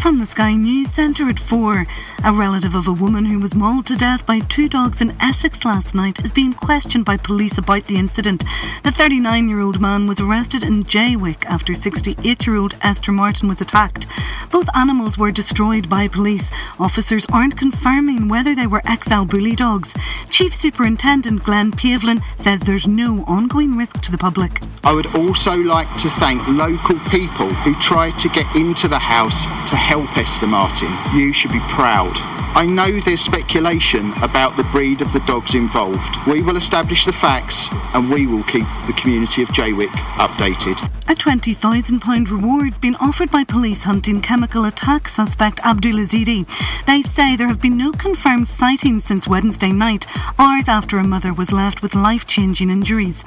from the Sky News Centre at 4. A relative of a woman who was mauled to death by two dogs in Essex last night is being questioned by police about the incident. The 39 year old man was arrested in Jaywick after 68 year old Esther Martin was attacked. Both animals were destroyed by police. Officers aren't confirming whether they were XL bully dogs. Chief Superintendent Glenn Pavlin says there's no ongoing risk to the public. I would also like to thank local people who tried to get into the house to help Esther Martin. You should be proud. I know there's speculation about the breed of the dogs involved. We will establish the facts and we will keep the community of Jaywick updated. A £20,000 reward's been offered by police hunting chemical attack suspect Abdul Azidi. They say there have been no confirmed sightings since Wednesday night, hours after a mother was left with life changing injuries.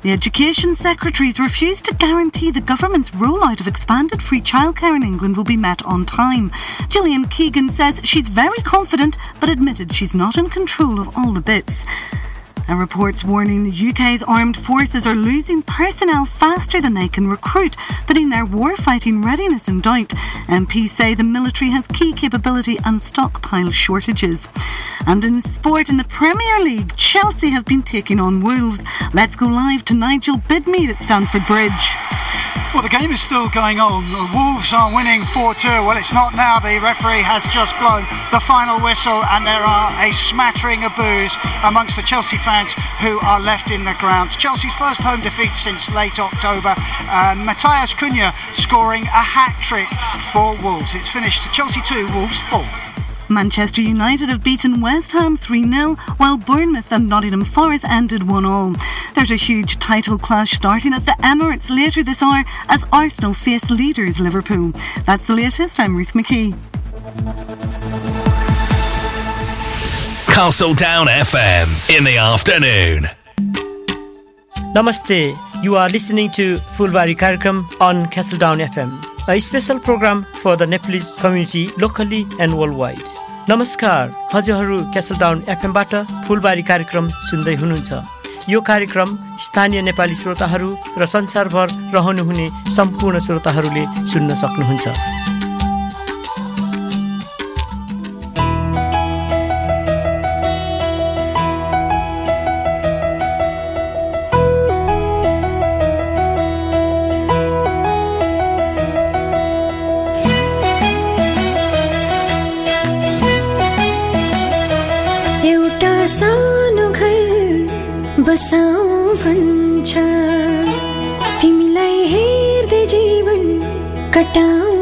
The Education Secretary's refused to guarantee the government's rollout of expanded free childcare in England will be met on time. Gillian Keegan says she's very confident but admitted she's not in control of all the bits. A report's warning the UK's armed forces are losing personnel faster than they can recruit, putting their war-fighting readiness in doubt. MPs say the military has key capability and stockpile shortages. And in sport in the Premier League, Chelsea have been taking on Wolves. Let's go live to Nigel Bidmead at Stamford Bridge. Well, the game is still going on. The Wolves are winning 4 2. Well, it's not now. The referee has just blown the final whistle, and there are a smattering of boos amongst the Chelsea fans who are left in the ground. Chelsea's first home defeat since late October. Matheus Cunha scoring a hat trick for Wolves. It's finished Chelsea 2, Wolves 4. Manchester United have beaten West Ham 3 0, while Bournemouth and Nottingham Forest ended 1 all. There's a huge title clash starting at the Emirates later this hour as Arsenal face leaders Liverpool. That's the latest. I'm Ruth McKee. Castledown FM in the afternoon. Namaste. You are listening to Fulbari Karikam on Castledown FM, a special program for the Nepalese community locally and worldwide. नमस्कार हजुरहरू क्यासलडाउन एफएमबाट फुलबारी कार्यक्रम सुन्दै हुनुहुन्छ यो कार्यक्रम स्थानीय नेपाली श्रोताहरू र संसारभर रहनुहुने सम्पूर्ण श्रोताहरूले सुन्न सक्नुहुन्छ 当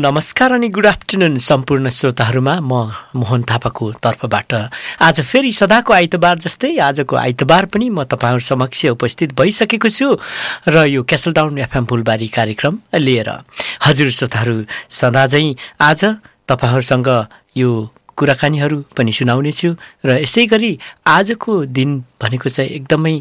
नमस्कार अनि गुड आफ्टरनुन सम्पूर्ण श्रोताहरूमा म मोहन थापाको तर्फबाट। आज फेरि सदाको आइतबार जस्तै आजको आइतबार पनि म तपाईँहरू समक्ष उपस्थित भइसकेको छु र यो क्यासल डाउन एफएम फुलबारी कार्यक्रम लिएर। हजुर श्रोताहरू चाहिँ आज तपाईँहरूसँग यो कुराकानीहरू पनि सुनाउनेछु र यसै गरी आजको दिन भनेको चाहिँ एकदमै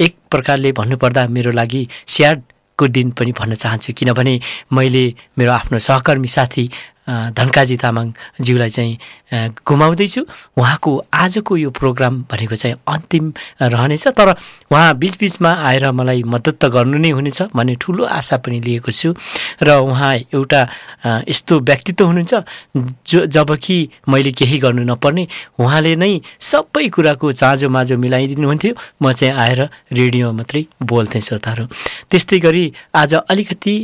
एक प्रकारले भन्नुपर्दा मेरो लागि स्याड को दिन पनि भन्न चाहन्छु। किनभने मैले मेरो आफ्नो सहकर्मी साथी धनकाजी तामाङज्यूलाई चाहिँ गुमाउँदैछु। उहाँको आजको यो प्रोग्राम भनेको चाहिँ अन्तिम रहनेछ तर उहाँ बिचबिचमा आएर मलाई मद्दत त गर्नु नै हुनेछ भन्ने ठुलो आशा पनि लिएको छु। र उहाँ एउटा यस्तो व्यक्तित्व हुनुहुन्छ जो जब कि मैले केही गर्नु नपर्ने उहाँले नै सबै कुराको चाँजो माजो मिलाइदिनुहुन्थ्यो। म चाहिँ आएर रेडियोमा मात्रै बोल्थेँ श्रोताहरू। त्यस्तै गरी आज अलिकति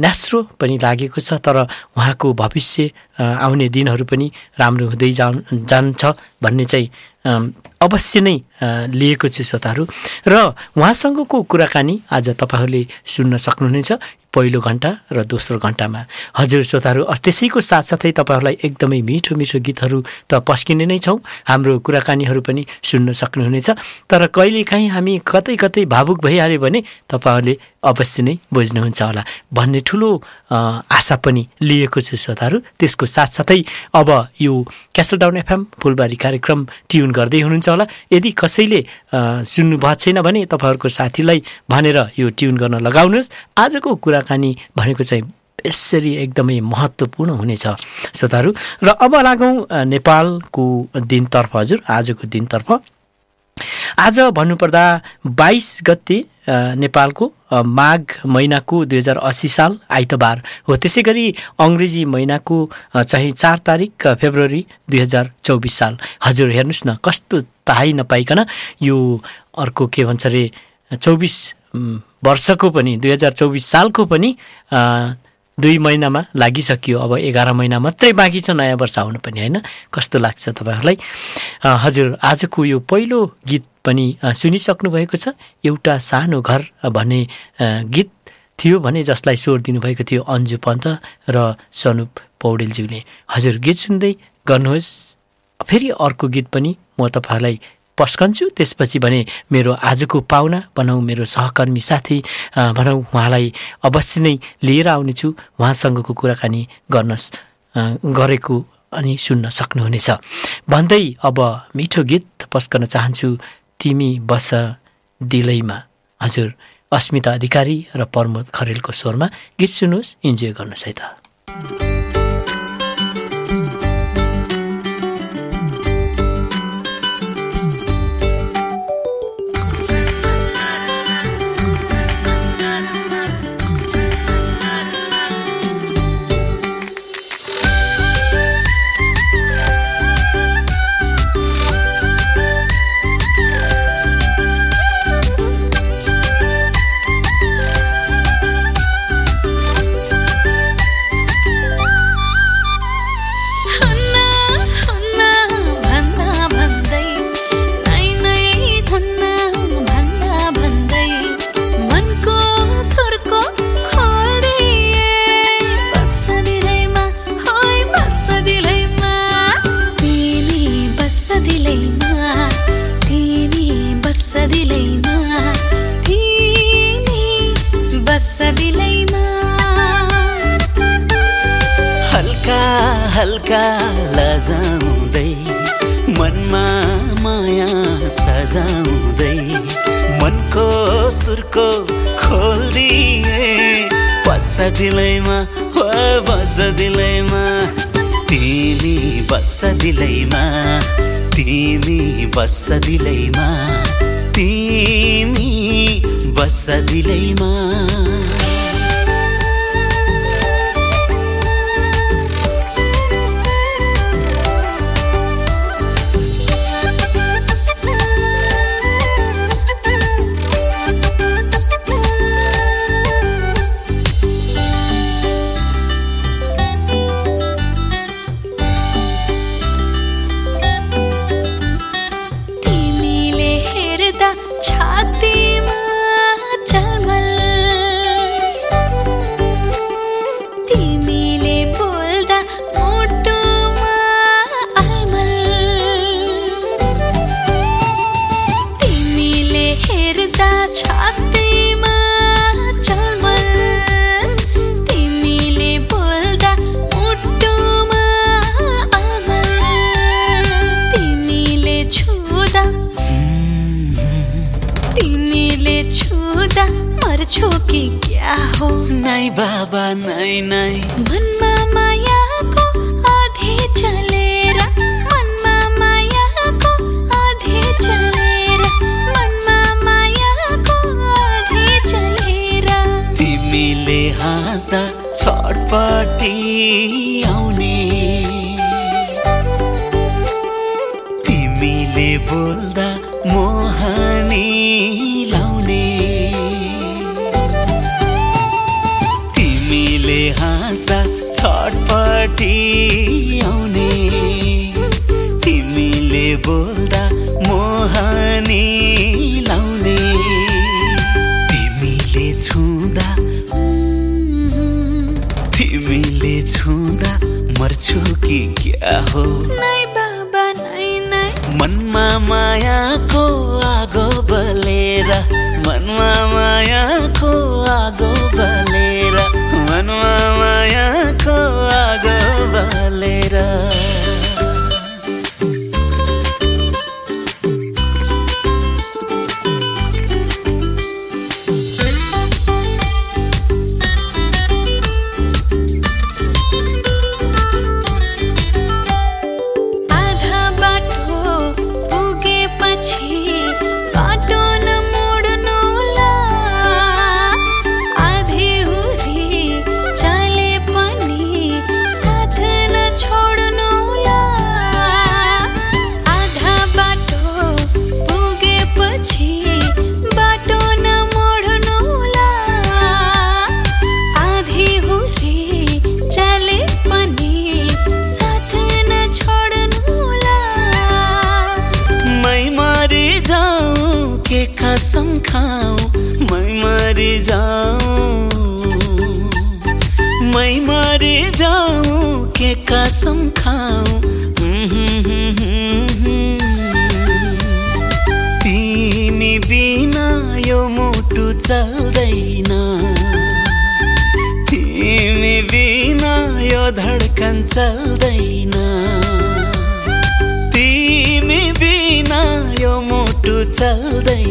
न्यास्रो पनि लागेको छ तर उहाँको भविष्य आउने दिनहरू पनि राम्रो हुँदै जा जान्छ भन्ने चाहिँ अवश्य नै लिएको छु श्रोताहरू। र उहाँसँगको कुराकानी आज तपाईँहरूले सुन्न सक्नुहुनेछ। पहिलो घन्टा र दोस्रो घन्टामा। हजुर श्रोताहरू त्यसैको साथसाथै तपाईँहरूलाई एकदमै मिठो मिठो गीतहरू त पस्किने नै छौँ। हाम्रो कुराकानीहरू पनि सुन्न सक्नुहुनेछ। तर कहिलेकाहीँ हामी कतै कतै भावुक भइहाल्यो भने तपाईँहरूले अवश्य नै बुझ्नुहुन्छ होला। भन्ने ठुलो आशा पनि लिएको छु श्रोताहरू। त्यसको साथसाथै अब यो क्यासल डाउन एफएम फुलबारी कार्यक्रम ट्युन गर्दै हुनुहुन्छ होला। यदि कसैले सुन्नु भएको छैन भने तपाईँहरूको साथीलाई भनेर यो ट्युन गर्न लगाउनुहोस्। आजको कुराकानी भनेको चाहिँ यसरी एकदमै महत्त्वपूर्ण हुनेछ श्रोताहरू। र अब लागौँ नेपालको दिनतर्फ हजुर आजको दिनतर्फ। आज भन्नुपर्दा बाइस गते नेपालको माघ महिनाको दुई हजार अस्सी साल आइतबार हो। त्यसै गरी अङ्ग्रेजी महिनाको चाहिँ चार तारिक फेब्रुअरी दुई हजार चौबिस साल। हजुर हेर्नुहोस् न कस्तो थाहै नपाइकन यो अर्को के भन्छ अरे चौबिस वर्षको पनि दुई हजार चौबिस सालको पनि दुई महिनामा लागिसकियो। अब एघार महिना मात्रै बाँकी छ नयाँ वर्ष आउनु पनि होइन? कस्तो लाग्छ तपाईँहरूलाई? हजुर आजको यो पहिलो गीत पनि सुनिसक्नु भएको छ। एउटा सानो घर भन्ने गीत थियो भने जसलाई स्वर दिनुभएको थियो अन्जु पन्त र सनुप पौडेलज्यूले। हजुर गीत सुन्दै गर्नुहोस्। फेरि अर्को गीत पनि म तपाईँहरूलाई पस्कन्छु। त्यसपछि भने मेरो आजको पाहुना भनौँ मेरो सहकर्मी साथी भनौँ उहाँलाई अवश्य नै लिएर आउनेछु। उहाँसँगको कुराकानी गर्न गरेको अनि सुन्न सक्नुहुनेछ। भन्दै अब मिठो गीत पस्कन चाहन्छु। तिमी बस दिलैमा। हजुर अस्मिता अधिकारी र प्रमोद खरेलको स्वरमा गीत सुन्नुहोस् इन्जोय गर्नुहोस् है त। बजाउँदै मनको सुरको खोलिदिए। बस दिलैमा हो बस दिलैमा। तिमी बस दिलैमा तिमी बस दिलैमा। तिमी बस दिलैमा।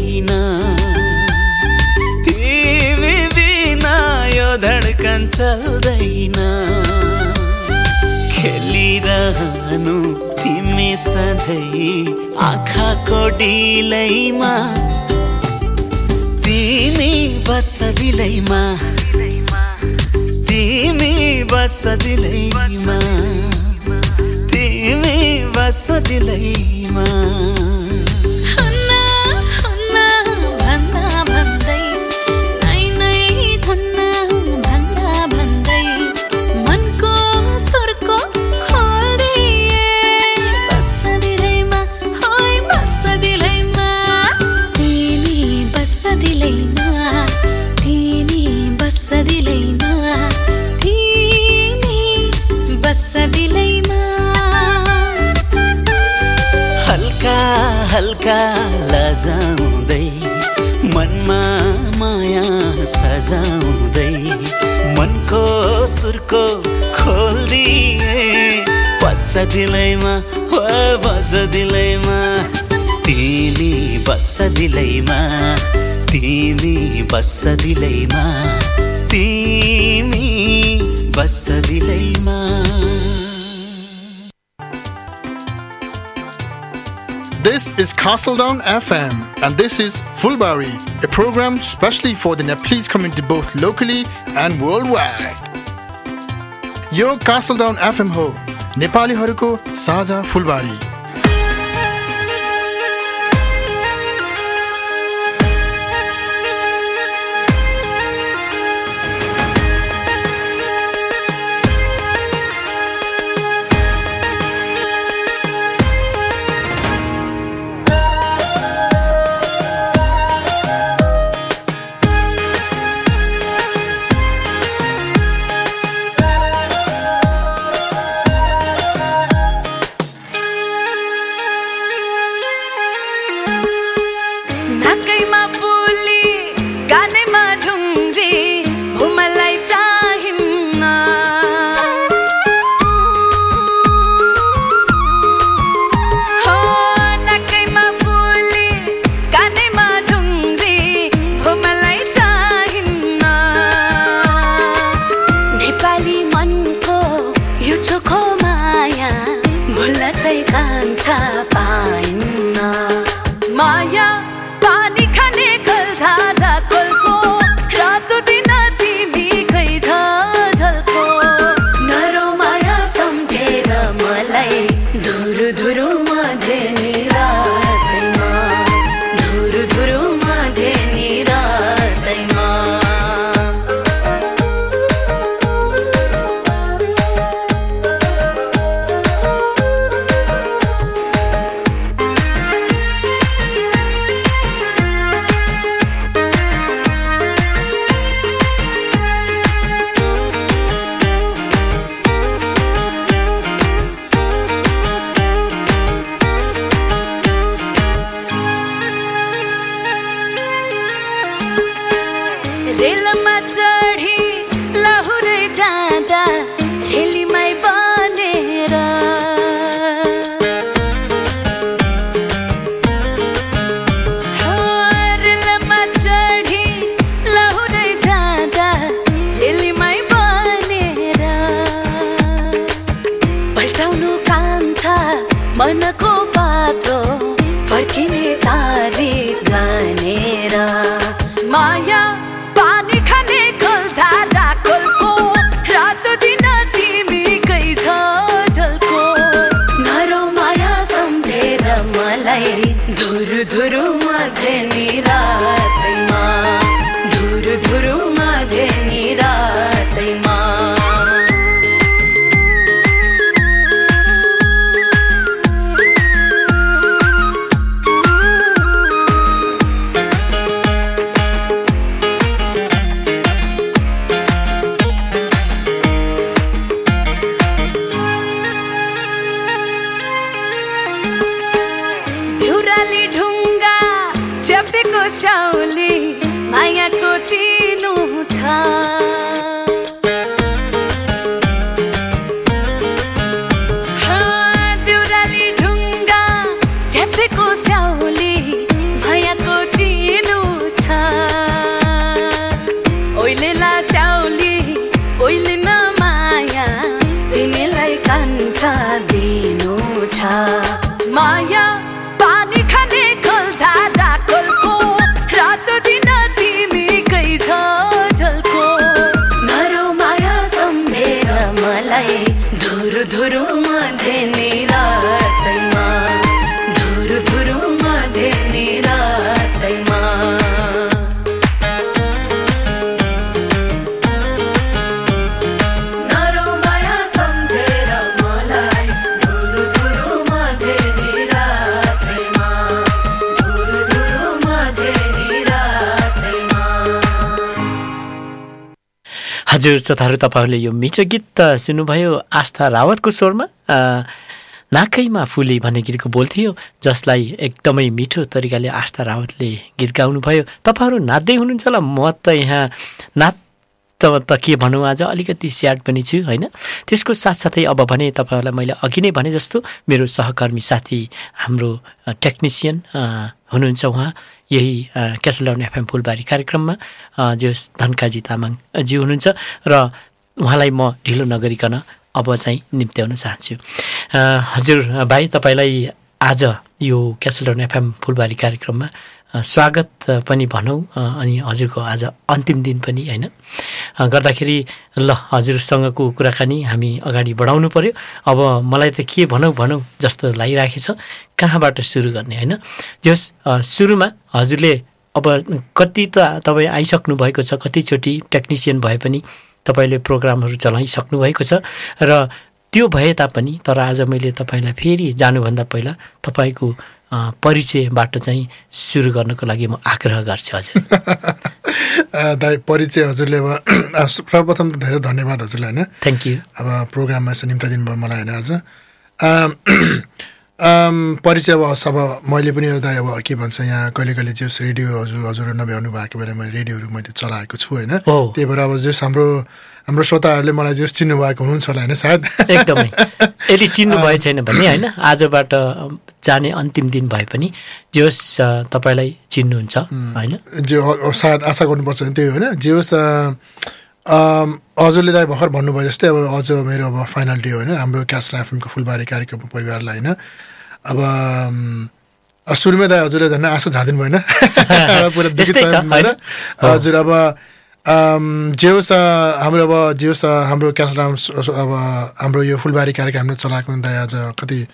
छैन तिमी बिना यो धड्कन चल्दैन। खेलिरहनु तिमी सधैँ आँखाको डिलैमा। तिमी बस दिलैमा। तिमी बस दिलैमा। तिमी बस दिलैमा। हल्का लजाउँदै मनमा माया सजाउँदै मनको सुरको खोलिदिए बस दिलैमा हो बस दिलैमा। तिमी बस दिलैमा तिमी बस दिलैमा तिमी बस दिलैमा। is Castledown FM, and this is Fulbari, a program specially for the Nepalese community both locally and worldwide. यो कासलडाउन एफएम हो नेपालीहरूको साझा फुलबारी श्रोताहरू तपाईँहरूले यो मिठो गीत त सुन्नुभयो। आस्था रावतको स्वरमा नाकैमा फुले भन्ने गीतको बोल थियो जसलाई एकदमै मिठो तरिकाले आस्था रावतले गीत गाउनुभयो। तपाईँहरू नाच्दै हुनुहुन्छ होला म त यहाँ नाच त त के भनौँ आज अलिकति स्याड पनि छु होइन? त्यसको साथसाथै अब भने तपाईँहरूलाई मैले अघि नै भने जस्तो मेरो सहकर्मी साथी हाम्रो टेक्निसियन हुनुहुन्छ उहाँ। यही क्यासलडाउन एफएम फुलबारी कार्यक्रममा जो धनकाजी तामाङजी हुनुहुन्छ र उहाँलाई म ढिलो नगरिकन अब चाहिँ निम्त्याउन चाहन्छु। हजुर भाइ तपाईँलाई आज यो क्यासलडाउन एफएम फुलबारी कार्यक्रममा स्वागत पनि भनौँ अनि हजुरको आज अन्तिम दिन पनि होइन? गर्दाखेरि ल हजुरसँगको कुराकानी हामी अगाडि बढाउनु पर्यो। अब मलाई त के भनौँ भनौँ जस्तो लागिरहेको छ कहाँबाट सुरु गर्ने होइन? जस सुरुमा हजुरले अब कति त तपाईँ आइसक्नु भएको छ कतिचोटि टेक्निसियन भए पनि तपाईँले प्रोग्रामहरू चलाइसक्नु भएको छ र त्यो भए तापनि तर आज मैले तपाईँलाई फेरि जानुभन्दा पहिला तपाईँको परिचयबाट चाहिँ सुरु गर्नको लागि म आग्रह गर्छु हजुर। दाइ परिचय हजुरले अब सर्वप्रथम त धेरै धन्यवाद हजुरलाई होइन? थ्याङ्क यू अब प्रोग्राममा यसो निम्ता दिनुभयो मलाई होइन आज? परिचय अब अब मैले पनि एउटा अब के भन्छ यहाँ कहिले कहिले जस रेडियो हजुर हजुर नभ्याउनु भएको बेला मैले रेडियोहरू मैले चलाएको छु होइन। त्यही भएर अब जस हाम्रो हाम्रो श्रोताहरूले मलाई जस चिन्नु भएको हुनुहुन्छ होला होइन सायद? एकदमै। यदि चिन्नु छैन भने होइन आजबाट जाने अन्तिम दिन भए पनि जे होस् अ, तपाईँलाई चिन्नुहुन्छ होइन? जे सायद आशा गर्नुपर्छ त्यही होइन। जे होस् अ, अम, हजुरले दाइ भर्खर भन्नुभयो जस्तै अब अझ मेरो अब फाइनल डे होइन। हाम्रो क्यास एफएमको फुलबारी कार्यक्रमको परिवारलाई होइन। अब सुरुमै दाइ हजुरले झन् आशा झारिदिनु भएन? हजुर अब जे होस् हाम्रो अब जे होस् हाम्रो क्यास अब हाम्रो यो फुलबारी कार्यक्रम हामीले चलाएको नि दाइ आज कति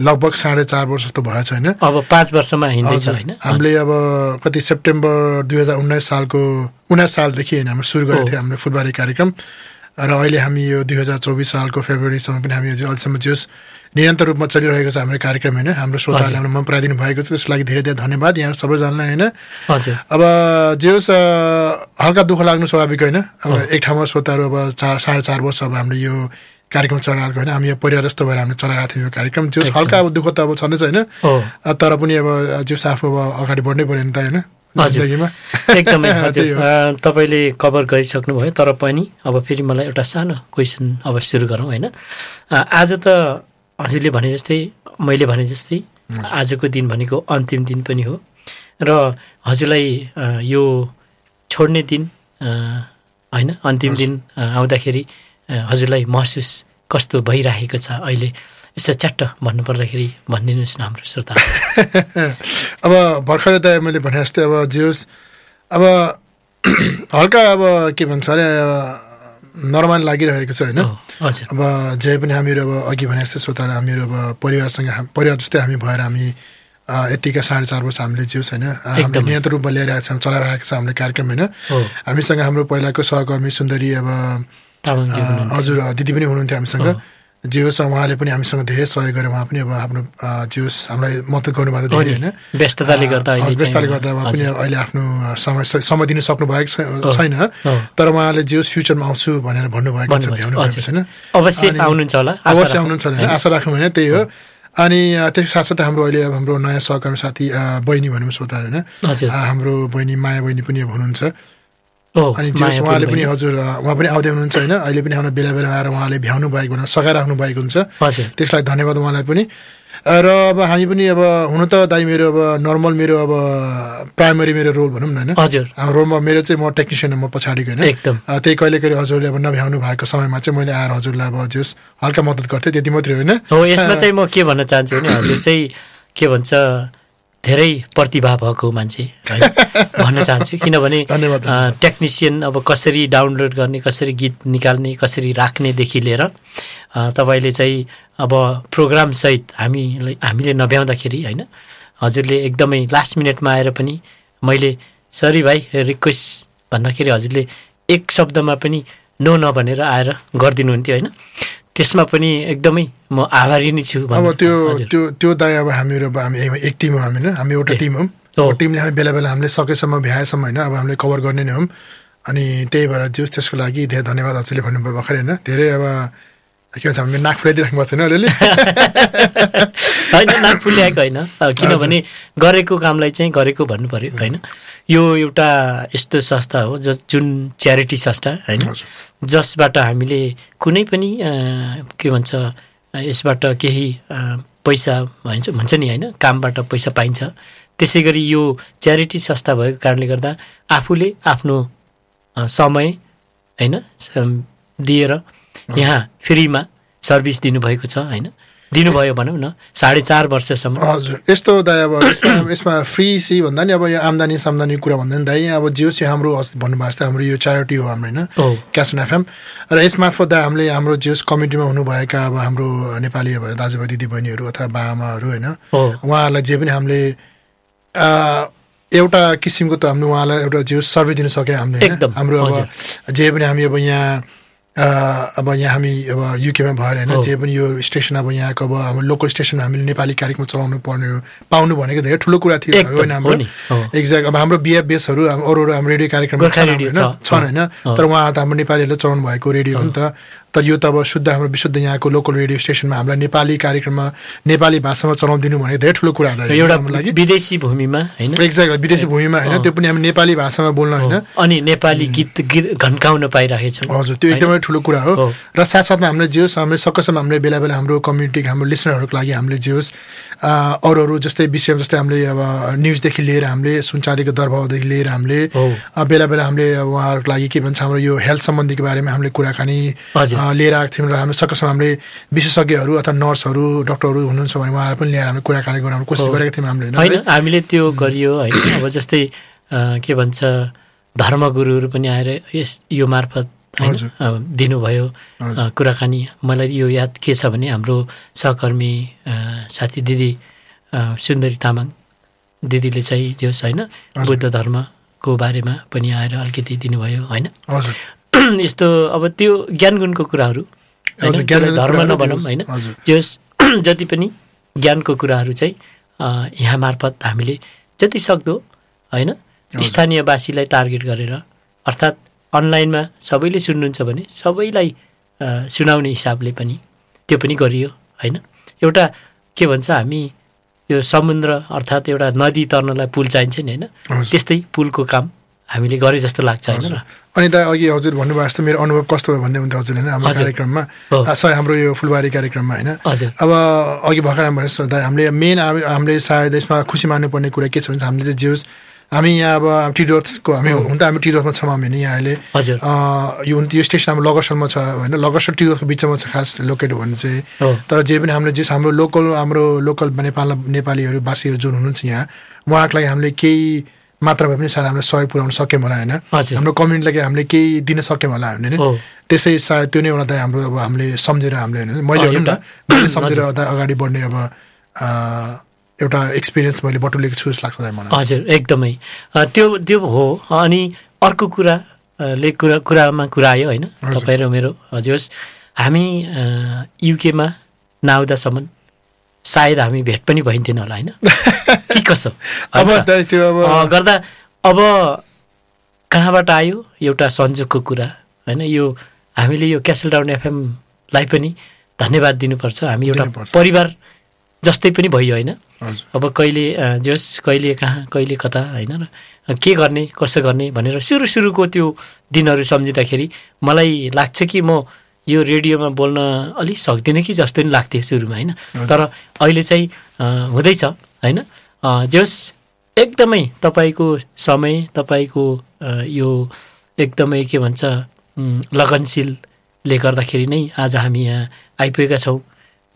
लगभग साढे चार वर्ष जस्तो भएछ होइन? अब पाँच वर्षमा हिँड्दैछ हजुर। होइन? हामीले अब कति सेप्टेम्बर दुई हजार उन्नाइस सालको उन्नाइस सालदेखि होइन हामीले सुरु गरेको थियो हामीले फुटबल कार्यक्रम। र अहिले हामी यो दुई हजार चौबिस सालको फेब्रुअरीसम्म पनि हामी अहिलेसम्म जोस् निरन्तर रूपमा चलिरहेको छ हाम्रो कार्यक्रम होइन? हाम्रो श्रोताहरूले हामीलाई मन पराइदिनु भएको छ त्यसको लागि धेरै धेरै धन्यवाद। यहाँ सबैजनालाई होइन? अब जे होस् हल्का दुःख लाग्नु स्वाभाविक होइन? अब एक ठाउँमा श्रोताहरू अब चार साढे चार वर्ष अब हामीले यो कार्यक्रम चलाएको होइन? हामी यो परिवार जस्तो भएर हामीले चलाएको थियौँ यो कार्यक्रम। जे होस् हल्का अब दुःख त अब छँदैछ होइन? तर पनि अब जे होस् आफू अब अगाडि बढ्नै पऱ्यो नि त होइन? एकदमै तपाईँले कभर गरिसक्नु भयो तर पनि अब फेरि मलाई एउटा सानो क्वेसन अब सुरु गरौँ होइन? आज त हजुरले भने जस्तै मैले भने जस्तै आजको दिन भनेको अन्तिम दिन पनि हो। र हजुरलाई यो छोड्ने दिन होइन अन्तिम दिन आउँदाखेरि हजुरलाई महसुस कस्तो भइरहेको छ अहिले यसो च्याट्ट भन्नुपर्दाखेरि भनिदिनुहोस् न हाम्रो श्रोता। अब भर्खरै त मैले भने जस्तै अब जे होस् अब हल्का अब के भन्छ अरे नर्मल लागिरहेको छ होइन? अब जे पनि हामीहरू अब अघि भने जस्तै श्रोताहरू हामीहरू अब परिवारसँग हाम- परिवार जस्तै हामी भएर हामी यतिका साढे चार वर्ष हामीले जे होस् होइन हामीले। निरन्तर रूपमा ल्याइरहेको छौँ चलाइरहेको छ हामीले कार्यक्रम होइन? हामीसँग हाम्रो पहिलाको सहकर्मी सुन्दरी अब। हजुर दिदी पनि हुनुहुन्थ्यो हामीसँग। जे होस् उहाँले पनि हामीसँग धेरै सहयोग गरे उहाँ पनि अब आफ्नो जे होस् हामीलाई मद्दत गर्नुभएको धेरै होइन? व्यस्तताले गर्दा व्यस्तताले गर्दा उहाँ पनि। अहिले आफ्नो समय समय दिनु सक्नु भएको छैन। तर उहाँले जे होस् फ्युचरमा आउँछु भनेर भन्नुभएको छ भ्याउनु भएको। छैन अवश्य आउनुहुन्छ होला। अवश्य आउनुहुन्छ होइन? आशा राखौँ भने त्यही हो। अनि त्यसको साथसाथै हाम्रो अहिले अब हाम्रो नयाँ सहकर्मी साथी बहिनी भनौँ श्रोताहरू होइन? हाम्रो बहिनी माया बहिनी पनि अब हुनुहुन्छ। अनि जे होस् माया उहाँले पनि। हजुर उहाँ पनि आउँदै हुनुहुन्छ होइन। अहिले पनि हाम्रो बेला बेला आएर उहाँले भ्याउनु भएको भनेर सघाइराख्नु भएको हुन्छ। त्यसलाई धन्यवाद उहाँलाई पनि। र अब हामी पनि अब हुनु त दाइ मेरो अब नर्मल मेरो अब प्राइमरी मेरो रोल भनौँ न होइन। हजुर। रोलमा मेरो चाहिँ म टेक्निसियन म पछाडिको होइन एकदम। त्यही कहिले कहिले हजुरले अब नभ्याउनु भएको समयमा चाहिँ मैले आएर हजुरलाई अब जस हल्का मद्दत गर्थेँ त्यति मात्रै होइन। हो यसमा चाहिँ म के भन्न चाहन्छु भने हजुर चाहिँ के भन्छ धेरै प्रतिभा भएको मान्छे है। भन्न चाहन्छु। किनभने टेक्निसियन अब कसरी डाउनलोड गर्ने कसरी गीत निकाल्ने कसरी राख्नेदेखि लिएर अ, तपाईँले चाहिँ अब प्रोग्रामसहित हामीलाई हामीले नभ्याउँदाखेरि होइन हजुरले एकदमै लास्ट मिनटमा आएर पनि मैले सरी भाइ रिक्वेस्ट भन्दाखेरि हजुरले एक शब्दमा पनि नो नभनेर आएर गरिदिनुहुन्थ्यो होइन। त्यसमा पनि एकदमै म आभारी नै छु अब त्यो। त्यो त्यो दाइ अब हामीहरू अब हामी एक टिम हो हामी हामी एउटा टिम हौँ। टिमले हामी बेला बेला हामीले सकेसम्म भ्याएसम्म होइन? अब हामीले कभर गर्ने नै हौँ। अनि त्यही भएर जो त्यसको लागि धेरै धन्यवाद हजुरले भन्नुभयो भर्खरै होइन? धेरै अब के भन्छ हामी नाक फुलाइदिइराख्नु भएको छैन अलिअलि? होइन नाक फुल्याएको होइन। किनभने गरेको कामलाई चाहिँ गरेको भन्नु पर्यो होइन? यो एउटा यस्तो संस्था हो ज जुन च्यारिटी संस्था होइन? जसबाट हामीले कुनै पनि के भन्छ यसबाट केही पैसा भन्छ भन्छ नि होइन? कामबाट पैसा पाइन्छ। त्यसै गरी यो च्यारिटी संस्था भएको कारणले गर्दा आफूले आफ्नो समय होइन? दिएर यहाँ फ्रीमा सर्भिस दिनुभएको छ होइन? दिनुभयो भनौँ न साढे चार वर्षसम्म। हजुर। यस्तो दाइ अब यसमा यसमा फ्री सी भन्दा नि अब यो आम्दानी सामदानी कुरा भन्दा नि दाइ अब जे होस् यो हाम्रो भन्नुभएको जस्तै हाम्रो यो च्यारिटी हो हाम्रो होइन? हो। क्यासन एफएम र यसमार्फत दाइ हामीले हाम्रो जे होस् कमिटीमा हुनुभएका अब हाम्रो नेपाली अब दाजुभाइ दिदीबहिनीहरू अथवा बाआमाहरू होइन? उहाँहरूलाई जे पनि हामीले एउटा किसिमको त हामीले उहाँलाई एउटा जे होस् सर्भे दिन सक्यौँ हामीले हाम्रो अब। जे पनि हामी अब यहाँ अब यहाँ हामी अब युकेमा भएर होइन। जे पनि यो स्टेसन अब यहाँको अब हाम्रो लोकल स्टेसनमा हामीले नेपाली कार्यक्रम चलाउनु पर्ने हो पाउनु भनेको धेरै ठुलो कुरा थियो होइन हाम्रो। एक्ज्याक्ट अब हाम्रो बिएफ बेसहरू अरू अरू हाम्रो रेडियो कार्यक्रम छन् होइन? तर उहाँ त हाम्रो नेपालीहरूले चलाउनु भएको रेडियो हो नि त। तर यो त अब शुद्ध हाम्रो विशुद्ध यहाँको लोकल रेडियो स्टेसनमा हामीलाई नेपाली कार्यक्रममा नेपाली भाषामा चलाउनु दिनु भनेको धेरै ठुलो कुरा लागि। विदेशी भूमिमा होइन? एक्ज्याक्ट विदेशी भूमिमा होइन? त्यो पनि हामी नेपाली भाषामा बोल्न होइन? अनि नेपाली गीत गीत घन्काउन पाइरहेछौँ हजुर त्यो एकदमै ठुलो कुरा हो। र साथसाथमा हामीले जे होस् हामीले सकेसम्म हामीले बेला बेला हाम्रो कम्युनिटी हाम्रो लिसनरहरूको लागि हामीले जे होस् अरू अरू जस्तै विषयमा जस्तै हामीले अब न्युजदेखि लिएर हामीले सुनचाँदीको दरभावदेखि लिएर हामीले बेला बेला हामीले उहाँहरूको लागि के भन्छ हाम्रो यो हेल्थ सम्बन्धीको बारेमा हामीले कुराकानी लिएर आएको थियौँ र हाम्रो सकेसम्म हामीले विशेषज्ञहरू अथवा नर्सहरू डक्टरहरू हुनुहुन्छ भने उहाँहरू पनि ल्याएर हामीले कुराकानी गराउनु कोसिस। गरेको थियौँ हामीले होइन? हामीले त्यो गरियो होइन? अब जस्तै के भन्छ धर्मगुरुहरू पनि आएर यस यो मार्फत दिनुभयो कुराकानी। मलाई यो याद के छ भने हाम्रो सहकर्मी साथी दिदी सुन्दरी तामाङ दिदीले चाहिँ त्यो होइन? बुद्ध धर्मको बारेमा पनि आएर अलिकति दिनुभयो होइन? यस्तो अब त्यो ज्ञान गुणको कुराहरू धर्म नभनौँ। होइन। जस जति पनि ज्ञानको कुराहरू चाहिँ यहाँ मार्फत हामीले जति सक्दो होइन स्थानीयवासीलाई टार्गेट गरेर अर्थात् अनलाइनमा सबैले सुन्नुहुन्छ भने सबैलाई सुनाउने हिसाबले पनि त्यो पनि गरियो होइन एउटा के भन्छ हामी यो समुद्र अर्थात् एउटा नदी तर्नलाई पुल चाहिन्छ नि होइन। त्यस्तै पुलको काम हामीले गरे जस्तो लाग्छ होइन अनि त अघि हजुर भन्नुभएको जस्तो मेरो अनुभव कस्तो भयो भन्दै हुन्थ्यो हजुरले होइन हाम्रो। कार्यक्रममा? सरी हाम्रो यो फुलबारी कार्यक्रममा होइन? अब अघि भर्खर भनेर सोद्धा हामीले मेन अब हामीले सायद यसमा खुसी मान्नुपर्ने कुरा के छ भने हामीले चाहिँ जे होस् हामी यहाँ अब टिडोर्थको हामी हुन त हामी टिडोर्थमा छौँ हामी होइन यहाँ अहिले। यो यो स्टेसन हाम्रो लगसरमा छ होइन? लगस र टिडोर्थको बिचमा छ खास लोकेट हो भने चाहिँ तर जे पनि हामीले जे हाम्रो लोकल हाम्रो लोकल नेपाल नेपालीहरू बासीहरू जुन हुनुहुन्छ यहाँ उहाँको लागि हामीले केही मात्रा भए पनि सायद हामीले सहयोग पुऱ्याउन सक्यौँ होला होइन। हाम्रो कम्युनिटीलाई हामीले केही दिन सक्यौँ होला हामीले। होइन त्यसै सायद त्यो नै एउटा त हाम्रो अब हामीले सम्झेर हामीले होइन मैले अँ, भनौँ न एउटा- मैले सम्झेर अगाडि बढ्ने अब एउटा एक्सपिरियन्स मैले बटुलेको छु जस्तो लाग्छ मलाई। हजुर एकदमै। त्यो त्यो हो। अनि अर्को कुरा अ, ले कुरा कुरामा कुरा आयो होइन। तपाईँ र मेरो हजुर। हामी युकेमा नआउँदासम्म सायद हामी भेट पनि भइन्थेन होला होइन? के कसो? अब अब गर्दा अब कहाँबाट आयो एउटा संजोगको कुरा होइन? यो हामीले यो क्यासल डाउन एफएमलाई पनि धन्यवाद दिनुपर्छ। हामी एउटा। परिवार जस्तै पनि भयो होइन? अब कहिले जस कहिले कहाँ कहिले कता होइन? र के गर्ने कसो गर्ने भनेर सुरु सुरुको त्यो दिनहरू सम्झिँदाखेरि मलाई लाग्छ कि म यो रेडियोमा बोल्न अलिक सक्दिनँ कि जस्तो नि लाग्थ्यो सुरुमा होइन? तर अहिले चाहिँ हुँदैछ होइन? जस एकदमै तपाईँको समय तपाईँको यो एकदमै के भन्छ लगनशीलले गर्दाखेरि नै आज हामी यहाँ आइपुगेका छौँ।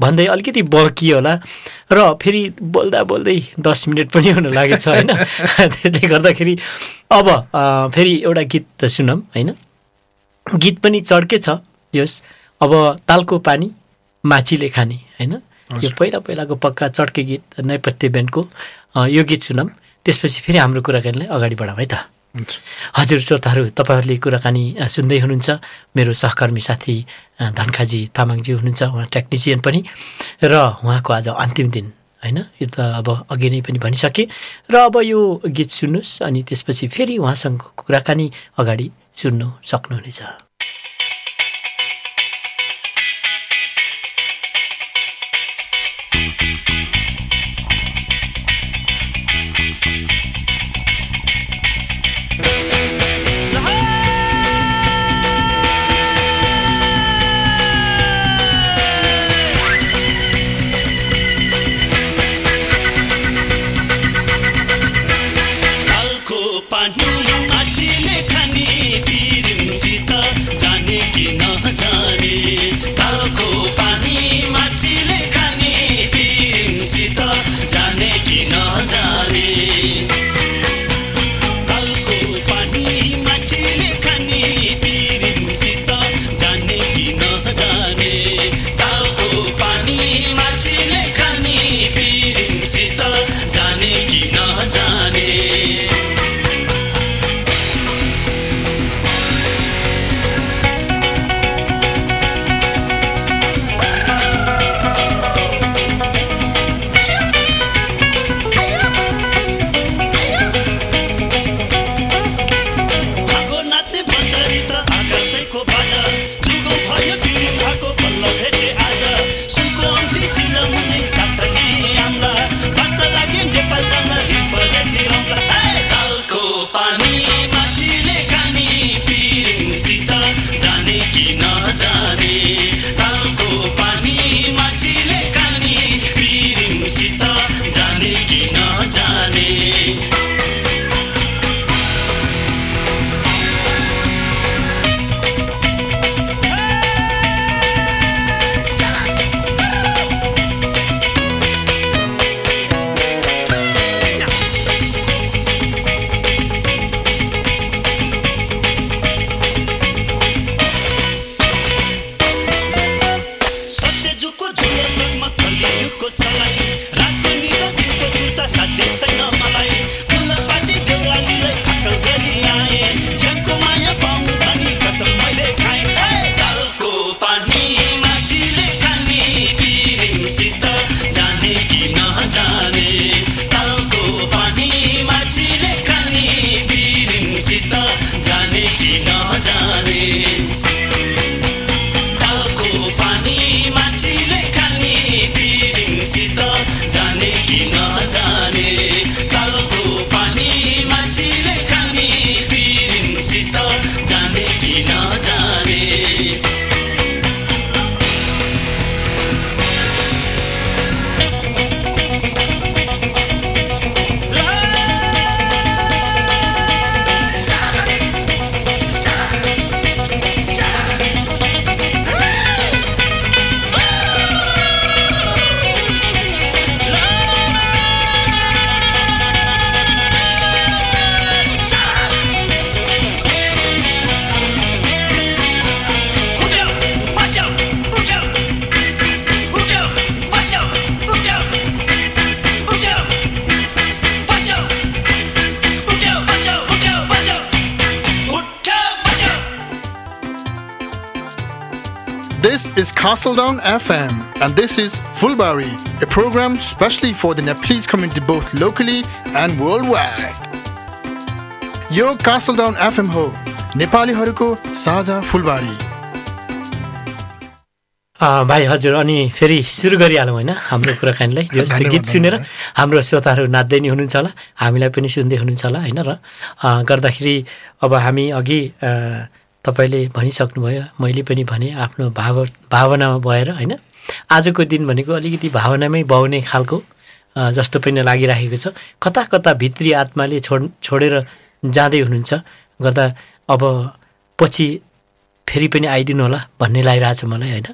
भन्दै अलिकति बकियो होला र फेरि बोल्दा बोल्दै दस मिनट पनि हुन लागेको छ होइन? त्यसले गर्दाखेरि अब फेरि एउटा गीत सुनौँ होइन? गीत पनि चड्के छ। यस अब तालको पानी माछीले खाने होइन? यो। पहिला पहिलाको पक्का चड्के गीत नैपथ्य ब्यान्डको यो गीत सुनौँ। त्यसपछि फेरि हाम्रो कुराकानीलाई अगाडि बढाउँ है त। हजुर श्रोताहरू तपाईँहरूले कुराकानी सुन्दै हुनुहुन्छ। मेरो सहकर्मी साथी धनखाजी तामाङजी हुनुहुन्छ उहाँ टेक्निसियन पनि। र उहाँको आज अन्तिम दिन होइन? यो त अब अघि नै पनि भनिसकेँ। र अब यो गीत सुन्नुहोस् अनि त्यसपछि फेरि उहाँसँग कुराकानी अगाडि सुन्नु सक्नुहुनेछ। Castledown FM, and this is Fulbari, a program specially for the Nepalese community both locally and worldwide. यो कासलडाउन एफएम हो नेपालीहरूको साझा फुलबारी भाइ हजुर अनि फेरि सुरु गरिहालौँ होइन हाम्रो कुराकानीलाई जो गीत सुनेर। हाम्रो श्रोताहरू नाच्दै नि हुनुहुन्छ होला हामीलाई पनि सुन्दै हुनुहुन्छ होला होइन र गर्दाखेरि अब हामी अघि तपाईँले भनिसक्नुभयो मैले पनि भने आफ्नो भाव भावनामा भएर होइन? आजको दिन भनेको अलिकति भावनामै बग्ने खालको जस्तो पनि लागिराखेको छ। कता कता भित्री आत्माले छोड छोडेर जाँदै हुनुहुन्छ? गर्दा अब पछि फेरि पनि आइदिनु होला भन्ने लागिरहेछ मलाई होइन?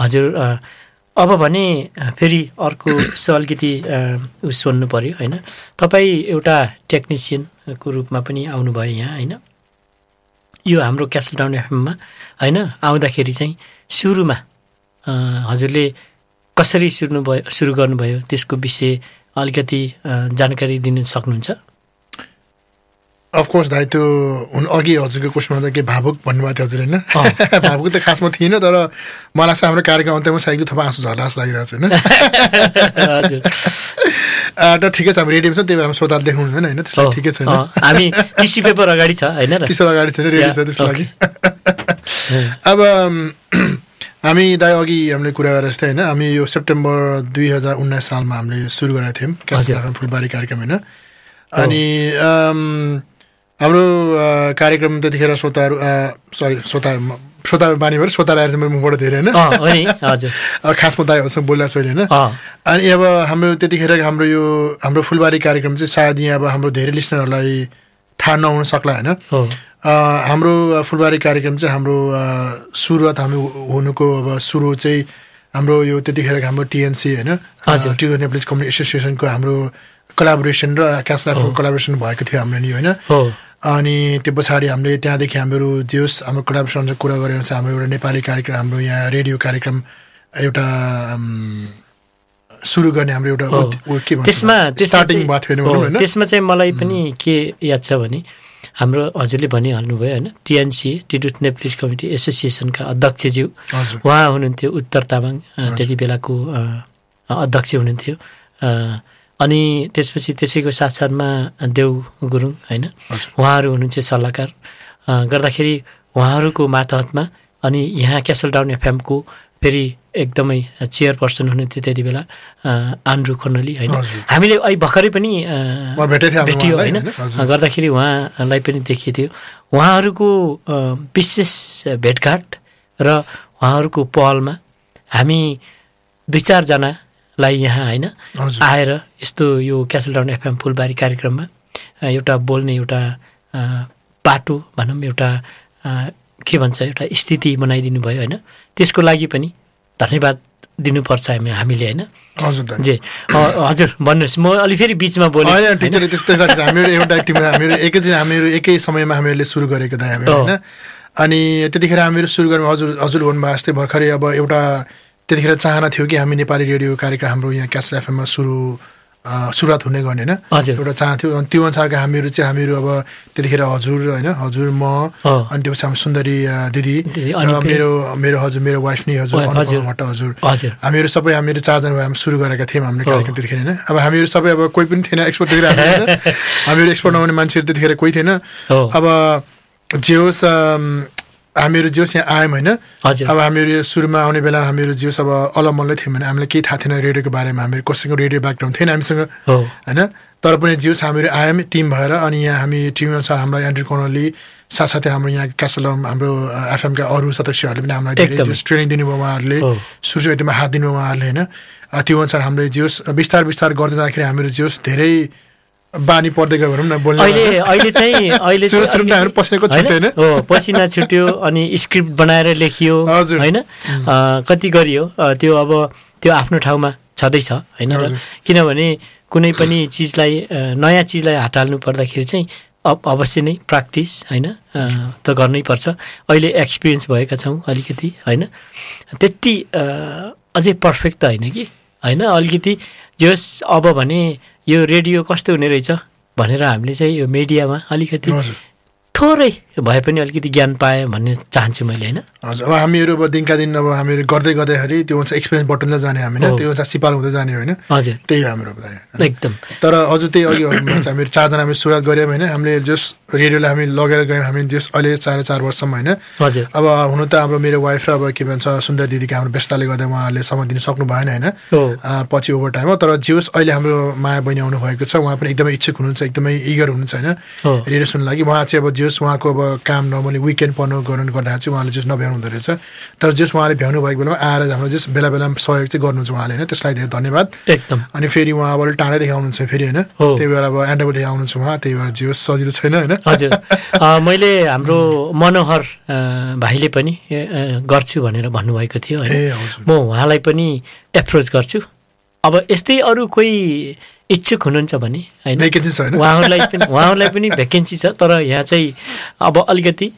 हजुर अब भने फेरि अर्को अलिकति सोध्नु पऱ्यो होइन? तपाईँ एउटा टेक्निसियनको रूपमा पनि आउनुभयो यहाँ होइन? यो हाम्रो क्यासल टाउन एफएममा होइन? आउँदाखेरि चाहिँ सुरुमा हजुरले कसरी सुरु भयो सुरु गर्नुभयो त्यसको विषय अलिकति जानकारी दिन सक्नुहुन्छ? अफकोर्स दाइ त्यो हुन अघि हजुरको क्वेसनमा त के भावुक भन्नुभएको थियो हजुर होइन? भावुक त खासमा थिइनँ तर मलाई लाग्छ हाम्रो कार्यक्रम अन्त्यमा सायद थप आँसु झर्ला जस्तो लागिरहेको छ होइन? तर ठिकै छ हाम्रो रेडियो छ त्यही भएर श्रोताले देख्नु हुँदैन होइन? त्यसलाई ठिकै छैन। हामी पेपर अगाडि छ होइन र? टिसर अगाडि छैन रेडियो छ त्यसको लागि। अब हामी दाइ अघि हामीले कुरा गरेर जस्तै होइन? हामी यो सेप्टेम्बर दुई हजार उन्नाइस सालमा हामीले सुरु गरेका थियौँ क्यास फुलबारी कार्यक्रम होइन? अनि हाम्रो कार्यक्रम त्यतिखेर श्रोताहरू सरी श्रोताहरू श्रोताहरू बानी भएर श्रोताहरू आएर चाहिँ मेरो मुखबाट धेरै होइन। खासमा दाईहरूसँग बोलिरहेको छु होइन। अनि अब हाम्रो त्यतिखेर हाम्रो यो हाम्रो फुलबारी कार्यक्रम चाहिँ सायद यहाँ अब हाम्रो धेरै लिसनरहरूलाई थाहा नहुन सक्ला होइन। हाम्रो फुलबारी कार्यक्रम चाहिँ हाम्रो सुरुवात हामी हुनुको अब सुरु चाहिँ हाम्रो यो त्यतिखेर हाम्रो टिएनसी होइन। टियो नेप्लिज कम्युनिटी एसोसिएसनको हाम्रो कोलाबोरेसन र क्यासलाफको कोलाबोरेसन भएको थियो हाम्रो नि होइन। अनि त्यो पछाडि हामीले त्यहाँदेखि हाम्रो जेस हाम्रो कोलाबोरेसन कुरा गरेर चाहिँ हाम्रो एउटा नेपाली कार्यक्रम हाम्रो यहाँ रेडियो कार्यक्रम एउटा सुरु गर्ने हाम्रो एउटा त्यसमा स्टार्टिङ होइन त्यसमा चाहिँ मलाई पनि के याद छ भने हाम्रो हजुरले भनिहाल्नुभयो होइन टिएनसी टिडुट नेप्लिज कमिटी एसोसिएसनका अध्यक्षज्यू। उहाँ हुनुहुन्थ्यो उत्तर तामाङ त्यति बेलाको अध्यक्ष हुनुहुन्थ्यो। अनि त्यसपछि त्यसैको साथसाथमा देव गुरुङ होइन। उहाँहरू हुनुहुन्थ्यो सल्लाहकार गर्दाखेरि उहाँहरूको मातहतमा अनि यहाँ क्यासल टाउन एफएमको फेरि एकदमै चेयरपर्सन हुनुहुन्थ्यो त्यति बेला अ, आन्द्रु खन्नली होइन। हामीले अहिले भर्खरै पनि भेटियो होइन। गर्दाखेरि उहाँलाई पनि देखिएको उहाँहरूको विशेष भेटघाट र उहाँहरूको पहलमा हामी दुई चारजनालाई यहाँ होइन। आएर यस्तो यो क्यासल टाउन एफएम फुलबारी कार्यक्रममा एउटा बोल्ने एउटा बाटो भनौँ एउटा के भन्छ एउटा स्थिति बनाइदिनु भयो होइन त्यसको लागि पनि धन्यवाद दिनुपर्छ हामी हामीले होइन। जे हजुर भन्नुहोस् म अलि फेरि बिचमा बोलेँ होइन टिचरले त्यस्तै गरेको छ। हामीहरू एउटा टिममा हामीहरू एकै हामीहरू एकै समयमा हामीहरूले सुरु गरेको हो। होइन अनि त्यतिखेर हामीहरू सुरु गर्नु हजुर हजुर भन्नुभयो जस्तै भर्खरै अब एउटा त्यतिखेर चाहना थियो कि हामी नेपाली रेडियो कार्यक्रम हाम्रो यहाँ क्यासल एफएममा सुरु सुरुवात हुने गर्ने होइन। एउटा चाहना थियो। अनि त्यो अनुसारको हामीहरू चाहिँ हामीहरू अब त्यतिखेर हजुर होइन? हजुर म। अनि त्यसपछि हाम्रो सुन्दरी दिदी र मेरो मेरो हजुर मेरो वाइफ नि हजुर भट्ट हजुर। हामीहरू सबै हामीहरू चारजना भएर हामी सुरु गरेका थियौँ हाम्रो कार्यक्रम त्यतिखेर होइन? अब हामीहरू सबै अब कोही पनि थिएन एक्सपर्ट हामीहरू एक्सपर्ट नहुने मान्छेहरू त्यतिखेर कोही थिएन। अब जे होस् हामीहरू जे होस् यहाँ आयौँ होइन। हजुर। अब हामीहरू सुरुमा आउने बेला हामीहरू जे होस् अब अलमल्लै थियौँ भने हामीलाई केही थाहा थिएन रेडियोको बारेमा। हामीहरू कसैको रेडियो ब्याकग्राउन्ड थिएन हामीसँग। होइन? तर पनि जे होस् हामीहरू आयौँ टिम भएर अनि यहाँ हामी टिम अनुसार हामीलाई एन्ड्री कर्नली साथसाथै हाम्रो यहाँ क्यासलम हाम्रो एफएमका अरू सदस्यहरूले पनि हामीलाई धेरै एकदम। जे होस् ट्रेनिङ दिनुभयो उहाँहरूले। सुरुवातीमा हात दिनुभयो उहाँहरूले होइन। त्यो अनुसार हामीले जे होस् बिस्तार बिस्तार गर्दै जाँदाखेरि हामीहरू जे होस् धेरै बानी पर्दै गयो भनौँ न बोल्ने अहिले अहिले चाहिँ अहिले होइन? छुट्यो? हो पसिना छुट्यो अनि स्क्रिप्ट बनाएर लेखियो हजुर। होइन? कति गरियो? त्यो अब त्यो आफ्नो ठाउँमा छँदैछ होइन। किनभने कुनै पनि चिजलाई नयाँ चिजलाई हाटाल्नु पर्दाखेरि चाहिँ अवश्य नै प्र्याक्टिस होइन? त गर्नै पर्छ। अहिले एक्सपिरियन्स भएका छौँ अलिकति होइन? त्यति अझै पर्फेक्ट त होइन कि? होइन? अलिकति जस अब भने यो रेडियो कस्तो हुने रहेछ? भनेर हामीले चाहिँ यो मिडियामा अलिकति थोरै भए पनि अलिकति ज्ञान पाएँ भन्ने चाहन्छु मैले होइन? हजुर अब हामीहरू अब दिनका दिन अब हामीहरू गर्दै गर्दाखेरि त्यो अनुसार एक्सपिरियन्स बटुल्दै जाने हामी होइन। त्यो अनुसार सिपाल हुँदै जाने होइन? हजुर। त्यही हो हाम्रो एकदम। तर अझ त्यही अघि हामीहरू चारजना हामी सुरुवात गऱ्यौँ होइन? हामीले जस रेडियोलाई हामी लगेर गयौँ हामी जस अहिले साढे चार वर्षसम्म होइन? हजुर। अब हुनु त हाम्रो मेरो वाइफ र अब के भन्छ सुन्दर दिदीको हाम्रो व्यस्तताले गर्दा उहाँहरूले समय दिन सक्नु भएन होइन? पछि ओभर टाइममा तर जे होस् अहिले हाम्रो माया बहिनी आउनु भएको छ उहाँ पनि एकदमै इच्छुक हुनुहुन्छ एकदमै इगर हुनुहुन्छ होइन? रेडियो सुन्नु लागि। उहाँ चाहिँ अब जे होस् उहाँको अब काम नर्मली विकेन्ड पर्नु गर्नु गर्दाखेरि चाहिँ उहाँले जस नभ्याउनु हुँदो रहेछ। तर जस उहाँले भ्याउनु भएको बेलामा आएर हाम्रो जस बेला बेलामा सहयोग चाहिँ गर्नुहुन्छ उहाँले होइन? त्यसलाई धेरै धन्यवाद। एकदम। अनि फेरि उहाँ अब टाढैदेखि आउनुहुन्छ फेरि होइन। त्यही भएर अब एन्डोदेखि आउनुहुन्छ उहाँ त्यही भएर जे सजिलो छैन होइन? हजुर। मैले हाम्रो मनोहर भाइले पनि गर्छु भनेर भन्नुभएको थियो म उहाँलाई पनि एप्रोच गर्छु। अब यस्तै अरू कोही इच्छुक हुनुहुन्छ भने होइन? उहाँहरूलाई पनि उहाँहरूलाई पनि भ्याकेन्सी छ तर यहाँ चाहिँ अब अलिकति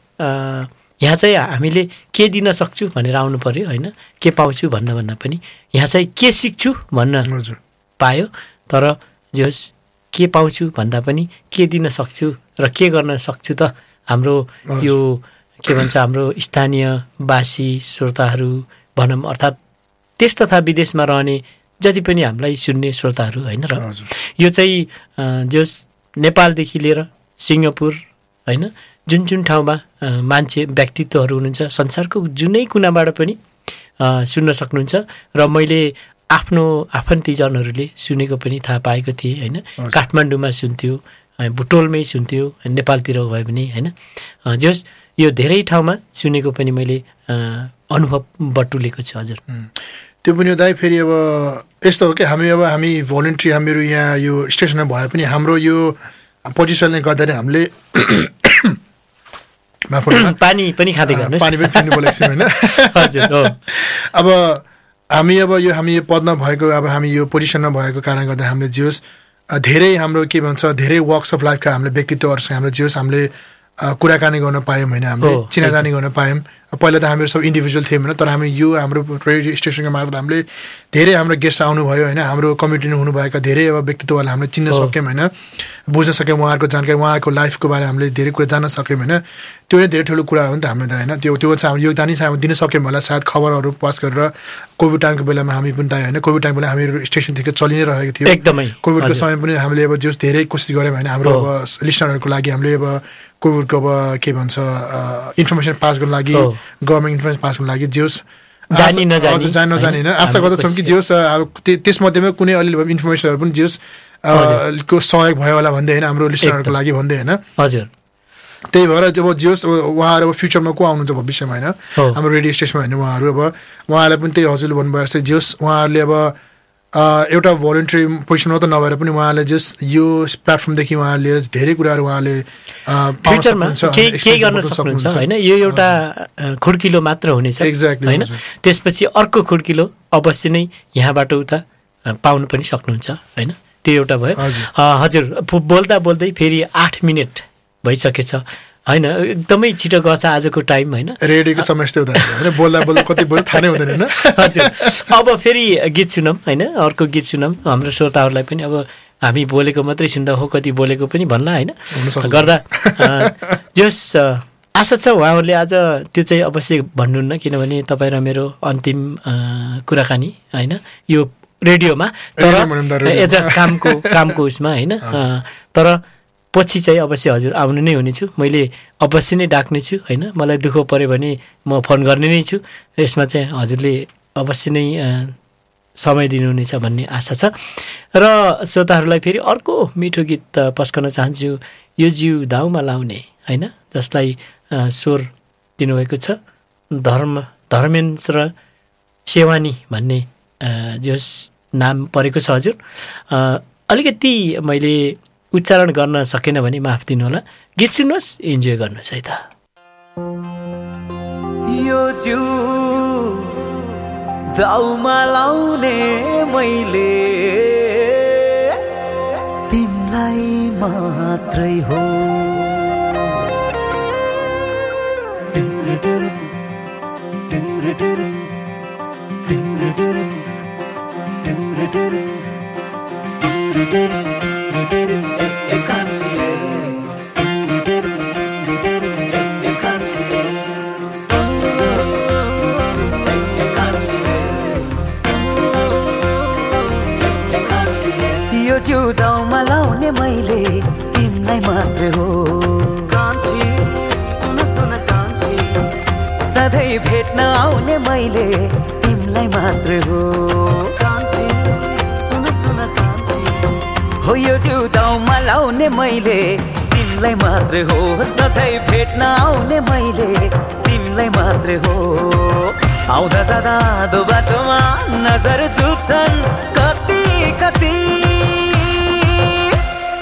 यहाँ चाहिँ हामीले के दिन सक्छु भनेर आउनु पऱ्यो होइन? के पाउँछु भन्न भन्दा पनि यहाँ चाहिँ के सिक्छु भन्न पायो तर जे होस् के पाउँछु भन्दा पनि के दिन सक्छु र के गर्न सक्छु त हाम्रो। यो के भन्छ हाम्रो स्थानीयवासी श्रोताहरू भनौँ अर्थात् देश तथा विदेशमा रहने जति पनि हामीलाई सुन्ने श्रोताहरू होइन र यो चाहिँ जस नेपालदेखि लिएर सिङ्गापुर होइन जुन जुन ठाउँमा मान्छे व्यक्तित्वहरू हुनुहुन्छ संसारको जुनै कुनाबाट पनि सुन्न सक्नुहुन्छ र मैले आफ्नो आफन्तीजनहरूले सुनेको पनि थाहा पाएको थिएँ होइन। काठमाडौँमा सुन्थ्यो भुटोलमै सुन्थ्यो नेपालतिर भयो भने होइन जस यो धेरै ठाउँमा सुनेको पनि मैले अनुभव बटुलेको छु हजुर. त्यो पनि दाइ फेरि अब यस्तो हो कि हामी अब हामी भोलिन्ट्री हामीहरू यहाँ यो स्टेसनमा भए पनि हाम्रो यो पोजिसनले गर्दाखेरि हामीले पानी पनि खाँदै पानी पनि पिउनु बोलेको छौँ होइन? अब हामी अब यो हामी यो पदमा भएको अब हामी यो पोजिसनमा भएको कारणले गर्दा हामीले जे होस् अ, धेरै हाम्रो के भन्छ धेरै वर्क्स अफ लाइफका हामीले व्यक्तित्वहरूसँग हामीले जे होस् हामीले कुराकानी गर्न पायौँ होइन हामीले चिनाजानी गर्न पायौँ पहिला त हामीहरू सब इन्डिभिजुअल थियौँ होइन तर हामी यो हाम्रो रेडियो स्टेसनको मार्फत हामीले धेरै हाम्रो गेस्ट आउनुभयो होइन हाम्रो कम्युनिटीमा हुनुभएका धेरै अब व्यक्तित्वहरूलाई हामीले चिन्न। सक्यौँ होइन बुझ्न सक्यौँ उहाँहरूको जानकारी उहाँको लाइफको बारेमा हामीले धेरै कुरा जान्न सक्यौँ होइन त्यो नै धेरै ठुलो कुरा हो नि त हाम्रो त होइन त्यो त्यो चाहिँ हाम्रो योगदानै चाहिँ हामी दिन सक्यौँ होला सायद खबरहरू पास गरेर कोभिड टाइमको बेलामा हामी पनि त होइन कोभिड टाइम बेला हामीहरू स्टेसनदेखि चलि नै रहेको थियो एकदमै, कोभिडको। समय पनि हामीले अब जस धेरै कोसिस गऱ्यौँ होइन हाम्रो। अब लिसनरहरूको लागि हामीले अब कोभिडको अब के भन्छ इन्फर्मेसन पास गर्नु लागि। गभर्मेन्ट इन्फर्मेसन पास गर्नु लागि जे होस् जानी आशा- नजानी, हजुर जानी नजानी होइन? आशा गर्दछौँ कि जे होस् अब त्य- त्यसमध्येमा कुनै अलिअलि इन्फर्मेसनहरू पनि जे होस् को सहयोग भयो होला भन्दै होइन हाम्रो लिसनरहरूको। लागि भन्दै होइन हजुर त्यही भएर जब जे होस् अब उहाँहरू अब फ्युचरमा को आउनुहुन्छ भविष्यमा होइन। हाम्रो रेडियो स्टेसनमा होइन उहाँहरू अब उहाँहरूलाई पनि त्यही हजुरले भन्नुभयो जस्तै जे होस् उहाँहरूले अब एउटा भोलिन्टरी पोजिसनमा त नभएर पनि उहाँहरूले जस यो प्लेटफर्मदेखि उहाँहरूले लिएर धेरै कुराहरू उहाँले फ्युचरमा केही केही गर्न सक्नुहुन्छ। होइन यो एउटा खुड्किलो मात्र हुनेछ Exactly, होइन। त्यसपछि अर्को खुड्किलो अवश्य नै यहाँबाट उता पाउनु पनि सक्नुहुन्छ होइन त्यो एउटा भयो हजुर। बोल्दा बोल्दै फेरि आठ मिनट भइसकेछ होइन एकदमै छिटो गछ आजको टाइम होइन? रेडियोको समय यस्तै हुँदैन बोल्दा बोल्दा कति बोल्यो थाहा नै हुँदैन हजुर। अब फेरि गीत सुनौँ होइन? अर्को गीत सुनौँ। हाम्रो श्रोताहरूलाई पनि अब हामी बोलेको मात्रै सुन्दा हो कति बोलेको पनि भन्ला होइन। गर्दा जस आशा छ उहाँहरूले आज त्यो चाहिँ अवश्य भन्नुहुन्न किनभने तपाईँ र मेरो अन्तिम कुराकानी होइन? यो रेडियोमा तर। एज अ कामको कामको उसमा होइन? तर पछि चाहिँ अवश्य हजुर आउनु नै हुनेछु। मैले अवश्य नै डाक्ने छु होइन? मलाई दुःख पऱ्यो भने म फोन गर्ने नै छु। यसमा चाहिँ हजुरले अवश्य नै समय दिनुहुनेछ भन्ने आशा छ। र श्रोताहरूलाई फेरि अर्को मिठो गीत पस्कन चाहन्छु। यो जिउ दाउमा लाउने होइन? जसलाई स्वर दिनुभएको छ। धर्म धर्मेन्द्र सेवानी भन्ने जस नाम परेको छ हजुर। अलिकति मैले उच्चारण गर्न सकेन भने माफ दिनुहोला। गीत सुन्नुहोस् इन्जोय गर्नुहोस् है त। यो जिउ दाउमा लाउने मैले। तिमीलाई मात्रै हो। यो भेट्न आउने मैले तिमीलाई मात्र हो। सुन सुन हो यो जिउ दाउमा लाउने मैले तिमीलाई मात्र हो। सधैँ भेट्न आउने मैले तिमीलाई मात्र हो। आउँदा जाँदा दो बाटोमा नजर चुच्छन् कति कति।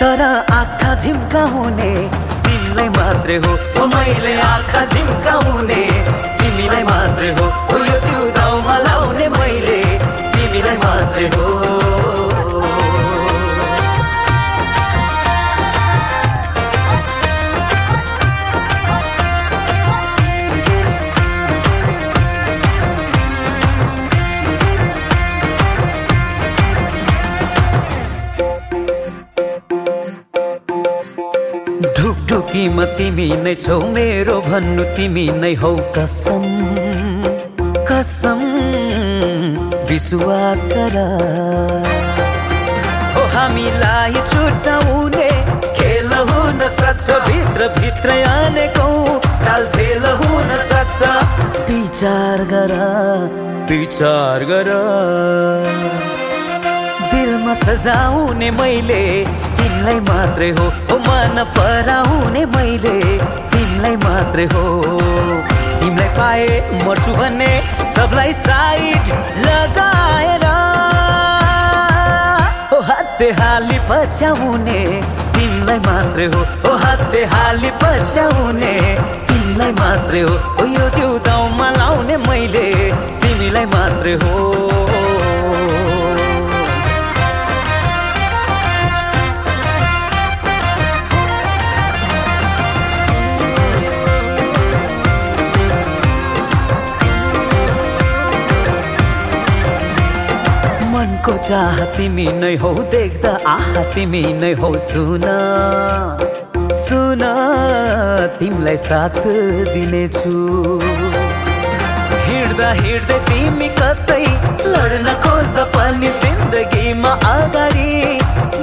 तर आँखा झिम्काउने तिमीलाई मात्र हो। मैले आँखा झिम्काउने तिमीलाई मात्र हो। यो जिउ दाउमा लाउने मैले। तिमीलाई मात्र हो। ढुकढुकीमा तिमी नै छौ मेरो भन्नु तिमी नै हौ कसम कसम विश्वास गर। हो हामीलाई छुट्याउने खेल हुन सक्छ भित्र भित्र आनेको। चाल छेल हुन सक्छ। विचार गर विचार गर। दिलमा सजाउने मैले तिमीलाई मात्रै हो। ओ मन पराउने मैले तिमीलाई मात्रै हो। तिमीलाई पाए मर्छु भन्ने सबलाई साइड लगाएर। हो हाते हाली पछ्याउने तिमीलाई मात्रै हो। ओ हाते हाली पछ्याउने तिमीलाई मात्रै हो। ओ यो जिउदाउमा लाउने मैले तिमीलाई मात्रै हो। मनको चाह। तिमी नै हौ देख्दा आह तिमी नै हौ सुन। सुन तिमीलाई साथ दिनेछु। हिँड्दा हिँड्दै तिमी कतै लड्न खोज्दा पनि जिन्दगीमा अगाडि।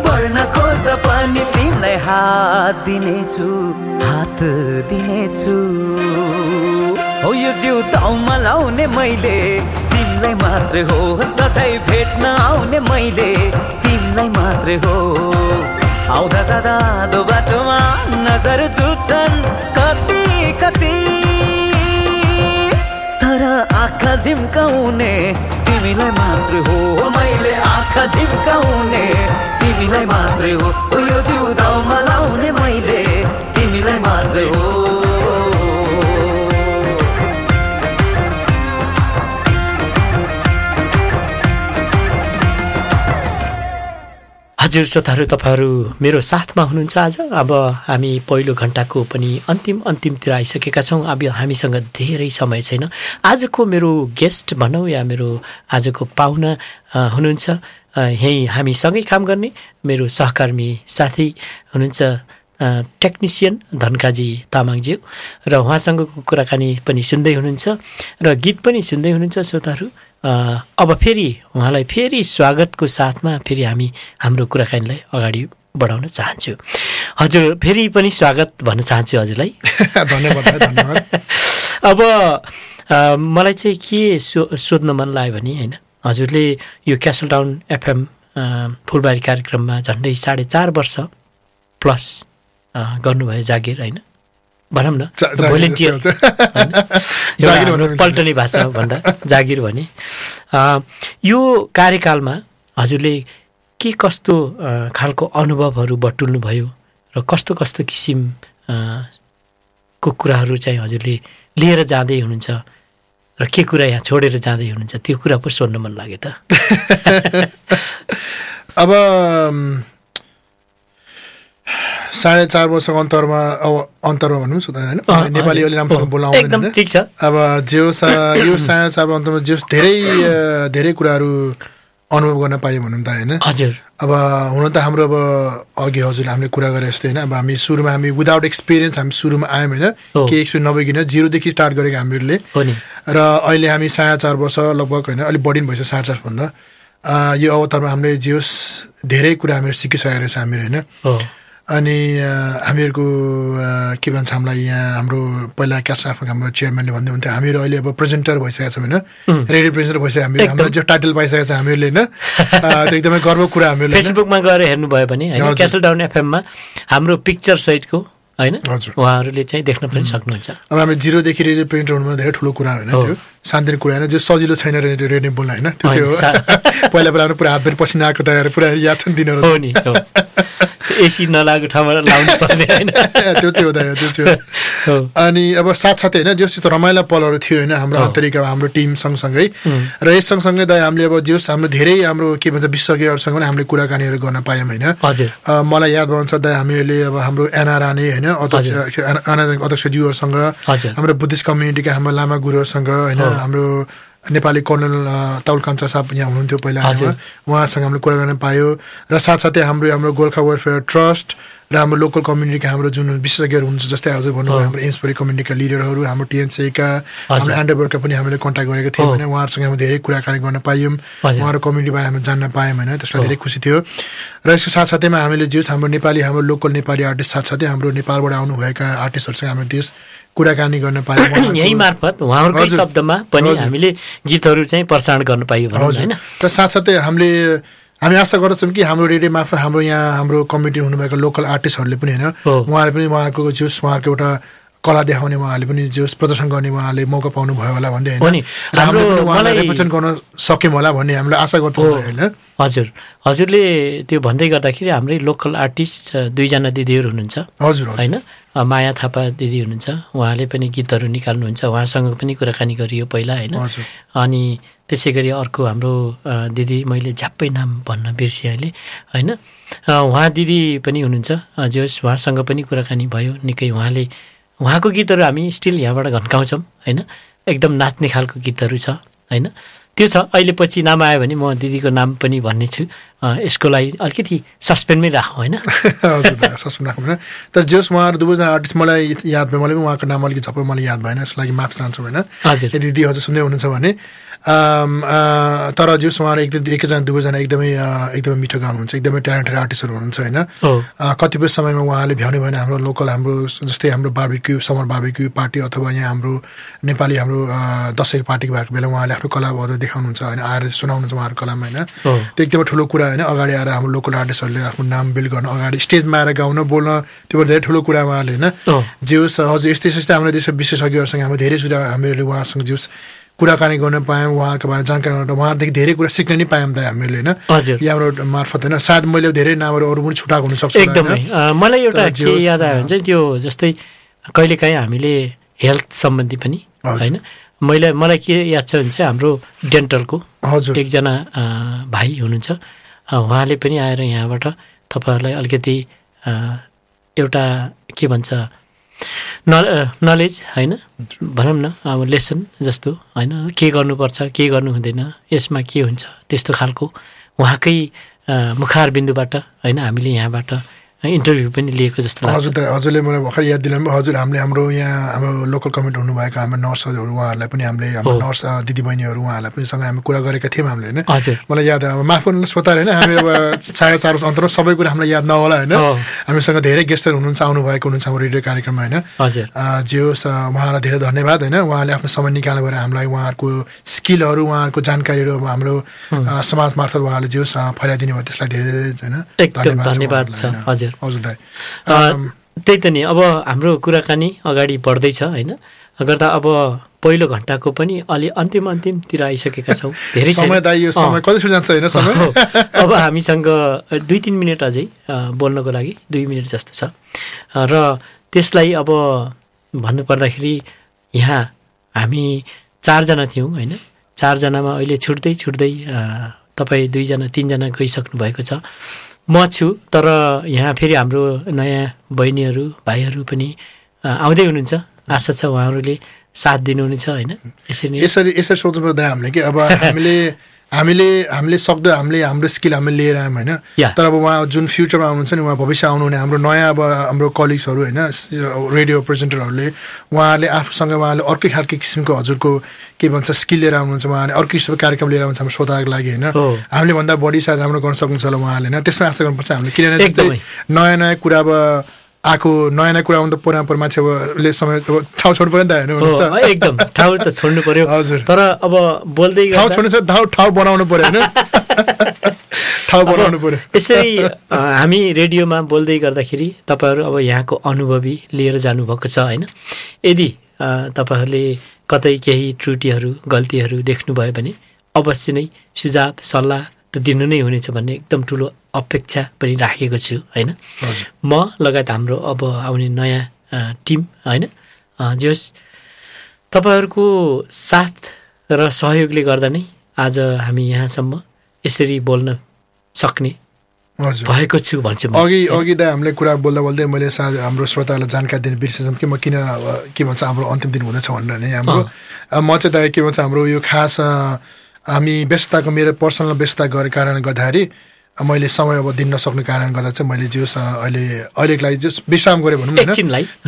बढ्न खोज्दा पनि तिमीलाई हात दिनेछु हात दिनेछु। हो यो जिउ दाउमा लाउने मैले। तिमीलाई मात्रै हो सधैँ भेट्न आउने मैले। तिमीलाई मात्रै हो। आउँदा जाँदा दो बाटोमा नजर जुत्छन् कति कति। तर आँखा झिम्काउने तिमीलाई मात्रै हो। मैले आँखा झिम्काउने तिमीलाई मात्रै हो। यो जिउ दाउमा लाउने मैले। तिमीलाई मात्रै हो। हजुर श्रोताहरू तपाईँहरू मेरो साथमा हुनुहुन्छ आज। अब हामी पहिलो घन्टाको पनि अन्तिम अन्तिमतिर आइसकेका छौँ। अब हामीसँग धेरै समय छैन। आजको मेरो गेस्ट भनौँ या मेरो आजको पाहुना हुनुहुन्छ। यहीँ हामीसँगै काम गर्ने मेरो सहकर्मी साथी हुनुहुन्छ टेक्निसियन धनकाजी तामाङज्यू। र उहाँसँगको कुराकानी पनि सुन्दै हुनुहुन्छ। र गीत पनि सुन्दै हुनुहुन्छ श्रोताहरू। अब फेरि उहाँलाई फेरि स्वागतको साथमा फेरि हामी हाम्रो कुराकानीलाई अगाडि बढाउन चाहन्छु। हजुर फेरि पनि स्वागत भन्न चाहन्छु हजुरलाई। धन्यवाद अब मलाई चाहिँ के सो सोध्न मन लाग्यो भने होइन हजुरले यो क्यासल टाउन एफएम फुलबारी कार्यक्रममा झन्डै साढे चार वर्ष प्लस गर्नुभयो जागिर होइन। भनौँ न भोलिन्टियर। पल्टने भाषामा भन्दा जागिर भने। यो कार्यकालमा हजुरले के कस्तो खालको अनुभवहरू बटुल्नु भयो र कस्तो कस्तो किसिम अ, को कुराहरू चाहिँ हजुरले लिएर जाँदै हुनुहुन्छ र के कुरा यहाँ छोडेर जाँदै हुनुहुन्छ त्यो कुरा पो सोध्न मन लाग्यो त। अब साढे चार वर्षको अन्तरमा अब अन्तरमा भनौँ न होइन? नेपाली अलि राम्रोसँग बोल्न आउँदैन अब जेस यो साढे चार अन्तरमा जेस धेरै धेरै कुराहरू अनुभव गर्न पायो भनौँ त होइन? हजुर। अब हुन त हाम्रो अब अघि हजुरले हामीले कुरा गरे जस्तै होइन? अब हामी सुरुमा हामी विदाउट एक्सपिरियन्स हामी सुरुमा आयौँ होइन। केही एक्सपिरियन्स नभइकन जिरोदेखि स्टार्ट गरेको हामीहरूले। र अहिले हामी साढे चार वर्ष लगभग होइन? अलिक बढी भइसक्यो साढे चारभन्दा यो अवतारमा हामीले जे होस् धेरै कुरा हामीहरू सिकिसकेको रहेछ हामीहरू होइन? अनि हामीहरूको के भन्छ हामीलाई यहाँ हाम्रो पहिला क्यास आफ्नो हाम्रो चेयरम्यानले भन्दै हुन्थ्यो हामीहरू अहिले अब प्रेजेन्टर भइसकेका छौँ होइन रेडियो प्रेजेन्टर भइसक्यो एकदम। हाम्रो जो टाइटल पाइसकेको छ हामीहरूले होइन त्यो एकदमै गर्वको कुरा हामीहरूले? फेसबुकमा गएर हेर्नुभयो भने। क्यासल डाउन एफएममा हाम्रो पिक्चर सहितको होइन। उहाँहरूले चाहिँ देख्न पनि सक्नुहुन्छ अब हामी जिरोदेखि रेडियो प्रिन्टर हुनुमा धेरै ठुलो कुरा होइन। त्यो सानोतिनो कुरा होइन जो सजिलो छैन रेडियो रेडियो बोल्न होइन त्यो चाहिँ हो पहिला पहिला हाम्रो पुरा हातभरि पसिना आएको तयार पुरा याद छ नि दिनहरू एसी नलागेको ठाउँमा लाउनु पर्ने होइन। त्यो चाहिँ हो दाइ, त्यो चाहिँ अनि अब साथसाथै होइन जस यस्तो रमाइला पलहरू थियो होइन हाम्रो अब हाम्रो टिम सँगसँगै। र यस सँगसँगै दाइ हामीले अब जस हाम्रो धेरै हाम्रो के भन्छ विशेषज्ञहरूसँग पनि हामीले कुराकानीहरू गर्न पायौँ होइन। हजुर। मलाई याद भन्छ दाइ हामीले अब हाम्रो एना राणे होइन अध्यक्ष एना अध्यक्षज्यूहरूसँग। हाम्रो बुद्धिस्ट कम्युनिटीका हाम्रो लामा गुरुहरूसँग होइन। हाम्रो नेपाली कर्नल ताउल कान्छा साहब यहाँ हुनुहुन्थ्यो पहिला। उहाँहरूसँग हामीले कुरा गर्न पायो र साथसाथै हाम्रो हाम्रो गोर्खा वेलफेयर ट्रस्ट र हाम्रो लोकल कम्युनिटीका हाम्रो जुन विशेषज्ञहरू हुनुहुन्छ जस्तै हजुर भन्नुभयो। हाम्रो एम्सपरी कम्युनिटीका लिडरहरू हाम्रो टिएनसीका। हाम्रो एन्डरबर्गका पनि हामीले कन्ट्याक्ट गरेको थियौँ। होइन उहाँहरूसँग हामी धेरै कुराकानी गर्न पायौँ। उहाँहरू कम्युनिटीबारे हामी जान्न पायौँ होइन त्यसलाई। धेरै खुसी थियो र यसको साथसाथैमा हामीले जे हाम्रो नेपाली हाम्रो लोकल नेपाली आर्टिस्ट साथसाथै हाम्रो नेपालबाट आउनुभएका आर्टिस्टहरूसँग हामी देश कुराकानी गर्न पायौँ यही मार्फत उहाँहरूकै। शब्दमा पनि। हामीले गीतहरू चाहिँ प्रसारण गर्न हजुर होइन र साथसाथै हामीले हामी आशा गर्दछौँ कि हाम्रो रेडियो मार्फत हाम्रो यहाँ हाम्रो कमिटी हुनुभएको लोकल आर्टिस्टहरूले पनि होइन। उहाँहरूले पनि उहाँहरूको जुस उहाँहरूको एउटा कला देखाउने उहाँहरूले पनि जस प्रदर्शन गर्ने उहाँले मौका पाउनु भयो होला भन्दै होइन। उहाँलाई रिप्रेजेन्ट गर्न सक्यौँ होला भन्ने हामीले आशा गर्छौँ। होइन। हजुर हजुरले त्यो भन्दै गर्दाखेरि हाम्रै लोकल आर्टिस्ट दुईजना दिदीहरू हुनुहुन्छ। हजुर होइन माया थापा दिदी हुनुहुन्छ उहाँले पनि गीतहरू निकाल्नुहुन्छ उहाँसँग पनि कुराकानी गरियो पहिला होइन। अनि त्यसै गरी अर्को हाम्रो दिदी मैले झ्याप्पै नाम भन्न बिर्सेँ अहिले होइन? उहाँ दिदी पनि हुनुहुन्छ। जे होस् उहाँसँग पनि कुराकानी भयो। निकै उहाँले उहाँको गीतहरू हामी स्टिल यहाँबाट घन्काउँछौँ होइन? एकदम नाच्ने खालको गीतहरू छ होइन? त्यो छ। अहिले पछि नाम आयो भने म दिदीको नाम पनि भन्ने छु यसको लागि अलिकति सस्पेन्डमै राखौँ होइन? सस्पेन्ड राखौँ होइन? तर जस उहाँहरू दुवैजना आर्टिस्ट मलाई याद भयो मलाई पनि उहाँको नाम अलिकति झप्पै मलाई याद भएन यसको लागि माफ चाहन्छु होइन? हजुर। यदि दिदी हजुर सुन्दै हुनुहुन्छ भने तर जस उहाँहरू एक एकजना दुवैजना एकदमै अ, एकदमै मिठो गाउनुहुन्छ एकदमै ट्यालेन्टेड आर्टिस्टहरू हुनुहुन्छ होइन? अ, कतिपय समयमा उहाँले भ्याउने भएन हाम्रो लोकल हाम्रो जस्तै हाम्रो बार्बिक्यू समर बार्बिक्यू पार्टी अथवा यहाँ हाम्रो नेपाली हाम्रो अ, दसैँ पार्टी भएको बेला उहाँले आफ्नो कलाहरू देखाउनुहुन्छ होइन? आएर सुनाउनुहुन्छ उहाँहरूको कलामा होइन? त्यो एकदमै ठुलो कुरा होइन? अगाडि आएर हाम्रो लोकल आर्टिस्टहरूले आफ्नो नाम बिल्ड गर्न अगाडि स्टेजमा आएर गाउन बोल्न त्यो धेरै ठुलो कुरा उहाँले होइन? जे होस् हजुर यस्तै यस्तै हाम्रो देश विशेषज्ञहरूसँग हाम्रो धेरै कुरा हामीहरूले उहाँसँग जे होस् कुराकानी गर्न पायौँ उहाँहरूको बारेमा जानकारी गर्न उहाँदेखि धेरै कुरा सिक्न नै पायौँ त हामीले होइन? यहाँबाट मार्फत होइन? सायद मैले धेरै नामहरू अरू पनि छुटाएको हुनसक्छ एकदमै। मलाई एउटा के याद आयो भने चाहिँ त्यो जस्तै कहिलेकाहीँ हामीले हेल्थ सम्बन्धी पनि। होइन? मैले मलाई के याद छ भने चाहिँ हाम्रो डेन्टलको हजुर। एकजना भाइ हुनुहुन्छ। उहाँले पनि आएर यहाँबाट तपाईँहरूलाई अलिकति एउटा के भन्छ न नलेज होइन? भनौँ न अब लेसन जस्तो होइन? के गर्नुपर्छ के गर्नु हुँदैन यसमा के हुन्छ त्यस्तो खालको उहाँकै मुखार बिन्दुबाट होइन? हामीले यहाँबाट इन्टरभ्यू पनि लिएको जस्तो लाग्छ। हजुर त हजुरले मलाई भर्खर याद भयो। हजुर हामीले हाम्रो यहाँ हाम्रो लोकल कमिटी हुनुभएको हाम्रो नर्सहरू उहाँहरूलाई पनि हामीले हाम्रो। नर्स दिदीबहिनीहरू उहाँहरूलाई पनि सँग हामी कुरा गरेका थियौँ हामीले होइन? हजुर। मलाई याद अब माफ गर्नु स्वतः होइन हामी अब साढे चार वर्ष अन्तरमा सबै कुरा हामीलाई याद नहोला होइन। हामीसँग धेरै गेस्टहरू हुनुहुन्छ आउनुभएको हुनुहुन्छ हाम्रो रेडियो कार्यक्रममा होइन? हजुर। जे होस् उहाँलाई धेरै धन्यवाद होइन? उहाँले आफ्नो समय निकालेर हामीलाई उहाँहरूको स्किलहरू उहाँहरूको जानकारीहरू अब हाम्रो समाज मार्फत उहाँले जे होस् फैलाइदिनु भयो त्यसलाई धेरै धेरै होइन धन्यवाद छ? हजुर। हजुर त्यही त नि अब हाम्रो कुराकानी अगाडि बढ्दैछ होइन? गर्दा अब पहिलो घन्टाको पनि अलि अन्तिम अन्तिमतिर आइसकेका छौँ। धेरै। समय दाइ यो अँ, समय कति जान्छ होइन समय। अब हामीसँग दुई तिन मिनट अझै बोल्नको लागि दुई मिनट जस्तो छ। र त्यसलाई अब भन्नुपर्दाखेरि यहाँ हामी चारजना थियौँ होइन? चारजनामा अहिले छुट्दै छुट्दै तपाईँ दुईजना तिनजना गइसक्नु भएको छ। म छु तर यहाँ फेरि हाम्रो नयाँ बहिनीहरू भाइहरू पनि आउँदै हुनुहुन्छ। आशा छ उहाँहरूले साथ दिनुहुनेछ होइन? यसरी यसरी यसरी सोच्नु पर्दा हामीले कि? अब हामीले हामीले हामीले सक्दो हामीले हाम्रो स्किल हामीले लिएर आयौँ होइन। तर अब उहाँ जुन फ्युचरमा आउनुहुन्छ नि उहाँ भविष्य आउनुहुने हाम्रो नयाँ अब हाम्रो कलिग्सहरू होइन रेडियो प्रेजेन्टरहरूले उहाँहरूले आफूसँग उहाँले अर्कै खालको किसिमको हजुरको के भन्छ स्किल लिएर आउनुहुन्छ उहाँले अर्कै किसिमको कार्यक्रम लिएर आउनुहुन्छ हाम्रो श्रोताको लागि होइन। हामीले भन्दा बढी सायद राम्रो गर्न सक्नुहुन्छ होला उहाँले होइन त्यसमा आशा गर्नुपर्छ हामीले किनभने जस्तै। नयाँ नयाँ कुरा अब आएको नयाँ नयाँ कुरा आउनु त पुरानो पुरानो मान्छेले समय अब ठाउँ छोड्नु पऱ्यो नि त। होइन। एकदम। ठाउँ त छोड्नु पर्यो। हजुर। तर अब बोल्दै ठाउँ छोड्नु छ ठाउँ ठाउँ बनाउनु पर्यो होइन? ठाउँ बनाउनु पर्यो। यसरी हामी रेडियोमा बोल्दै गर्दाखेरि तपाईँहरू अब यहाँको अनुभवी लिएर जानुभएको छ होइन? यदि तपाईँहरूले कतै केही त्रुटिहरू गल्तीहरू देख्नुभयो भने अवश्य नै सुझाव सल्लाह त दिनु नै हुनेछ भन्ने एकदम ठुलो अपेक्षा पनि राखेको छु होइन? म लगायत हाम्रो अब आउने नयाँ टिम होइन? जे होस् तपाईँहरूको साथ र सहयोगले गर्दा नै आज हामी यहाँसम्म यसरी बोल्न सक्ने भएको छु भन्छु अघि अघि त हामीले कुरा बोल्दा बोल्दै मैले हाम्रो श्रोतालाई जानकारी दिन बिर्सेछौँ कि म किन के भन्छ हाम्रो अन्तिम दिन हुँदैछ भनेर नि हाम्रो म चाहिँ त के भन्छ हाम्रो यो खास हामी व्यस्तताको मेरो पर्सनल व्यस्तता गरेको कारणले गर्दाखेरि मैले समय अब दिन नसक्ने कारणले गर्दा चाहिँ मैले अ, अहिले अहिलेको लागि जस विश्राम गरेँ भनौँ न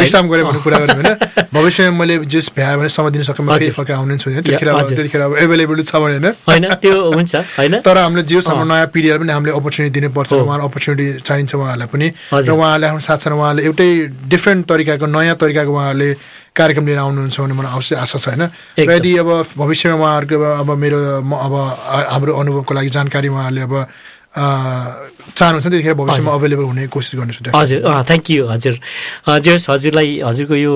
विश्राम गरेँ? भन्ने कुरा गरेँ होइन भविष्यमा मैले जस भ्यायो भने समय दिन सक्यो म फेरि हजुर। फर्केर आउने छु त्यतिखेर। त्यतिखेर अब एभाइलेबल छ भने होइन त्यो हुन्छ होइन तर हामीले जे होस् हाम्रो नयाँ पिँढीहरूलाई पनि हामीले अपर्च्युनिटी दिनुपर्छ। उहाँलाई अपर्च्युनिटी चाहिन्छ उहाँहरूलाई पनि र। उहाँहरूले आफ्नो साथसाथै उहाँले एउटै डिफ्रेन्ट तरिकाको नयाँ तरिकाको उहाँहरूले कार्यक्रम लिएर आउनुहुन्छ भन्ने मलाई अवश्य आशा छ होइन र। यदि अब भविष्यमा उहाँहरूको अब मेरो अब हाम्रो अनुभवको लागि जानकारी उहाँहरूले अब चाहनुहुन्छ त्यतिखेर भविष्यमा अभाइलेबल हुने कोसिस definitely. हजुर थ्याङ्क यू हजुर। हजुर हजुरलाई हजुरको यो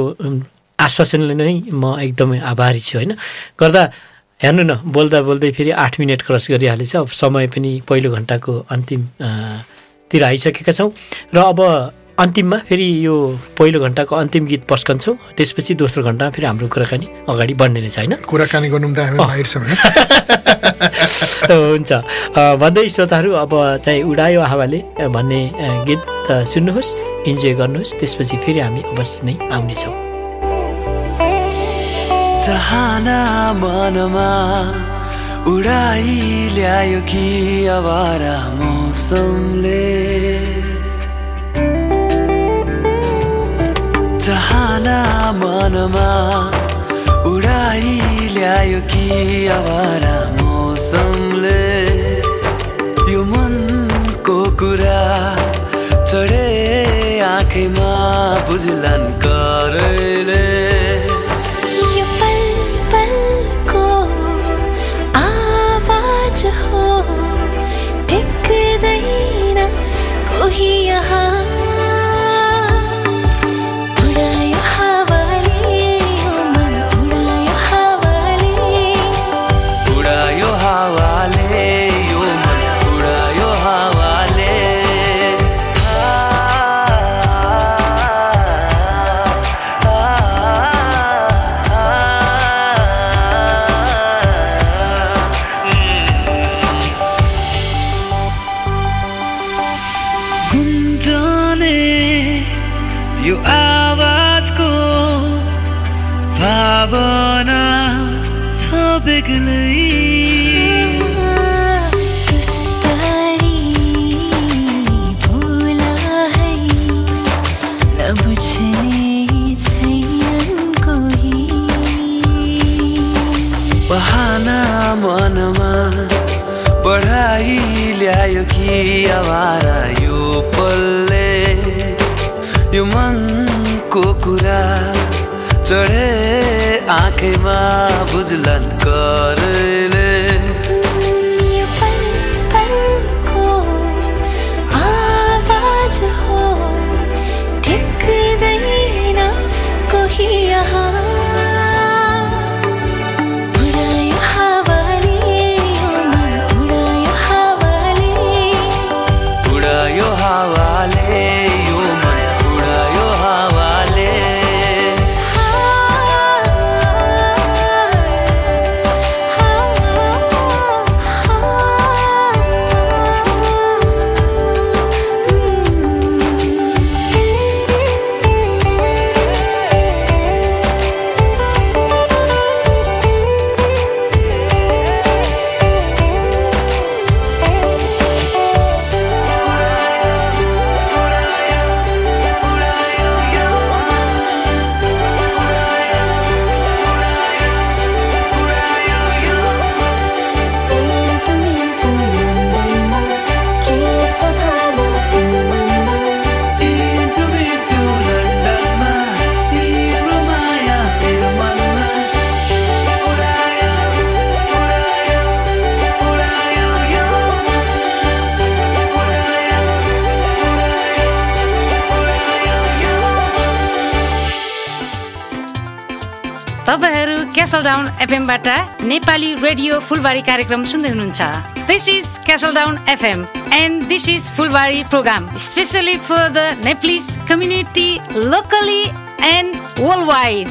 आश्वासनले नै म एकदमै आभारी छु होइन? गर्दा हेर्नु न बोल्दा बोल्दै फेरि आठ मिनट क्रस गरिहालेछ। अब समय पनि पहिलो घन्टाको अन्तिम अ, तिर आइसकेका छौँ। र अब अन्तिममा फेरि यो पहिलो घन्टाको अन्तिम गीत पस्कन्छौँ। त्यसपछि दोस्रो घन्टामा फेरि हाम्रो कुराकानी अगाडि बढ्ने नै छ होइन कुराकानी गर्नु त हामी माहिर छौँ होइन हुन्छ। भन्दै श्रोताहरू अब चाहिँ उडायो हावाले भन्ने गीत सुन्नुहोस् इन्जोय गर्नुहोस् त्यसपछि फेरि हामी अवश्य नै आउनेछौँ। चाहना मनमा उडाइ ल्यायो कि मौसमले चाहना मनमा उडाइ ल्यायो कि आवारा मौसमले। यो मनको कुरा चढे आँखैमा बुझलान् करले। आवाज हो टिक्दैन कोही यहाँ। बुझलन क्यासल डाउन एफएमबाट नेपाली रेडियो फुलबारी कार्यक्रम सुन्दै हुनुहुन्छ। This is Castle Down FM and this is Phulbari program specially for the Nepalese community locally and worldwide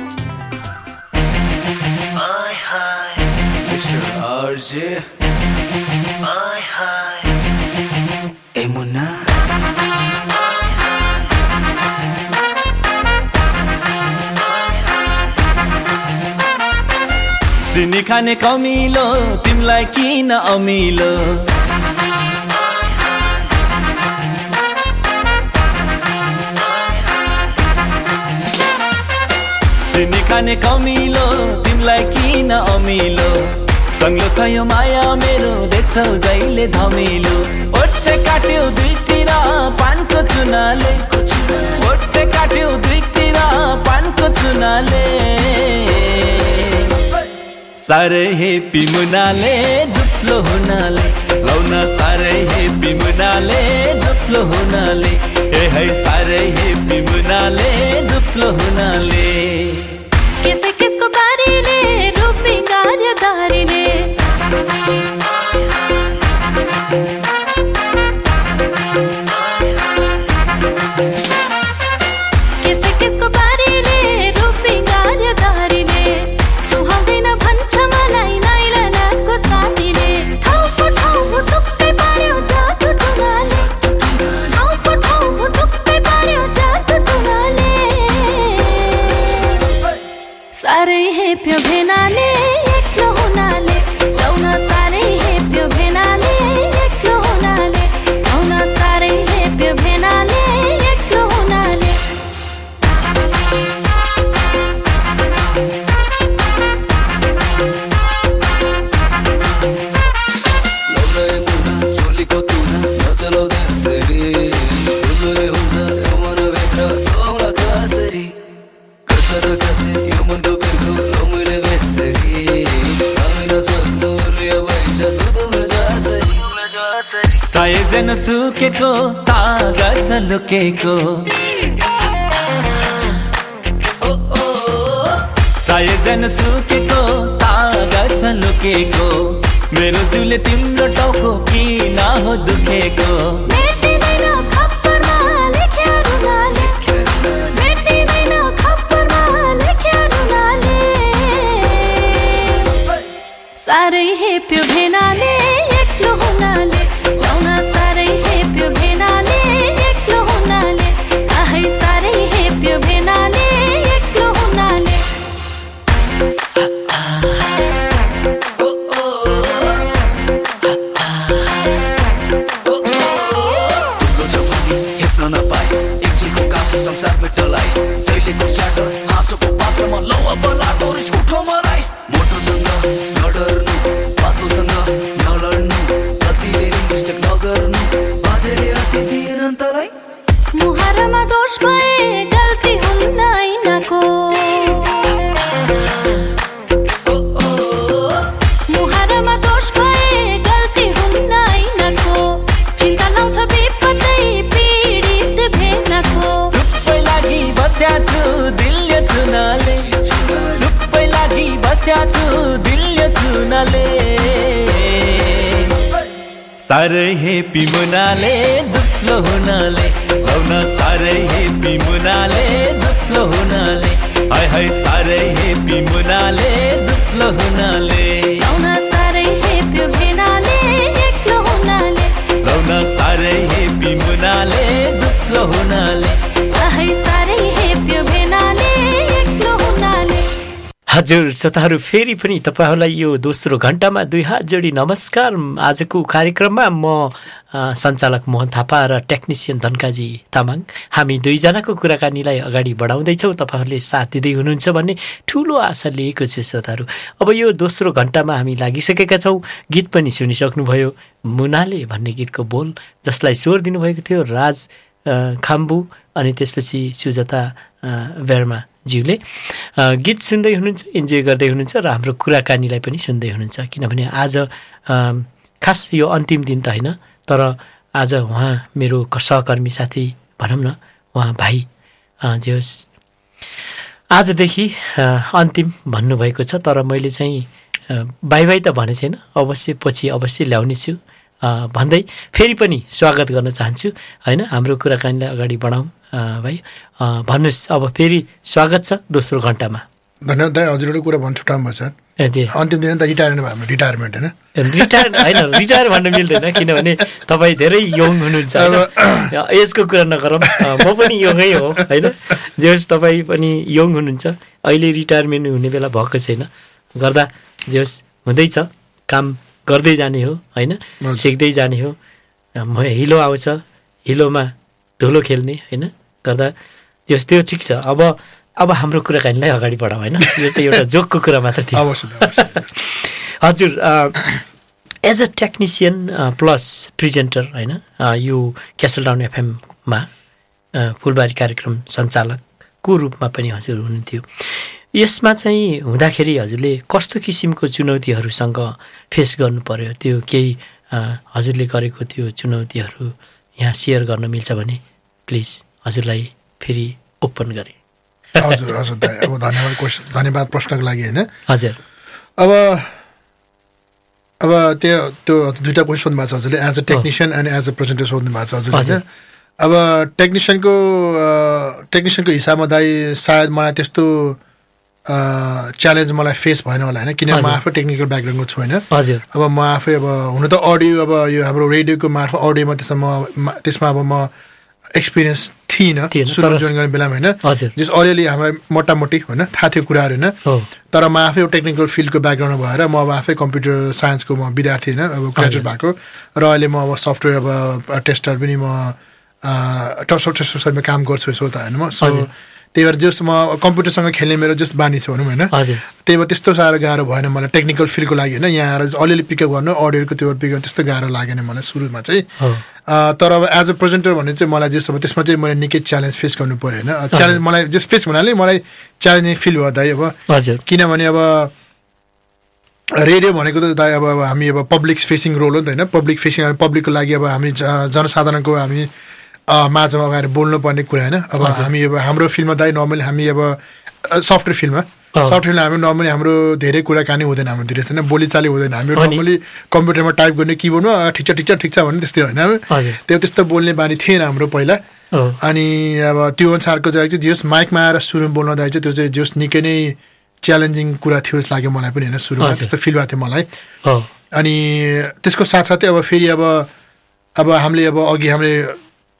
Mr. RJ Hi, hi चिनी खाने कमिलो तिमीलाई किन अमिलो? चिनी खाने कमिलो तिमीलाई किन अमिलो? सङ्लो छ यो माया मेरो देख्छौ जहिले धमिलो। ओठे काट्यो दुईतिर पानको चुनाले। ओठे काट्यो दुईतिर पानको चुनाले। साह्रै हेपी मुनाले दुप्लो हुनाले। लौन साह्रै हेपी मुनाले दुप्लो हुनाले। ए है साह्रै हेपी मुनाले दुप्लो हुनाले। तागा छ लुकेको चाहे जेन सुकेको छ लुकेको मेरो जिउले तिम्रो टाउको किन हो दुखेको? साह्रै हेप्यो भेनाले। साह्रै हेपी मुनाले दुप्लो हुनाले। लाउन साह्रै हेपी मुनाले दुप्लो हुनाले। हाय हाय साह्रै हेपी मुनाले दुप्लो हुनाले। हजुर श्रोताहरू फेरि पनि तपाईँहरूलाई यो दोस्रो घन्टामा दुई हात जोडी नमस्कार। आजको कार्यक्रममा म सञ्चालक मोहन थापा र टेक्निसियन धनकाजी तामाङ। हामी दुईजनाको कुराकानीलाई अगाडि बढाउँदैछौँ। तपाईँहरूले साथ दिँदै हुनुहुन्छ भन्ने ठुलो आशा लिएको छु श्रोताहरू अब यो दोस्रो घन्टामा हामी लागिसकेका छौँ। गीत पनि सुनिसक्नुभयो। मुनाले भन्ने गीतको बोल जसलाई स्वर दिनुभएको थियो राज खाम्बु अनि त्यसपछि सुजता बेर्मा ज्यूले गीत सुन्दै हुनुहुन्छ इन्जोय गर्दै हुनुहुन्छ र हाम्रो कुराकानीलाई पनि सुन्दै हुनुहुन्छ। किनभने आज खास यो अन्तिम दिन त होइन तर आज उहाँ मेरो सहकर्मी साथी भनौँ न उहाँ भाइ जे होस्। आजदेखि अन्तिम भन्नुभएको छ तर मैले चाहिँ बाई बाई त भने छैन अवश्य पछि अवश्य ल्याउने छु भन्दै फेरि पनि स्वागत गर्न चाहन्छु। होइन हाम्रो कुराकानीलाई अगाडि बढाउँ। भाइ भन्नुहोस् अब फेरि स्वागत छ दोस्रो घन्टामा। धन्यवाद दाइ हजुर एउटा कुरा सर। ए जे। अन्तिम दिन त रिटायर हाम्रो रिटायरमेन्ट होइन? रिटायर होइन रिटायर भन्नु मिल्दैन किनभने तपाईँ धेरै यङ हुनुहुन्छ? एजको कुरा नगरौँ म पनि यङै हो होइन? जे होस् तपाईँ पनि यङ हुनुहुन्छ अहिले रिटायरमेन्ट हुने बेला भएको छैन। गर्दा जे होस् हुँदैछ काम गर्दै जाने हो होइन? सिक्दै जाने हो। म हिलो आउँछ हिलोमा धुलो खेल्ने होइन? गर्दा जे होस् त्यो ठिक छ। अब अब हाम्रो कुराकानीलाई अगाडि बढाउँ होइन? यो त एउटा जोकको कुरा मात्र थियो। हजुर as a technician plus presenter होइन यो क्यासल डाउन एफएममा फुलबारी कार्यक्रम सञ्चालकको रूपमा पनि हजुर हुनुहुन्थ्यो। यसमा चाहिँ हुँदाखेरि हजुरले कस्तो किसिमको चुनौतीहरूसँग फेस गर्नु पर्यो त्यो केही हजुरले गरेको त्यो चुनौतीहरू यहाँ सेयर गर्न मिल्छ भने प्लिज हजुरलाई फेरि ओपन गरेँ। हजुर हजुर अब धन्यवाद क्वेसन धन्यवाद प्रश्नको लागि होइन? हजुर। अब अब त्यो त्यो दुइटा क्वेसन सोध्नु भएको छ हजुरले। As a technician and as a presenter सोध्नु भएको छ हजुरले हजुर। अब टेक्निसियनको टेक्निसियनको हिसाबमा दाइ सायद मलाई त्यस्तो च्यालेन्ज मलाई फेस भएन होला होइन किनभने म। आफै टेक्निकल ब्याकग्राउन्डको छु होइन हजुर अब म आफै अब हुन त अडियो अब यो हाम्रो रेडियोको मार्फत अडियोमा त्यसमा म त्यसमा अब म एक्सपिरियन्स थिइनँ सुरु जोइन गर्ने बेलामा होइन जस अलिअलि हामीलाई मोटामोटी होइन थाहा थियो कुराहरू होइन तर म आफै टेक्निकल फिल्डको ब्याकग्राउन्ड भएर म अब आफै कम्प्युटर साइन्सको म विद्यार्थी होइन अब ग्रेजुएट भएको र अहिले म अब सफ्टवेयर अब टेस्टर पनि म सफ्टवेयर टेस्टरमा काम गर्छु यसो त होइन म सो। त्यही भएर जस म कम्प्युटरसँग खेल्ने मेरो जस बानी छ भनौँ होइन। त्यही भएर त्यस्तो साह्रो गाह्रो भएन मलाई टेक्निकल फिल्डको लागि होइन। यहाँ आएर अलिअलि पिकअप गर्नु अडियोको त्यो पिकअप त्यस्तो गाह्रो लागेन मलाई सुरुमा चाहिँ। तर अब एज अ प्रेजेन्टर भने चाहिँ मलाई जस अब त्यसमा चाहिँ मैले निकै च्यालेन्ज फेस गर्नु पऱ्यो होइन। च्यालेन्ज मलाई जस फेस भन्नाले मलाई च्यालेन्जिङ फिल भयो दाइ अब। हजुर। किनभने अब रेडियो भनेको त दाइ अब हामी अब पब्लिक फेसिङ रोल हो त होइन। पब्लिक फेसिङ पब्लिकको लागि अब हामी जनसाधारणको हामी माझमा अगाएर बोल्नुपर्ने कुरा होइन। अब। हामी अब हाम्रो फिल्डमा दाइ नर्मली हामी अब सफ्टवेयर फिल्डमा। सफ्टवेयरमा हामी नर्मली हाम्रो धेरै कुराकानी हुँदैन हाम्रो धेरै होइन बोलीचाली हुँदैन। हामी। नर्मली कम्प्युटरमा टाइप गर्ने किबोर्डमा ठिक छ ठिक छ ठिक छ भन्ने त्यस्तै होइन त्यो त्यस्तो बोल्ने बानी थिएन हाम्रो पहिला। अनि अब त्यो अनुसारको चाहिँ चाहिँ जस माइकमा आएर सुरुमा बोल्न दाइ चाहिँ त्यो चाहिँ जस निकै नै च्यालेन्जिङ कुरा थियो जस्तो लाग्यो मलाई पनि होइन सुरुमा। त्यस्तो फिल भएको थियो मलाई। अनि त्यसको साथसाथै अब फेरि अब अब हामीले अब अघि हामीले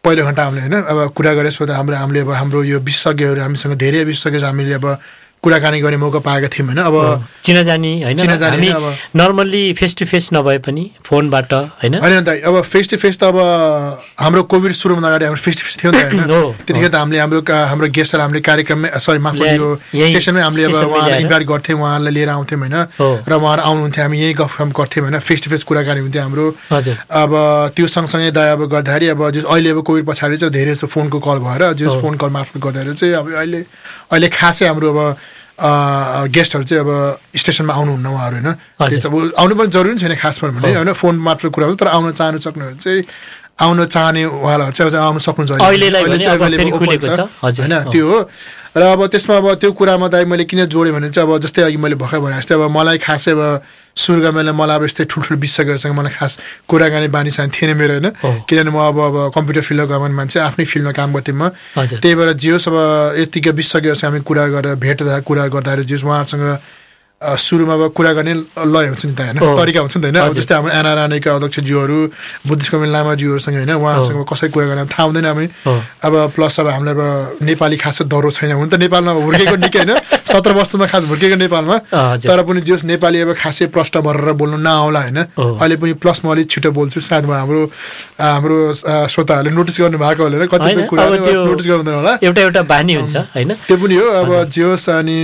पहिलो घन्टा हामीले होइन अब कुरा गरेर सोध्दा हाम्रो हामीले अब हाम्रो यो विशेषज्ञहरू हामीसँग धेरै विशेषज्ञ हामीले अब कुराकानी गर्ने मौका पाएका थियौँ होइन? अब चिनाजानी होइन चिनाजानी नर्मल्ली फेस टु फेस नभए पनि फोनबाट होइन। होइन दाइ अब फेस टु फेस त अब हाम्रो कोभिड सुरुमा अगाडि हाम्रो फेस टु फेस थियो नि त होइन? त्यतिखेर त हामीले हाम्रो हाम्रो गेस्टहरू हामीले कार्यक्रममै सरी माफ यो स्टेसनमै हामीले अब उहाँलाई। इन्भाइट गर्थ्यौँ उहाँलाई लिएर आउँथ्यौँ होइन। र उहाँहरू आउनुहुन्थ्यो हामी यही गफम गर्थ्यौँ होइन? फेस टु फेस कुराकानी हुन्थ्यो हाम्रो। अब त्यो सँगसँगै दाइ अब गर्दाखेरि अब जस अहिले अब कोभिड पछाडि चाहिँ धेरै जस्तो फोनको कल भएर जस। फोन कल मार्फत गर्दाखेरि चाहिँ अब अहिले अहिले खासै हाम्रो अब गेस्टहरू चाहिँ अब स्टेसनमा आउनुहुन्न उहाँहरू होइन? अब आउनु पनि जरुरी छैन खास पनि भने। होइन फोन मार्फत कुरा हुन्छ तर आउन चाहनु सक्नेहरू चाहिँ आउन चाहनेवालाहरू चाहिँ चाहिँ आउनु सक्नुहुन्छ। होइन हो। त्यो हो। र अब त्यसमा अब त्यो कुरामा दाइ मैले किन जोडेँ भने चाहिँ अब जस्तै अघि मैले भर्खर भने जस्तै अब मलाई खासै अब सुरुमा मैले मलाई अब यस्तै ठुल्ठुलो विशेषज्ञहरूसँग मलाई खास कुराकानी बानी सानी थिएन मेरो होइन। किनभने म अब अब कम्प्युटर फिल्डमा गएको मान्छे आफ्नै फिल्डमा काम गर्थेँ म। त्यही भएर जे होस् अब यतिकै विशेषज्ञहरूसँग हामी कुरा गरेर भेट्दा कुरा गर्दाखेरि जे होस् उहाँहरूसँग सुरुमा अब कुरा गर्ने लय हुन्छ नि त होइन। तरिका हुन्छ नि त होइन। जस्तै हाम्रो एना रानीका अध्यक्षज्यूहरू बुद्धिस्ट कम्युनिटी लामाज्यूहरूसँग होइन उहाँहरूसँग कसरी कुरा गर्न थाहा हुँदैन हामी अब प्लस अब हामीलाई अब नेपाली खासै डह्रो छैन। हुन त नेपालमा हुर्केको निकै होइन? सत्र वर्षमा खास हुर्केको नेपालमा। तर पनि जे होस् नेपाली अब खासै प्रष्ट भरेर बोल्नु नआउला होइन। अहिले पनि प्लस म अलिक छिटो बोल्छु। सायद म हाम्रो हाम्रो श्रोताहरूले नोटिस गर्नु भएको होला कतिपय त्यो- नोटिस गर्नुहुँदैन होला। एउटा एउटा बानी हुन्छ होइन? त्यो पनि हो। अब जे होस् अनि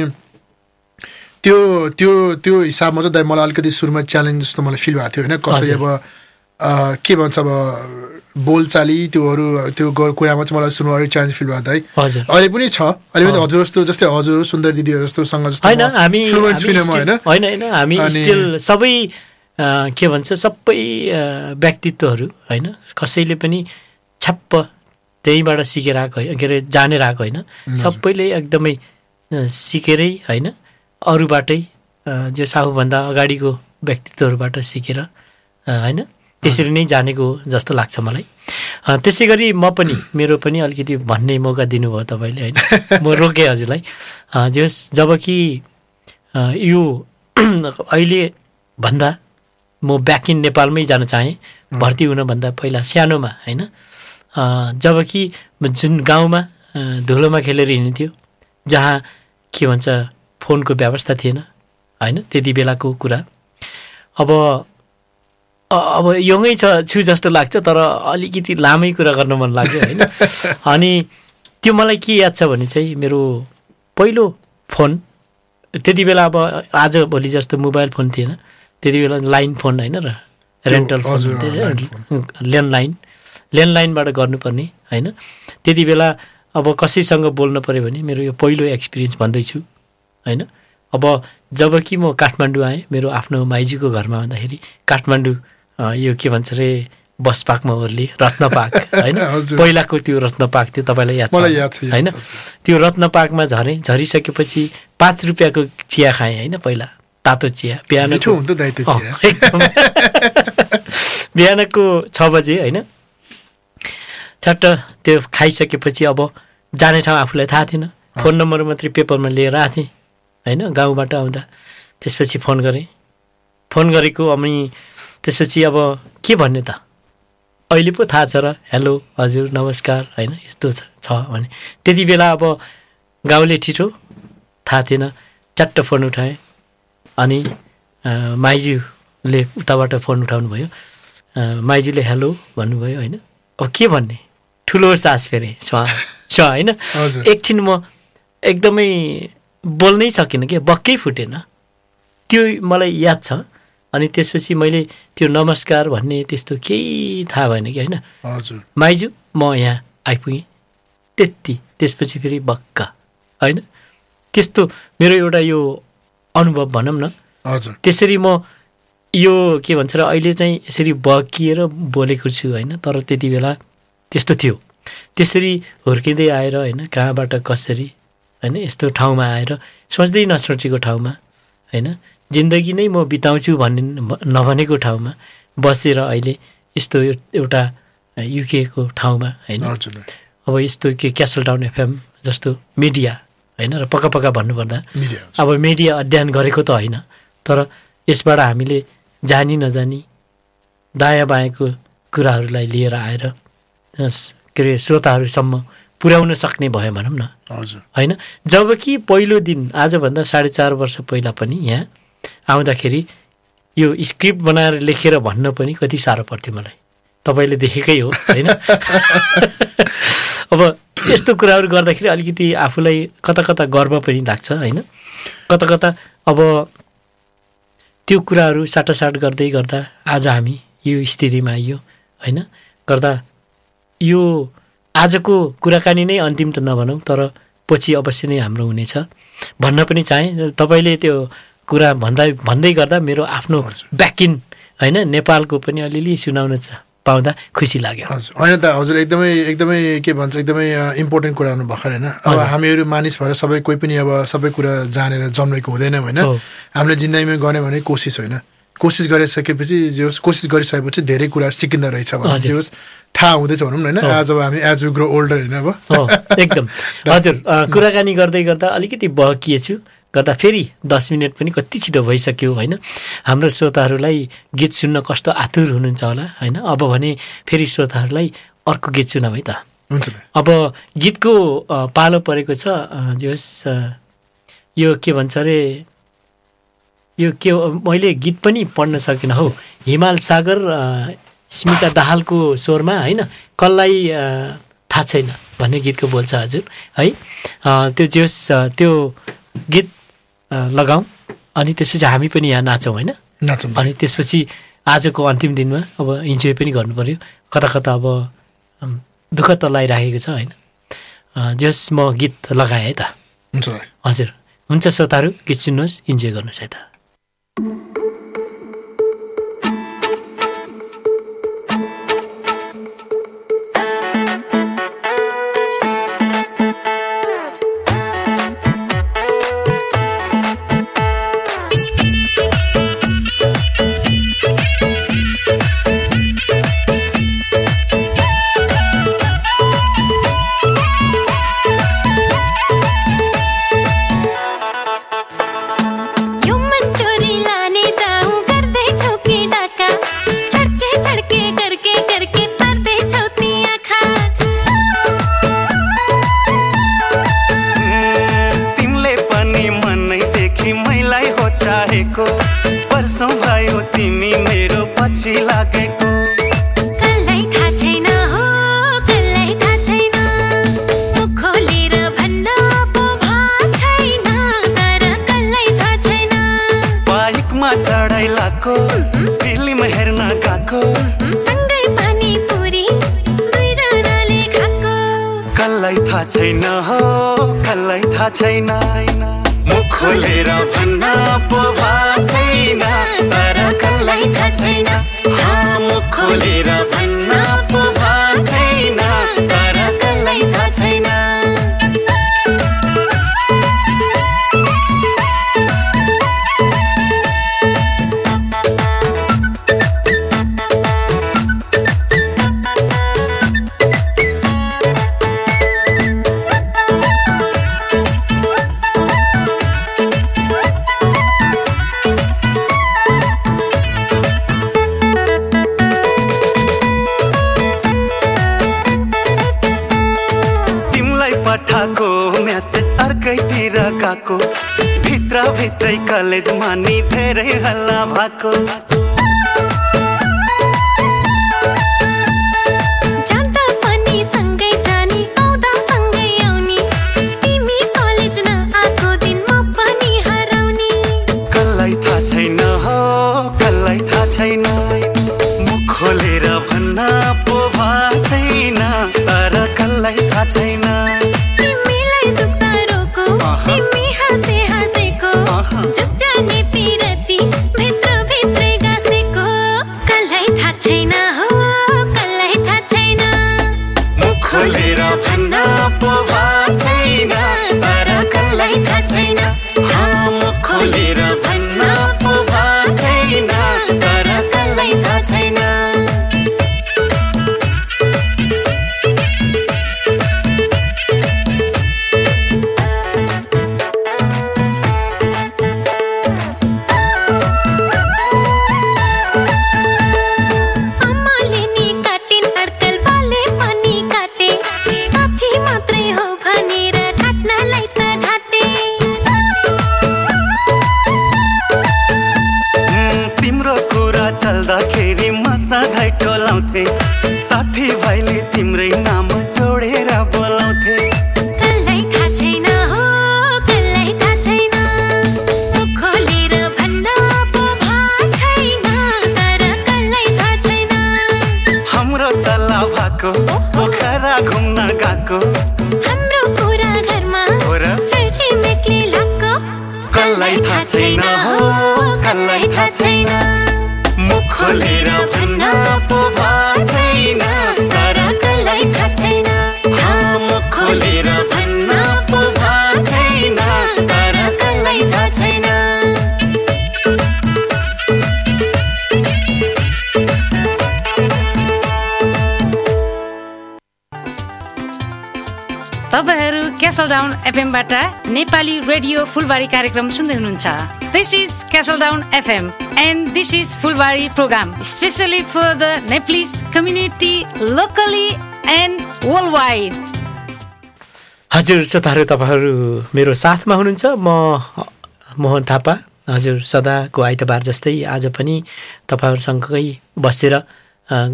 त्यो त्यो त्यो हिसाबमा चाहिँ दाइ मलाई अलिकति सुरुमा च्यालेन्ज जस्तो मलाई फिल भएको थियो होइन? कसरी। अब के भन्छ अब बोलचाली त्योहरू त्यो कुरामा चाहिँ मलाई सुरुमा अलिक च्यालेन्ज फिल भएको दाइ हजुर। अहिले पनि छ। अहिले पनि हजुर जस्तो जस्तै हजुर सुन्दर दिदीहरू जस्तोसँग जस्तो होइन हामी होइन? होइन हामी स्टिल सबै के भन्छ सबै व्यक्तित्वहरू होइन? कसैले पनि छ्याप्प त्यहीँबाट सिकेर आएको के अरे जानेर आएको होइन? सबैले एकदमै सिकेरै होइन? अरूबाटै जो आफूभन्दा अगाडिको व्यक्तित्वहरूबाट सिकेर होइन त्यसरी नै जानेको जस्तो लाग्छ मलाई। त्यसै गरी म पनि मेरो पनि अलिकति भन्ने मौका दिनुभयो तपाईँले होइन। म रोकेँ हजुरलाई। जस जब कि अ, यो अहिले भन्दा म ब्याक इन नेपालमै जान चाहेँ भर्ती हुनभन्दा पहिला सानोमा होइन। अ, जब कि जुन गाउँमा धुलोमा खेलेर हिँड्थ्यो जहाँ के भन्छ फोनको व्यवस्था थिएन होइन? त्यति बेलाको कुरा। अब अब यङै छ छु जस्तो लाग्छ तर अलिकति लामै कुरा गर्न मन लाग्यो होइन? अनि त्यो मलाई के याद छ भने चाहिँ मेरो पहिलो फोन त्यति बेला अब आज भोलि जस्तो मोबाइल फोन थिएन। त्यति बेला लाइन फोन होइन र? Rental phone? ल्यान्डलाइन। ल्यान्डलाइनबाट गर्नुपर्ने होइन? त्यति बेला अब कसैसँग बोल्नु पऱ्यो भने मेरो यो पहिलो एक्सपिरियन्स भन्दैछु। होइन? अब जब कि म काठमाडौँ आएँ मेरो आफ्नो माइजूको घरमा आउँदाखेरि काठमाडौँ यो के भन्छ अरे बस पाकमा ओर्ली रत्न पाक होइन। पहिलाको त्यो रत्न पाक थियो तपाईँलाई याद छ? होइन? त्यो रत्न पाकमा झरेँ झरिसकेपछि पाँच रुपियाँको चिया खाएँ होइन पहिला? तातो चिया बिहान। बिहानको छ बजे होइन? छट्ट त्यो खाइसकेपछि अब जाने ठाउँ आफूलाई थाहा थिएन। फोन नम्बर मात्रै पेपरमा लिएर आएको थिएँ। होइन गाउँबाट आउँदा त्यसपछि फोन गरेँ। फोन गरेको अनि त्यसपछि अब के भन्ने त? अहिले पो थाहा छ र हेलो हजुर नमस्कार होइन यस्तो छ छ भने। त्यति बेला अब गाउँले छिटो थाहा थिएन चट्ट फोन उठाएँ अनि माइजूले उताबाट फोन उठाउनु भयो माइजूले हेलो भन्नुभयो होइन। अब के भन्ने? ठुलो सास फेरेँ स्वा होइन। एकछिन म एकदमै बोल्नै सकिनँ कि बक्कै फुटेन। त्यो मलाई याद छ। अनि त्यसपछि मैले त्यो नमस्कार भन्ने त्यस्तो केही थाहा भएन कि होइन? हजुर। माइजू म यहाँ आइपुगेँ। त्यति त्यसपछि फेरि बक्क होइन? त्यस्तो मेरो एउटा यो अनुभव भनौँ न। हजुर। त्यसरी म यो के भन्छ र अहिले चाहिँ यसरी बकिएर बोलेको छु होइन? तर त्यति बेला त्यस्तो थियो। त्यसरी हुर्किँदै आएर होइन? कहाँबाट कसरी होइन? यस्तो ठाउँमा आएर सोच्दै नसोचेको ठाउँमा होइन? जिन्दगी नै म बिताउँछु भन्ने नभनेको ठाउँमा बसेर अहिले यस्तो एउ- एउटा युकेको ठाउँमा होइन। अब यस्तो के क्यासल टाउन एफएम जस्तो मिडिया होइन? र पक्का पक्का भन्नुपर्दा अब मिडिया अध्ययन गरेको त होइन तर यसबाट हामीले जानी नजानी दायाँ बायाँको कुराहरूलाई लिएर आएर के अरे श्रोताहरूसम्म पुर्याउन सक्ने भयो भनौँ न। हजुर। होइन? जबकि पहिलो दिन आजभन्दा साढे चार वर्ष पहिला पनि यहाँ आउँदाखेरि यो स्क्रिप्ट बनाएर लेखेर भन्न पनि कति साह्रो पर्थ्यो मलाई। तपाईँले देखेकै हो होइन? अब यस्तो कुराहरू गर्दाखेरि अलिकति आफूलाई कता कता गर्व पनि लाग्छ होइन? कता कता अब त्यो कुराहरू साटासाट गर्दै गर्दा आज हामी यो स्थितिमा आइयो होइन? गर्दा यो आजको कुराकानी नै अन्तिम त नभनौँ तर पछि अवश्य नै हाम्रो हुनेछ। भन्न पनि चाहेँ तपाईँले त्यो कुरा भन्दा भन्दै गर्दा मेरो आफ्नो ब्याकिन होइन नेपालको पनि अलिअलि सुनाउन पाउँदा खुसी लाग्यो। हजुर होइन त हजुर एकदमै एकदमै के भन्छ एकदमै इम्पोर्टेन्ट कुरा गर्नु भर्खर होइन। अब। हामीहरू मानिस भएर सबै कोही पनि अब सबै कुरा जानेर जन्मेको हुँदैन होइन। हामीले जिन्दगीमा गर्ने भने कोसिस होइन। कोसिस गरिसकेपछि जे होस् कोसिस गरिसकेपछि धेरै कुरा सिकिँदो रहेछ भने। जे होस् थाहा हुँदैछ भनौँ न होइन। आज अब हामी एज वी ग्रो ओल्डर होइन अब। एकदम। हजुर कुराकानी गर्दै गर्दा अलिकति बहकिएछु। गर्दा फेरि दस मिनट पनि कति छिटो भइसक्यो होइन। हाम्रो श्रोताहरूलाई गीत सुन्न कस्तो आतुर हुनुहुन्छ होला होइन। अब भने फेरि श्रोताहरूलाई अर्को गीत सुनाऊ है त। हुन्छ अब गीतको पालो परेको छ जे होस् यो के भन्छ अरे? यो के मैले गीत पनि पढ्न सकिनँ हौ। हिमाल सागर स्मिता दाहालको स्वरमा होइन? कसलाई थाहा छैन भन्ने गीतको बोल्छ हजुर है? त्यो जे त्यो गीत अ, लगाउँ अनि त्यसपछि हामी पनि यहाँ नाचौँ होइन? नाचौँ। अनि त्यसपछि आजको अन्तिम दिनमा अब इन्जोय पनि गर्नु पऱ्यो कता कता अब दुःख त लगाइराखेको छ होइन? अ, जे होस् म गीत लगाएँ है त। हुन्छ। हजुर। हुन्छ श्रोताहरू गीत सुन्नुहोस् इन्जोय गर्नुहोस् है त। यो कसलाई थाहा रेडियो फुलबारी कार्यक्रम सुन्दै हुनुहुन्छ। This is Castle Down FM and this is Phulbari program specially for the Nepalese community locally and worldwide हजुर श्रोताहरू तपाईँहरू मेरो साथमा हुनुहुन्छ। म मोहन थापा। हजुर सदाको आइतबार जस्तै आज पनि तपाईँहरूसँगै बसेर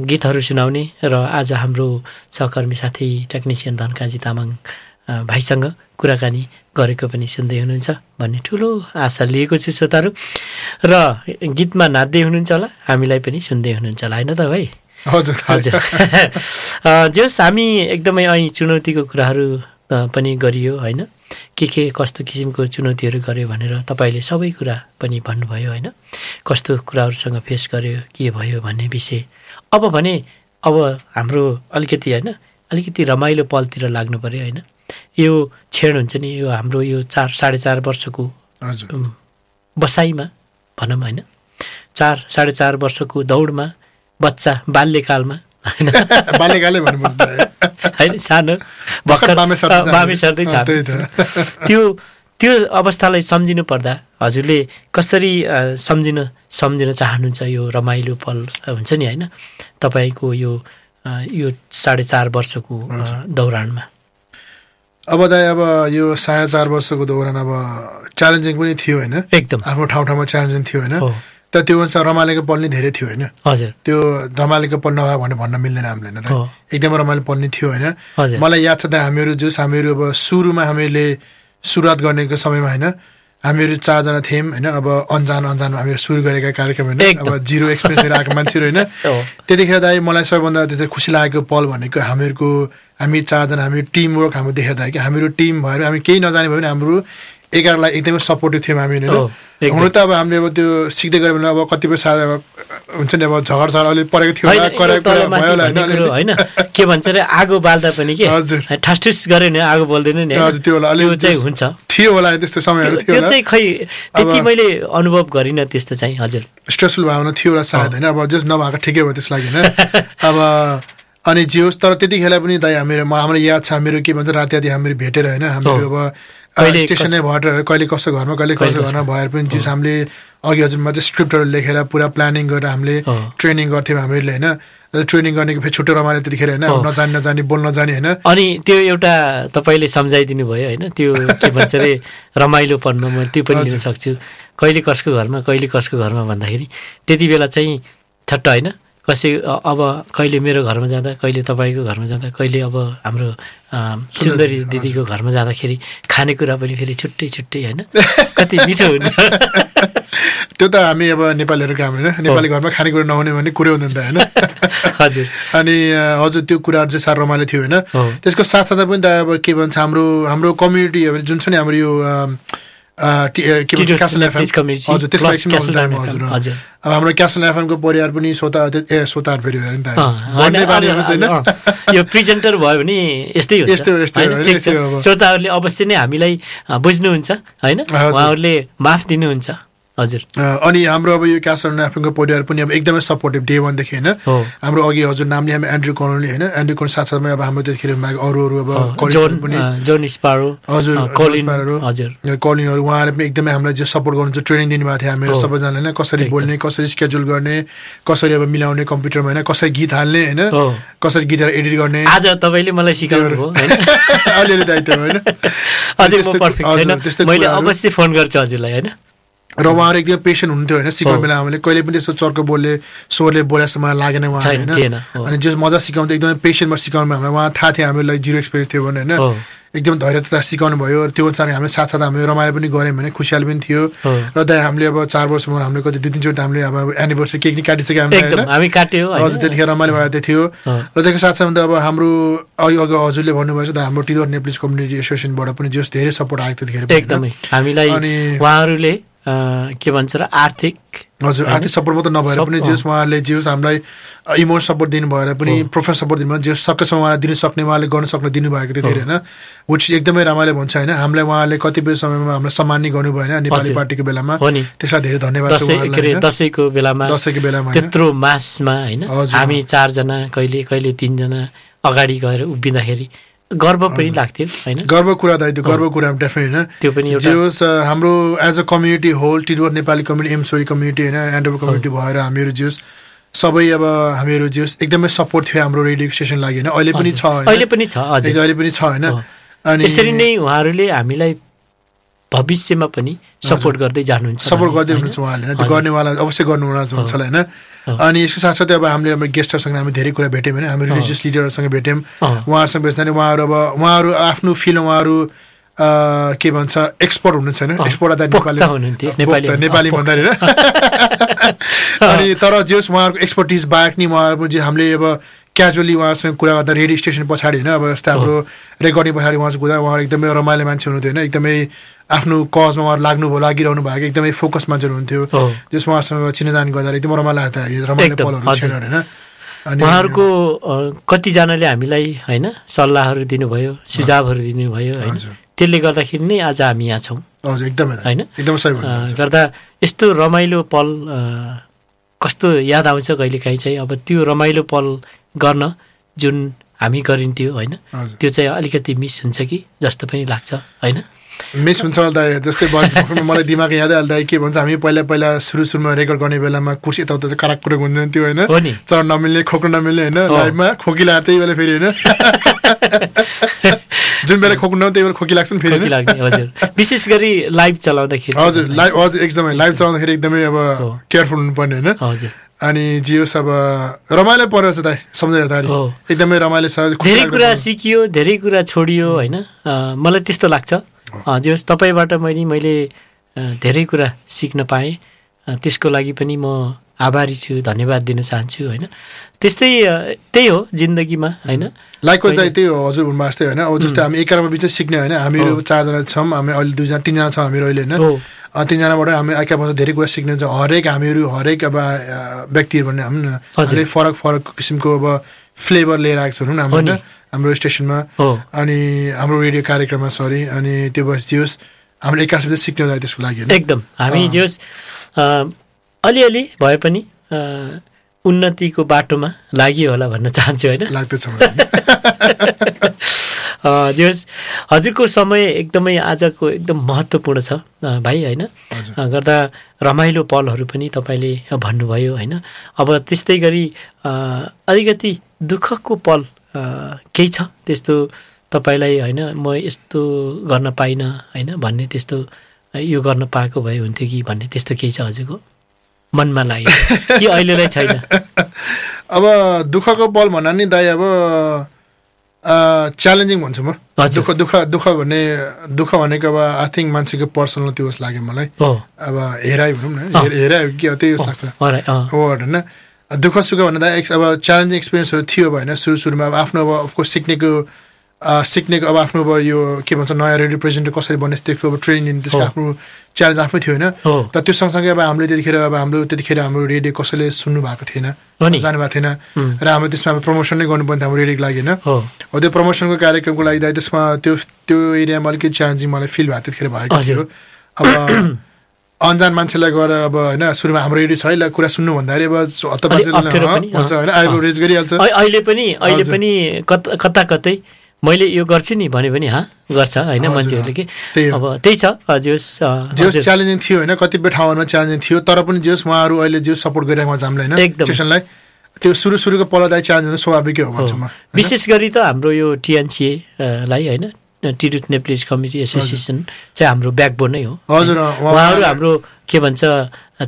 गीतहरू सुनाउने र आज हाम्रो सहकर्मी साथी टेक्निसियन धनकाजी तामाङ भाइसँग कुराकानी गरेको पनि सुन्दै हुनुहुन्छ भन्ने ठुलो आशा लिएको छु श्रोताहरू। र गीतमा नाच्दै हुनुहुन्छ होला हामीलाई पनि सुन्दै हुनुहुन्छ होला होइन त भाइ? हजुर हजुर। जस हामी एकदमै અહીં चुनौतीको कुराहरू पनि गरियो होइन? के के कस्तो किसिमको चुनौतीहरू गर्यो भनेर तपाईँले सबै कुरा पनि भन्नुभयो होइन? कस्तो कुराहरूसँग फेस गर्यो के भयो भन्ने विषय। अब भने अब हाम्रो अलिकति होइन? अलिकति रमाइलो पलतिर लाग्नु पऱ्यो होइन? यो क्षण हुन्छ नि यो हाम्रो यो चार साढे चार वर्षको बसाइमा भनौँ होइन। चार साढे चार वर्षको दौडमा बच्चा बाल्यकालमा होइन? सानो भर्खर बामे सर्दै। त्यो त्यो अवस्थालाई सम्झिनु पर्दा हजुरले कसरी सम्झिन सम्झिन चाहनुहुन्छ यो रमाइलो पल हुन्छ नि होइन? तपाईँको यो यो साढे चार वर्षको दौरानमा। अब दाइ अब यो साढे चार वर्षको दौरान अब च्यालेन्जिङ पनि थियो होइन। एकदम। आफ्नो ठाउँ ठाउँमा च्यालेन्जिङ थियो होइन। तर त्यो अनुसार रमाइलोको पल नि धेरै थियो होइन। हजुर। त्यो रमाइलोको पल नभयो भने भन्न मिल्दैन हामीले होइन एकदमै रमाइलो पल नि थियो होइन। मलाई याद छ दाइ हामीहरू जस हामीहरू अब सुरुमा हामीले सुरुवात गर्नेको समयमा होइन हामीहरू चारजना थियौँ होइन अब अन्जान अन्जानमा हामीहरू सुरु गरेका कार्यक्रम होइन। अब जिरो एक्सपिरियन्स लिएर आएको मान्छेहरू होइन। त्यतिखेर दाइ मलाई सबैभन्दा त्यस्तो खुसी लागेको पल भनेको हामीहरूको हामी चारजना हामी टिमवर्क हाम्रो देखेर दाइ कि हामीहरू टिम भएर हामी केही नजाने भयो भने हाम्रो एघारलाई एकदमै सपोर्टिभ थियौँ हामी होइन हुनु त अब हामीले अब त्यो सिक्दै गऱ्यो भने अब कतिपय अब हुन्छ नि अब झगडा झगडा अलिक परेको थियो होला होइन, के भन्छ अरे आगो बाल्दा पनि के? हजुर। ठासठुस गऱ्यो भने आगो बल्दैन नि? हजुर, त्यो होला अलिक चाहिँ हुन्छ। थियो होला त्यस्तो समयहरू थियो त्यो चाहिँ खै त्यति मैले अनुभव गरिनँ त्यस्तो चाहिँ हजुर। स्ट्रेसफुल भावना थियो होला सायद होइन? अब जस नभएको ठिकै भयो त्यस लागि होइन? अब अनि जे होस् तर त्यतिखेर पनि दाइ हामीहरू हाम्रो याद छ हामीहरू के भन्छ राति राति हामीहरू भेटेर होइन? हामीहरू। अब स्टेसनै भएर कहिले कसो घरमा कहिले कसो घरमा भएर पनि चिज हामीले अघि हजुरमा चाहिँ स्क्रिप्टहरू लेखेर पुरा प्लानिङ गरेर हामीले ट्रेनिङ गर्थ्यौँ हामीहरूले होइन? ट्रेनिङ गर्ने फेरि छुट्टै रमाइलो त्यतिखेर होइन। नजानी नजानी बोल्न नजाने होइन? अनि त्यो एउटा तपाईँले सम्झाइदिनु भयो होइन? त्यो के भन्छ अरे रमाइलोपनमा म त्यो पनि लिन हजुर। सक्छु। कहिले कसको घरमा कहिले कसको घरमा भन्दाखेरि त्यति बेला चाहिँ छट्ट होइन? कसै अब कहिले मेरो घरमा जाँदा कहिले तपाईँको घरमा जाँदा कहिले अब हाम्रो सुन्दरी दिदीको घरमा जाँदाखेरि खानेकुरा पनि फेरि छुट्टै छुट्टै होइन? कति मिठो हुन्छ। त्यो त हामी अब नेपालीहरू काम होइन। नेपाली घरमा खानेकुरा नहुने भने कुरै हुँदैन त होइन? हजुर। अनि हजुर त्यो कुराहरू चाहिँ साह्रो रमाइलो थियो होइन। त्यसको साथसाथै पनि त अब के भन्छ हाम्रो हाम्रो कम्युनिटी जुन छ नि हाम्रो यो क्यासल एफएम हजुर त्यसमा एकछिन हजुर। अब हाम्रो क्यासल एफएमको परिवार पनि श्रोता ए श्रोताहरू फेरि भयो नि त यो प्रेजेन्टर भयो भने यस्तै हो, हो, हो। श्रोताहरूले अवश्य नै हामीलाई बुझ्नुहुन्छ होइन। उहाँहरूले माफ दिनुहुन्छ हजुर। अनि हाम्रो अब यो क्यासल एफएमको परिवार पनि अब एकदमै सपोर्टिभ डे वानदेखि होइन। हाम्रो अघि हजुर नामले हामी एन्ड्रु कलोनी होइन? एन्ड्रु कलोनी साथसाथमै अब हाम्रो त्यतिखेर अरू अरू अब हजुर कलिनहरू उहाँले पनि एकदमै हामीलाई जो सपोर्ट गर्नुहुन्छ ट्रेनिङ दिनुभएको थियो हामीहरू। सबैजनाले होइन? कसरी बोल्ने कसरी स्केड्युल गर्ने कसरी अब मिलाउने कम्प्युटरमा होइन? कसरी गीत हाल्ने होइन। कसरी गीतहरू एडिट गर्ने। आज तपाईँले मलाई सिकाउनु अलिअलि दायित्व होइन? अझै त्यस्तो- मैले। अवश्य फोन गर्छु हजुरलाई होइन? र उहाँहरू एकदमै पेसेन्ट हुनुहुन्थ्यो होइन सिकाउने। बेला हामीले कहिले पनि त्यस्तो चर्को बोलले स्वरले बोले जस्तो मलाई लागेन उहाँ। होइन अनि जो मजा सिकाउँथ्यो एकदमै पेसेन्टमा सिकाउनु हामीलाई उहाँ थाहा थियो हामीलाई जिरो एक्सपिरियन्स थियो भने होइन। एकदम धैर्यता सिकाउनु भयो त्यो अनुसार हामीले साथसाथ हामीले रमाइलो पनि गऱ्यौँ भने खुसियाली पनि थियो। र त्यहाँ हामीले अब चार वर्षमा हामीले कति दुई तिनचोटि हामीले अब एनिभर्सरी केक नि काटिसक्यो हामीले? हजुर त्यतिखेर रमाइलो भएको थियो हो। र त्यसको साथसाथै अब हाम्रो अघि अघि हजुरले भन्नुभएको छ त हाम्रो टिदर नेप्लिस कम्युनिटी एसोसिएसनबाट पनि जस धेरै सपोर्ट आएको थियो त्यतिखेर? एकदमै हामीलाई अनि- उहाँहरूले के भन्छ र आर्थिक हजुर? आर्थिक सपोर्ट मात्रै नभएर पनि जेस उहाँहरूले जेस हामीलाई इमोसन सपोर्ट दिनु भएर पनि प्रोफेसनल सपोर्ट दिनुभयो जेस सकेसम्म उहाँलाई दिनु सक्ने उहाँले गर्न सक्ने दिनुभएको थियो धेरै होइन विच एकदमै रमाइलो भन्छ होइन हामीलाई उहाँले कतिपय समयमा हामीलाई सम्मान नै गर्नुभयो होइन नेपाली। पार्टीको बेलामा। त्यसलाई धेरै धन्यवाद? दसैँको बेलामा दसैँको बेलामा? त्यत्रो मासमा होइन। हामी चारजना कहिले कहिले तिनजना अगाडि गएर उभिँदाखेरि गर्व पनि लाग्थ्यो होइन? गर्व कुरा दाइ त्यो गर्व कुरा डेफिनेट होइन? त्यो पनि जे होस् हाम्रो as a community whole Tidworth Nepali community I'm sorry community होइन? एन्डोबर कम्युनिटी भएर हामीहरू जे होस् सबै अब हामीहरू जे होस् एकदमै सपोर्ट थियो हाम्रो रेडियो स्टेसन लागि होइन? अहिले पनि छ? अहिले पनि छ अहिले पनि छ होइन। अनि यसरी नै उहाँहरूले हामीलाई भविष्यमा पनि सपोर्ट गर्दै जानुहुन्छ सपोर्ट गर्दै? हुनुहुन्छ उहाँले होइन। गर्नेवाला अवश्य गर्नुहुन हुन्छ होला होइन? अनि यसको साथसाथै अब हामीले हाम्रो गेस्टहरूसँग हामी धेरै कुरा भेट्यौँ होइन? हामी रिलिजियस लिडरहरूसँग भेट्यौँ। उहाँहरूसँग भेट्दा उहाँहरू अब उहाँहरू आफ्नो फिल्ड उहाँहरू के भन्छ एक्सपर्ट हुनुहुन्छ होइन? एक्सपर्ट पोख्ता नेपाली नेपाली- भन्दाखेरि होइन? अनि तर जे होस् उहाँहरूको एक्सपर्टिज बाहेक नि उहाँहरू हामीले अब क्याजुअली उहाँहरूसँग कुरा गर्दा रेडियो स्टेसन पछाडि होइन अब जस्तै हाम्रो रेकर्डिङ पछाडि उहाँसँग कुरा उहाँहरू एकदमै रमाइलो मान्छे हुनुहुन्थ्यो होइन एकदमै आफ्नो कजमा उहाँहरू लाग्नु भयो लागिरहनु भएको एकदमै फोकस मान्छे हुनुहुन्थ्यो हो। जस उहाँसँग चिनाजान गर्दा एकदम रमाइलो रमाइलो पलहरू। क्षणहरू होइन। अनि उहाँहरूको कतिजनाले हामीलाई होइन सल्लाहहरू दिनुभयो सुझावहरू दिनुभयो होइन। त्यसले गर्दाखेरि नै आज हामी यहाँ छौँ। हजुर एकदमै। होइन? एकदमै गर्दा यस्तो रमाइलो पल कस्तो याद आउँछ कहिलेकाहीँ चाहिँ? अब त्यो रमाइलो पल गर्न जुन हामी गरिन्थ्यो होइन। त्यो चाहिँ अलिकति मिस हुन्छ कि जस्तो पनि लाग्छ होइन? मिस हुन्छ दाइ जस्तै मलाई दिमाग यादै हाल्दा के भन्छ हामी पहिला पहिला सुरु सुरुमा रेकर्ड गर्ने बेलामा कुर्सी यताउता कराक कुरेको हुँदैन थियो होइन। चढ नमिल्ने खोक्न नमिल्ने होइन? हो। लाइभमा खोकी लाग्यो त्यही बेला फेरि होइन? जुन बेला खोक्नु त्यही बेला खोकी लाग्छ नि फेरि हजुर। विशेष गरी लाइभ चलाउँदाखेरि। हजुर लाइभ हजुर एकदमै लाइभ चलाउँदाखेरि एकदमै अब केयरफुल हुनुपर्ने होइन? हजुर। अनि जियोस् अब रमाइलो परेको छ दाइ सम्झिँदाखेरि हो। एकदमै रमाइलो छ धेरै कुरा। सिकियो धेरै कुरा छोडियो होइन? मलाई त्यस्तो लाग्छ। जे होस् तपाईँबाट मैले मैले धेरै कुरा सिक्न पाएँ। त्यसको लागि पनि म आभारी छु धन्यवाद दिन चाहन्छु होइन? त्यस्तै त्यही हो जिन्दगीमा होइन? लाइकवाइज दाइ त्यही हो हजुर भन्नुभएको जस्तै होइन? अब जस्तै हामी एकाअर्का बिच सिक्ने होइन? हामीहरू। चारजना छौँ हामी अहिले दुईजना तिनजना छौँ हामीहरू अहिले होइन? तिनजनाबाट हामी एकाबाट धेरै कुरा सिक्ने छ हरेक हामीहरू हरेक अब व्यक्तिहरू भन्ने हामी। हरेक फरक फरक किसिमको अब फ्लेभर लिएर आएको छौँ हो नि। होइन हाम्रो स्टेसनमा। अनि हाम्रो रेडियो कार्यक्रममा सरी अनि त्यो बस जे होस् हामीले एकासँग सिक्ने हो त्यसको लागि एकदम हामी अँ। जे होस् अ, अलिअलि भए पनि उन्नतिको बाटोमा लागि होला भन्न चाहन्छु होइन लाग्दछ जे होस् हजुरको समय एकदमै आजको एकदम महत्त्वपूर्ण छ। भाइ होइन? गर्दा रमाइलो पलहरू पनि तपाईँले भन्नुभयो होइन? अब त्यस्तै गरी अलिकति दुःखको पल केही छ? त्यस्तो तपाईँलाई होइन म यस्तो गर्न पाइनँ होइन? भन्ने त्यस्तो यो गर्न पाएको भए हुन्थ्यो कि भन्ने त्यस्तो केही छ हजुरको? मनमा लाग्यो। कि अहिलेलाई छैन? अब दुःखको पल भन्दा नि दाइ अब च्यालेन्जिङ भन्छु म। दुःख दुःख दुःख भन्ने दुःख भनेको अब आई थिङ्क मान्छेको पर्सनल त्यो लाग्यो मलाई। हो। अब हेराइ भनौँ न अँ। हेर- हेराइ हो कि त्यही जस्तो लाग्छ। वर्ड होइन। दुःख सुख भन्दा एक- अब च्यालेन्जिङ एक्सपिरियन्सहरू थियो होइन सुरु सुरुमा अब आफ्नो अब अफकोर्स सिक्नेको अ, सिक्नेको अब आफ्नो अब यो के भन्छ नयाँ रेडियो प्रेजेन्टर कसरी बन्ने त्यसको अब ट्रेनिङ त्यसको। आफ्नो च्यालेन्ज आफै थियो होइन। तर त्यो सँगसँगै अब हामीले त्यतिखेर अब हाम्रो त्यतिखेर हाम्रो रेडियो कसैले सुन्नु भएको थिएन। जानु भएको थिएन. र हाम्रो त्यसमा अब प्रमोसन नै गर्नुपर्ने थियो हाम्रो रेडियोको लागि होइन हो त्यो प्रमोसनको कार्यक्रमको लागि त्यसमा त्यो त्यो एरियामा अलिकति च्यालेन्जिङ मलाई फिल भएको त्यतिखेर भएको। थियो अब अन्जान मान्छेलाई गएर अब होइन सुरुमा हाम्रो रेडियो छ है कुरा सुन्नु भन्दाखेरि अब हत्ता भन्छ होइन आइब अँ। रेज गरिहाल्छ अहिले पनि अहिले। पनि कता कता कतै मैले यो गर्छु नि भने पनि हाँ गर्छ होइन मान्छेहरूले कि। अब त्यही छ जेस जेस च्यालेन्जिङ थियो होइन कतिपय ठाउँहरूमा च्यालेन्जिङ थियो तर पनि जेस उहाँहरू अहिले जे सपोर्ट गरिरहेको छ हामीलाई होइन। स्टेसनलाई त्यो सुरु सुरुको पलदाय च्यालेन्ज स्वाभाविकै हो भन्छु म। विशेष गरी त हाम्रो यो टिएनसिए लाई होइन टिरुथ नेप्लिज कमिटी एसोसिएसन चाहिँ हाम्रो ब्याकबोन नै हो। हजुर, उहाँहरू हाम्रो के भन्छ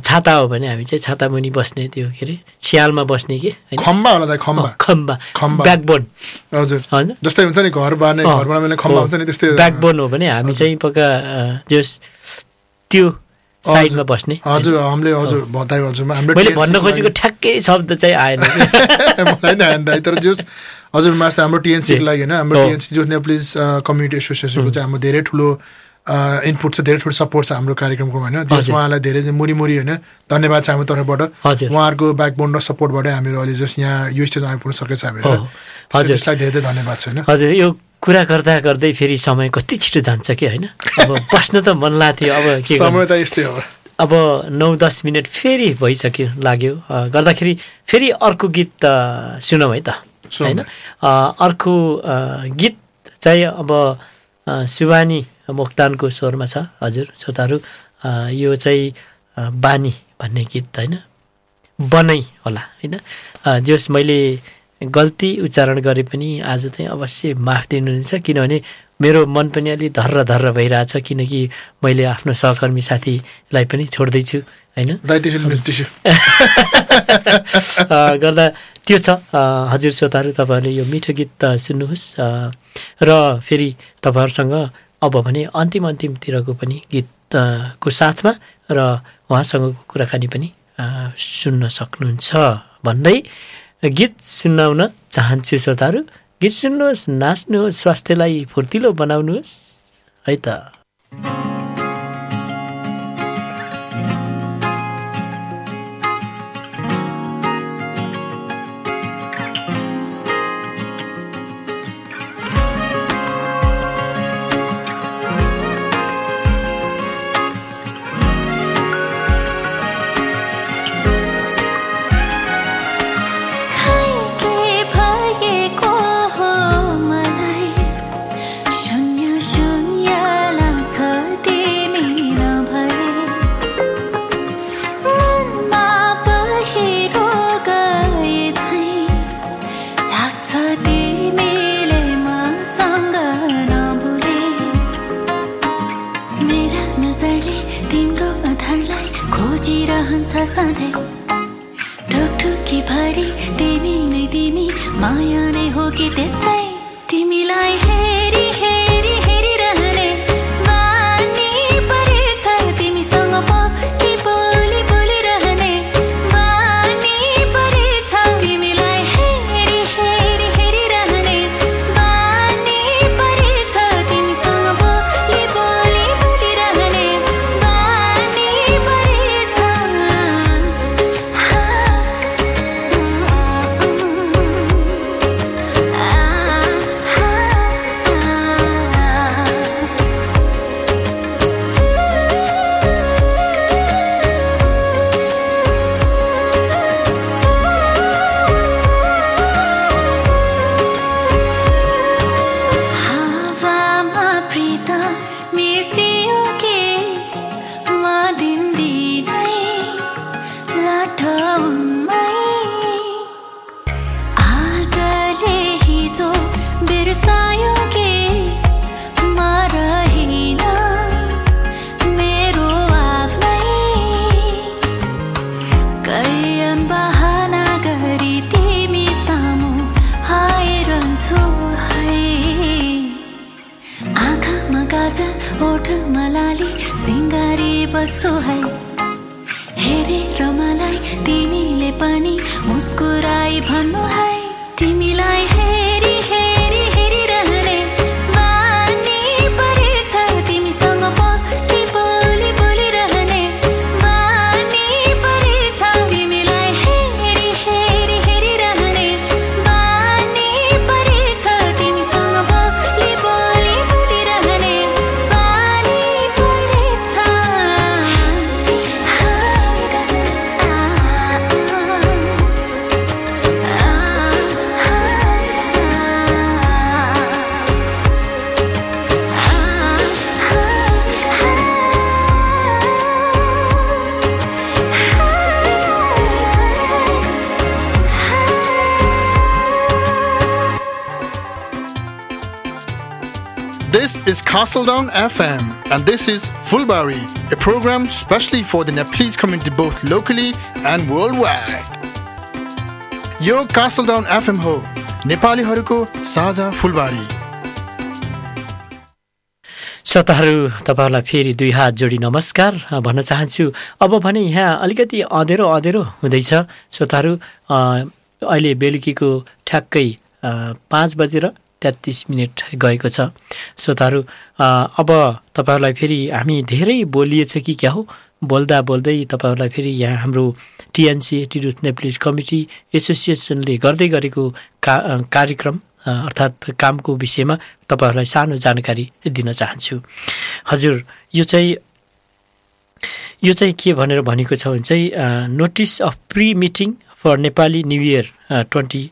छाता हो भने हामी चाहिँ छाता मुनि बस्ने त्यो के अरे सियालमा बस्ने के खम्बा होला खम्बा। खम्बा। खम्बा। ब्याकबोन हजुर। होइन? जस्तै हुन्छ नि घर बार्ने घर बनाउने खम्बा हो। हुन्छ नि त्यस्तै। ब्याकबोन हो भने हामी चाहिँ पक्का जस त्यो साइडमा बस्ने। हजुर हामीले हजुर बताइ हजुर हाम्रो मैले भन्न खोजेको ठ्याक्कै शब्द चाहिँ आएन। मलाई नै आएन तर जस हजुर मास हाम्रो टिएनसीको लागि होइन हाम्रो। टिएनसी जो नेप्लिज कम्युनिटी एसोसिएसनको चाहिँ हाम्रो धेरै ठुलो इनपुट छ धेरै ठुलो सपोर्ट छ हाम्रो कार्यक्रमको होइन जस। उहाँलाई धेरै मुरी मुरी होइन धन्यवाद छ हाम्रो तर्फबाट हजुर। उहाँहरूको ब्याकबोन र सपोर्टबाटै हामीहरू अहिले जस यहाँ यो स्टेजमा आइपुग्न सकेको छ हामीहरू। हजुर। त्यसलाई धेरै धेरै धन्यवाद छ होइन हजुर यो कुरा गर्दा गर्दै फेरि समय कति छिटो जान्छ कि होइन अब बस्न त मन लाग्थ्यो अब? समय त यस्तै हो अब नौ दस मिनट फेरि भइसक्यो लाग्यो गर्दाखेरि फेरि अर्को गीत अ, सुनौँ है त होइन अर्को गीत चाहिँ अब शिवानी मोक्तानको स्वरमा छ। हजुर श्रोताहरू यो चाहिँ बानी भन्ने गीत होइन? बनाइ होला होइन? जस मैले गल्ती उच्चारण गरे पनि आज चाहिँ अवश्य माफ दिनुहुन्छ किनभने मेरो मन पनि अलि धर्र धर्र भइरहेछ किनकि मैले आफ्नो सहकर्मी साथीलाई पनि छोड्दैछु होइन? गर्दा त्यो छ। हजुर श्रोताहरू तपाईँहरूले यो मिठो गीत अ, सुन्नुहोस्। र फेरि तपाईँहरूसँग अब भने अन्तिम अन्तिमतिरको पनि गीत अ, को साथमा र उहाँसँगको कुराकानी पनि सुन्न सक्नुहुन्छ भन्दै गीत सुनाउन चाहन्छु श्रोताहरू। गीत सुन्नुहोस् नाच्नुहोस् स्वास्थ्यलाई फुर्तिलो बनाउनुहोस्। है त। साधे ठोक की भारी Castledown FM, and this is Fulbari, a program specially for the Nepalese community both locally and worldwide. यो कासलडाउन एफएम हो नेपालीहरूको साझा फुलबारी श्रोताहरू तपाईँहरूलाई फेरि दुई हात जोडी नमस्कार भन्न चाहन्छु अब भने यहाँ अलिकति अँधेरो अँधेरो हुँदैछ श्रोताहरू अहिले बेलुकीको ठ्याक्कै पाँच बजेर तेत्तिस मिनट गएको छ श्रोताहरू अब तपाईँहरूलाई फेरि हामी धेरै बोलिएछ कि क्या हो? बोल्दा बोल्दै तपाईँहरूलाई फेरि यहाँ हाम्रो टिएनसी टिरुथ नेप्लिज कमिटी एसोसिएसनले गर्दै गरेको का कार्यक्रम अर्थात् कामको विषयमा तपाईँहरूलाई सानो जानकारी दिन चाहन्छु। हजुर यो चाहिँ यो चाहिँ के भनेर भनेको छ भने चाहिँ notice of pre meeting for Nepali new year twenty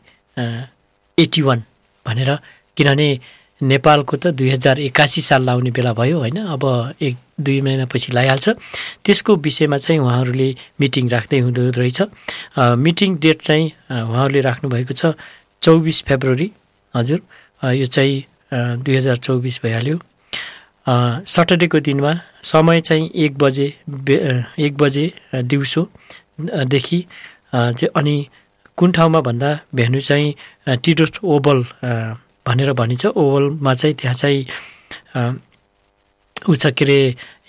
eighty one भनेर किनभने नेपालको त दुई हजार एकासी साल लाउने बेला भयो होइन? अब एक दुई महिनापछि लगाइहाल्छ त्यसको विषयमा चाहिँ उहाँहरूले मिटिङ राख्दै हुँदो रहेछ। मिटिङ डेट चाहिँ उहाँहरूले राख्नुभएको छ चौबिस फेब्रुअरी। हजुर। यो चाहिँ दुई हजार चौबिस भइहाल्यो। सटरडेको दिनमा समय चाहिँ एक बजे एक बजे अ, दिउँसो अ, देखि अ, चाहिँ अनि कुन ठाउँमा भन्दा भेन्यू चाहिँ ओभल अ, भनेर भनिन्छ। ओभलमा चाहिँ त्यहाँ चाहिँ ऊ छ के अरे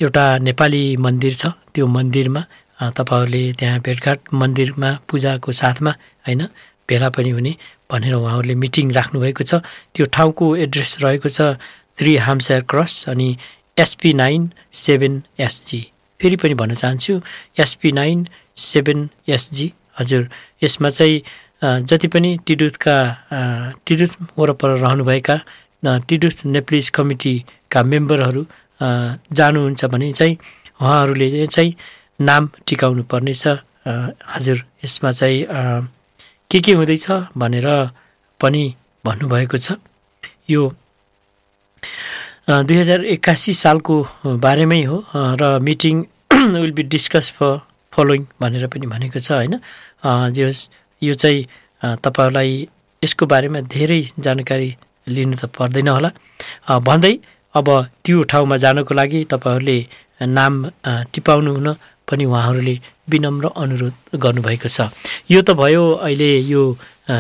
एउटा नेपाली मन्दिर छ त्यो मन्दिरमा। तपाईँहरूले त्यहाँ भेटघाट मन्दिरमा पूजाको साथमा होइन भेला पनि हुने भनेर उहाँहरूले मिटिङ राख्नुभएको छ। त्यो ठाउँको एड्रेस रहेको छ थ्री हामसायर क्रस अनि एसपी नाइन सेभेन एसजी। फेरि पनि भन्न चाहन्छु एसपी नाइन सेभेन एसजी। हजुर यसमा चाहिँ जति पनि टिडुथका टिडुथ वरपर रहनुभएका टिडुथ नेप्लिज कमिटीका मेम्बरहरू जानुहुन्छ भने चाहिँ उहाँहरूले चाहिँ- नाम टिकाउनु पर्नेछ। हजुर यसमा चाहिँ के के हुँदैछ भनेर पनि भन्नुभएको छ। यो दुई हजार एक्कासी सालको बारेमै हो र meeting will be discuss for following भनेर पनि भनेको छ होइन? जे होस् यो चाहिँ तपाईँहरूलाई यसको बारेमा धेरै जानकारी लिनु त पर्दैन होला। भन्दै अब त्यो ठाउँमा जानको लागि तपाईँहरूले नाम टिपाउनु हुन पनि उहाँहरूले विनम्र अनुरोध गर्नुभएको छ। यो त भयो अहिले यो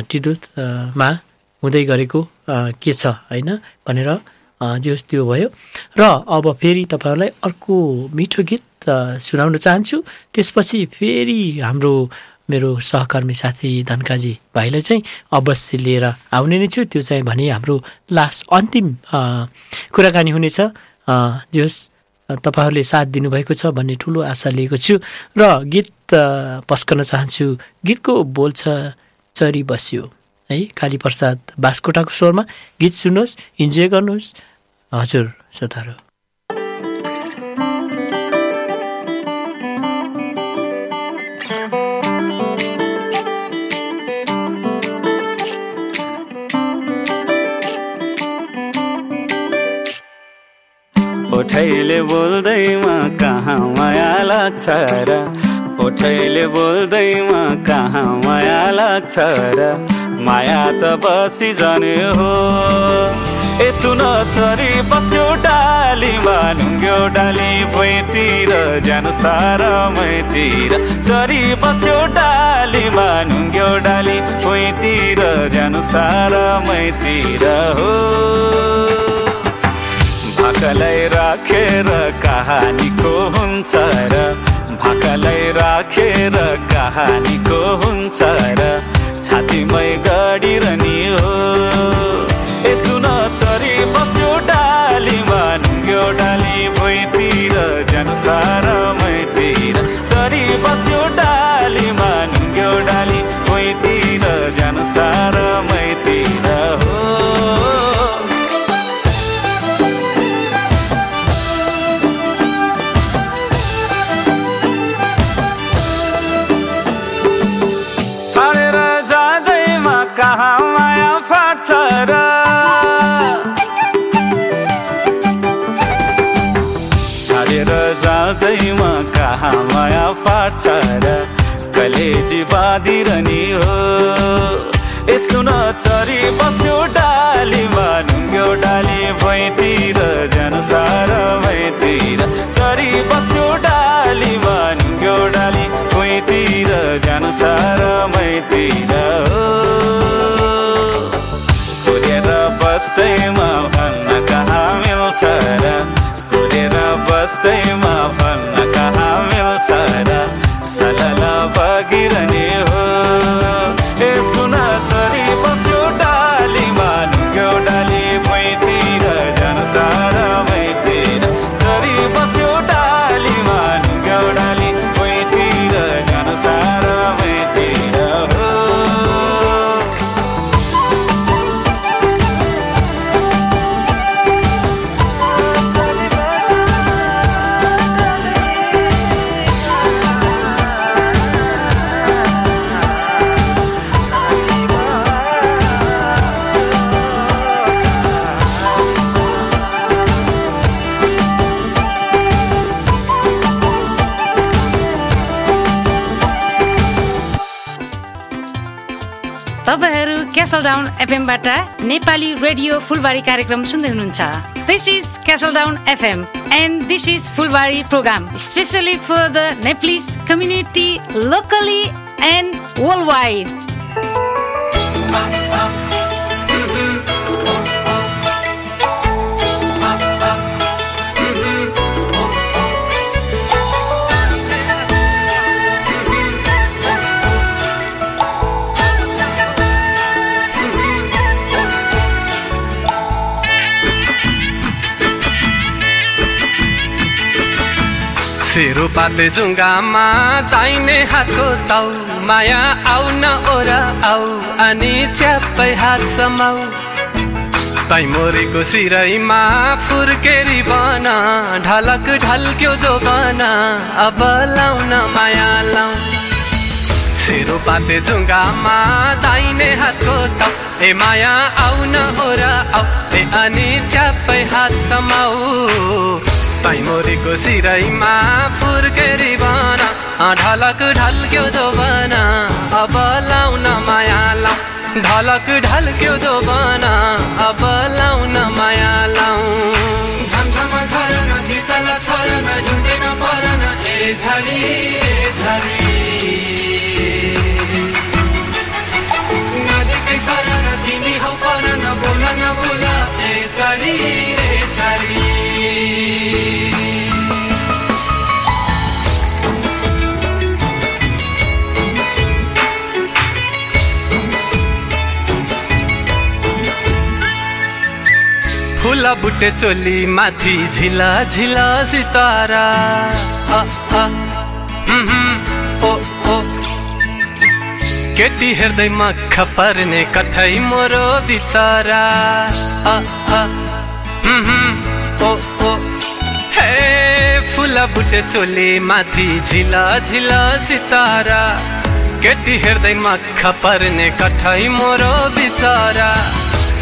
टिडुथमा हुँदै गरेको के छ होइन भनेर जे त्यो भयो। र अब फेरि तपाईँहरूलाई अर्को मिठो गीत सुनाउन चाहन्छु। त्यसपछि फेरि हाम्रो मेरो सहकर्मी साथी धनकाजी भाइलाई चाहिँ अवश्य लिएर आउने नै छु। त्यो चाहिँ भने हाम्रो लास्ट अन्तिम कुराकानी हुनेछ। जे तपाईँहरूले साथ दिनुभएको छ भन्ने ठुलो आशा लिएको छु र गीत पस्कन चाहन्छु। गीतको बोल छ चरी बस्यो। है काली प्रसाद बासकोटाको स्वरमा गीत सुन्नुहोस् इन्जोय गर्नुहोस्। हजुर श्रोताहरू ओठैले बोल्दैमा कहाँ माया लाग्छ र? ओठैले बोल्दैमा कहाँ माया लाग्छ र? माया त बसी जाने हो। ए सुन छोरी बस्यो डालीमा ढुङ्ग्यो डाली भुइँतिर जानु सारा मैतिर। चरी बस्यो डालीमा ढुङ्ग्यो डाली भुइँतिर जानु सारा मैतिर हो। भाकलाई राखेर कहानीको हुन्छ र भाकलाई राखेर कहानीको हुन्छ र छातीमै गडिरहने हो। ए सुन चरी बस्यो डालीमा ढुङ्ग्यो डाली भुइँतिर जानु माया फाट्छ र कलेजी बाँधिरहने हो। ए सुन चरी बस्यो डालीमा ढुङ्ग्यो डाली भुइँतिर जानु सारा भुइँतिर चरी बस्यो एफएमबाट नेपाली रेडियो फुलबारी कार्यक्रम सुन्दै हुनुहुन्छ। This is Castle Down FM and this is Phulbari program specially for the Nepalese community locally and worldwide सेरो पाते जुङ्गामा दाहिने हातको ताउ माया आउ न ओरा आउ अनि च्याप्पै हात समाउ। तैमोरीको सिरैमा फुर्केरी बन ढलक ढल्क्यो जो बन अब लाउन माया लाउ। सेरो पाते जुङ्गामा दाहिने हातको ताउ ए माया आउ न ओरा आउ ए अनि च्याप्पै हात समाउ तैमोरीको सिरैमा फुर्केरी बन ढलक ढल्क्यो बन अब लाउन माया लाउ ढलक ढल्क्यो बन अब लाउन माया लाउ झमझम झरन शीतल छरन हिउँदैन परन ए झरी ए झरी। नजिकै सरन तिमी हौ परन न बोल ए झरी। फुला बुटे चोली माथि झिला झिला सितारा। केटी हेर्दै मख पर्ने कठै मोरो बिचारा ओ फुला बुटे चोली माथि झिला झिला सितारा। केटी हेर्दै मख पर्ने कठै मोरो बिचारा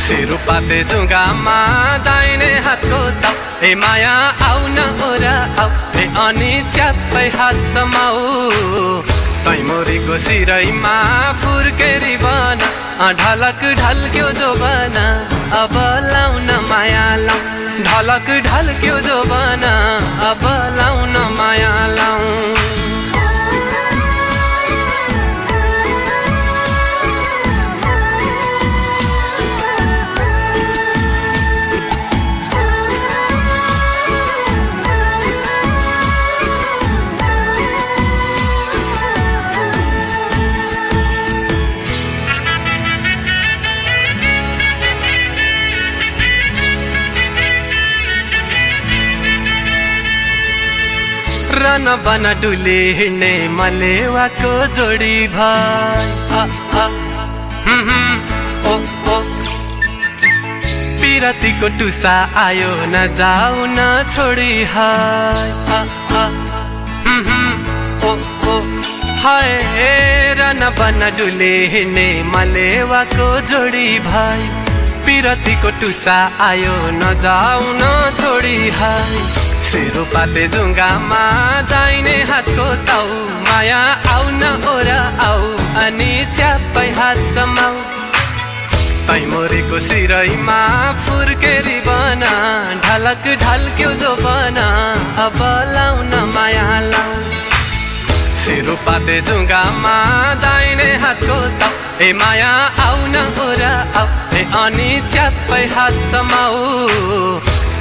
सिरुपाते जुगामा दाहिने हातको ताउ ए माया आउ न ओरा आउ। ए अनि च्याप्पै हात समाऊ तैमुरीको सिरैमा फुर्केरी बना ढलक ढल्क्यो जो बना अब लाउन माया लाउ। ढलक ढल्क्यो जो बना अब लाउन माया लाउ। रन बन डुले हिँड्ने मलेवाको जोडी भाइ ओ पिरतीको टुसा आयो न जाऊ न छोडी हाय। ओ हाय बन डुले हिँड्ने मलेवाको जोडी भाइ पिरतीको टुसा आयो न जाऊ न छोडी हाय। सेरो पाते जुङ्गामा दाहिने हातको ताउ। माया आउ न ओरा आऊ अनि च्याप्पै हात समाऊ तैमुरीको सिरैमा फुर्केरी बना ढलक ढल्क्यो जो बना अब लाउन माया लाउ। सिरु पाते जुङ्गामा दाहिने हातको ताउ। ए माया आउ न ओरा आउ ए अनि च्याप्पै हात समाऊ।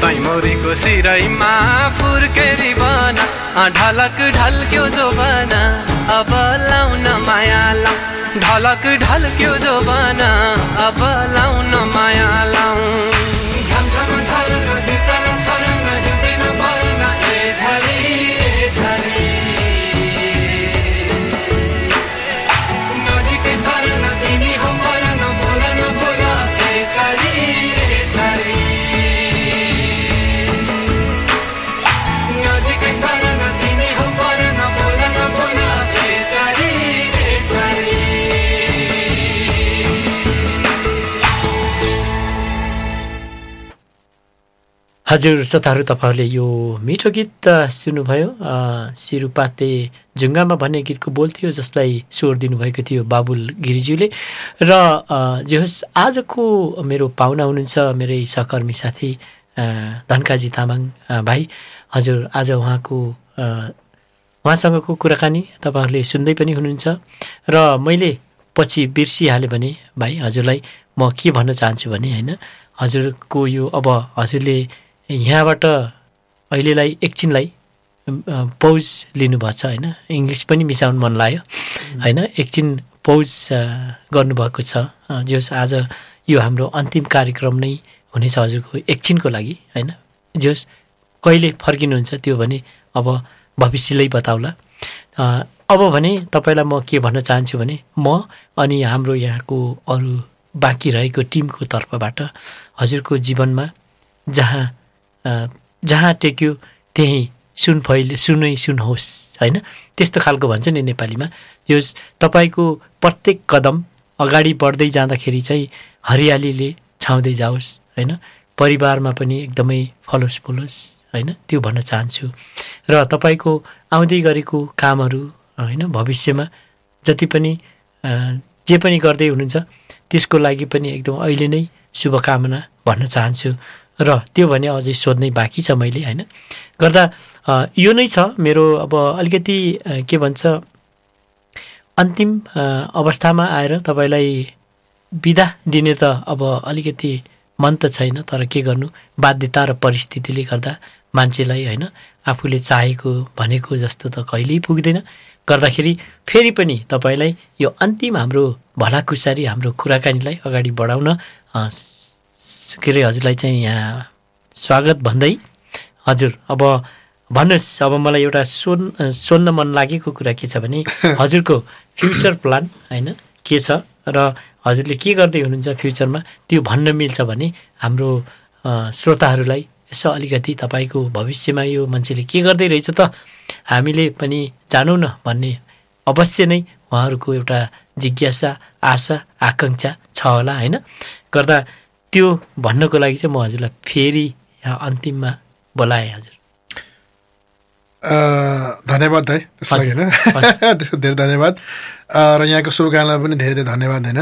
तैमुरीको सिरैमा फुर्केरी बना ढलक ढल्क्यो जो बना अब लाउन माया लाउ ढलक ढल्क्यो जो बना अब लाउन माया लाउ हजुर श्रोताहरू तपाईँहरूले यो मिठो गीत अ, सुन्नुभयो सिरुपाते जुङ्गामा भन्ने गीतको बोल थियो जसलाई स्वर दिनुभएको थियो बाबुल गिरिज्यूले र जे होस् आजको मेरो पाहुना हुनुहुन्छ मेरै सहकर्मी साथी धनकाजी तामाङ भाइ हजुर आज उहाँको उहाँसँगको कुराकानी तपाईँहरूले सुन्दै पनि हुनुहुन्छ र मैले पछि बिर्सिहालेँ भने भाइ हजुरलाई म के भन्न चाहन्छु भने होइन हजुरको यो अब हजुरले यहाँबाट अहिलेलाई एकछिनलाई पौज लिनुभएको छ होइन। इङ्ग्लिस पनि मिसाउनु मन लाग्यो। होइन एकछिन पौज गर्नुभएको छ। अ, जे होस् आज यो हाम्रो अन्तिम कार्यक्रम नै हुनेछ हजुरको एकछिनको लागि होइन। जे होस् कहिले फर्किनुहुन्छ त्यो भने अब भविष्यलाई बताउला। अब भने तपाईँलाई म के भन्न चाहन्छु भने म अनि हाम्रो यहाँको अरू बाँकी रहेको टिमको तर्फबाट हजुरको जीवनमा जहाँ जहाँ टेक्यो त्यहीँ सुन फैले सुनै सुन होस् होइन? त्यस्तो खालको भन्छ नि नेपालीमा। त्यो तपाईँको प्रत्येक कदम अगाडि बढ्दै जाँदाखेरि चाहिँ हरियालीले छाउँदै जाओस् होइन? परिवारमा पनि एकदमै फलोस् फुलोस् होइन? त्यो भन्न चाहन्छु। र तपाईँको आउँदै गरेको कामहरू होइन? भविष्यमा जति पनि जे पनि गर्दै हुनुहुन्छ त्यसको लागि पनि एकदम अहिले नै शुभकामना भन्न चाहन्छु। र त्यो भने अझै सोध्नै बाँकी छ मैले होइन? गर्दा यो नै छ मेरो अब अलिकति के भन्छ अन्तिम अवस्थामा आएर तपाईँलाई बिदा दिने त अब अलिकति मन त छैन तर के गर्नु? बाध्यता र परिस्थितिले गर्दा मान्छेलाई होइन आफूले चाहेको भनेको जस्तो त कहिल्यै पुग्दैन। गर्दाखेरि फेरि पनि तपाईँलाई यो अन्तिम हाम्रो भलाकुसारी हाम्रो कुराकानीलाई अगाडि बढाउन के अरे हजुरलाई चाहिँ यहाँ स्वागत भन्दै। हजुर अब भन्नुहोस् अब मलाई एउटा सोध् सोध्न मन लागेको कुरा के छ भने हजुरको फ्युचर प्लान होइन के छ र हजुरले के गर्दै हुनुहुन्छ फ्युचरमा त्यो भन्न मिल्छ भने हाम्रो श्रोताहरूलाई यसो अलिकति तपाईँको भविष्यमा यो मान्छेले के गर्दै रहेछ त हामीले पनि जानौँ न भन्ने अवश्य नै उहाँहरूको एउटा जिज्ञासा आशा आकाङ्क्षा छ होला होइन। गर्दा त्यो भन्नको लागि चाहिँ म हजुरलाई फेरि यहाँ अन्तिममा बोलाएँ हजुर। धन्यवाद है त्यसको लागि होइन त्यसको धेरै धन्यवाद। र यहाँको शुभकामना पनि धेरै धेरै धन्यवाद होइन?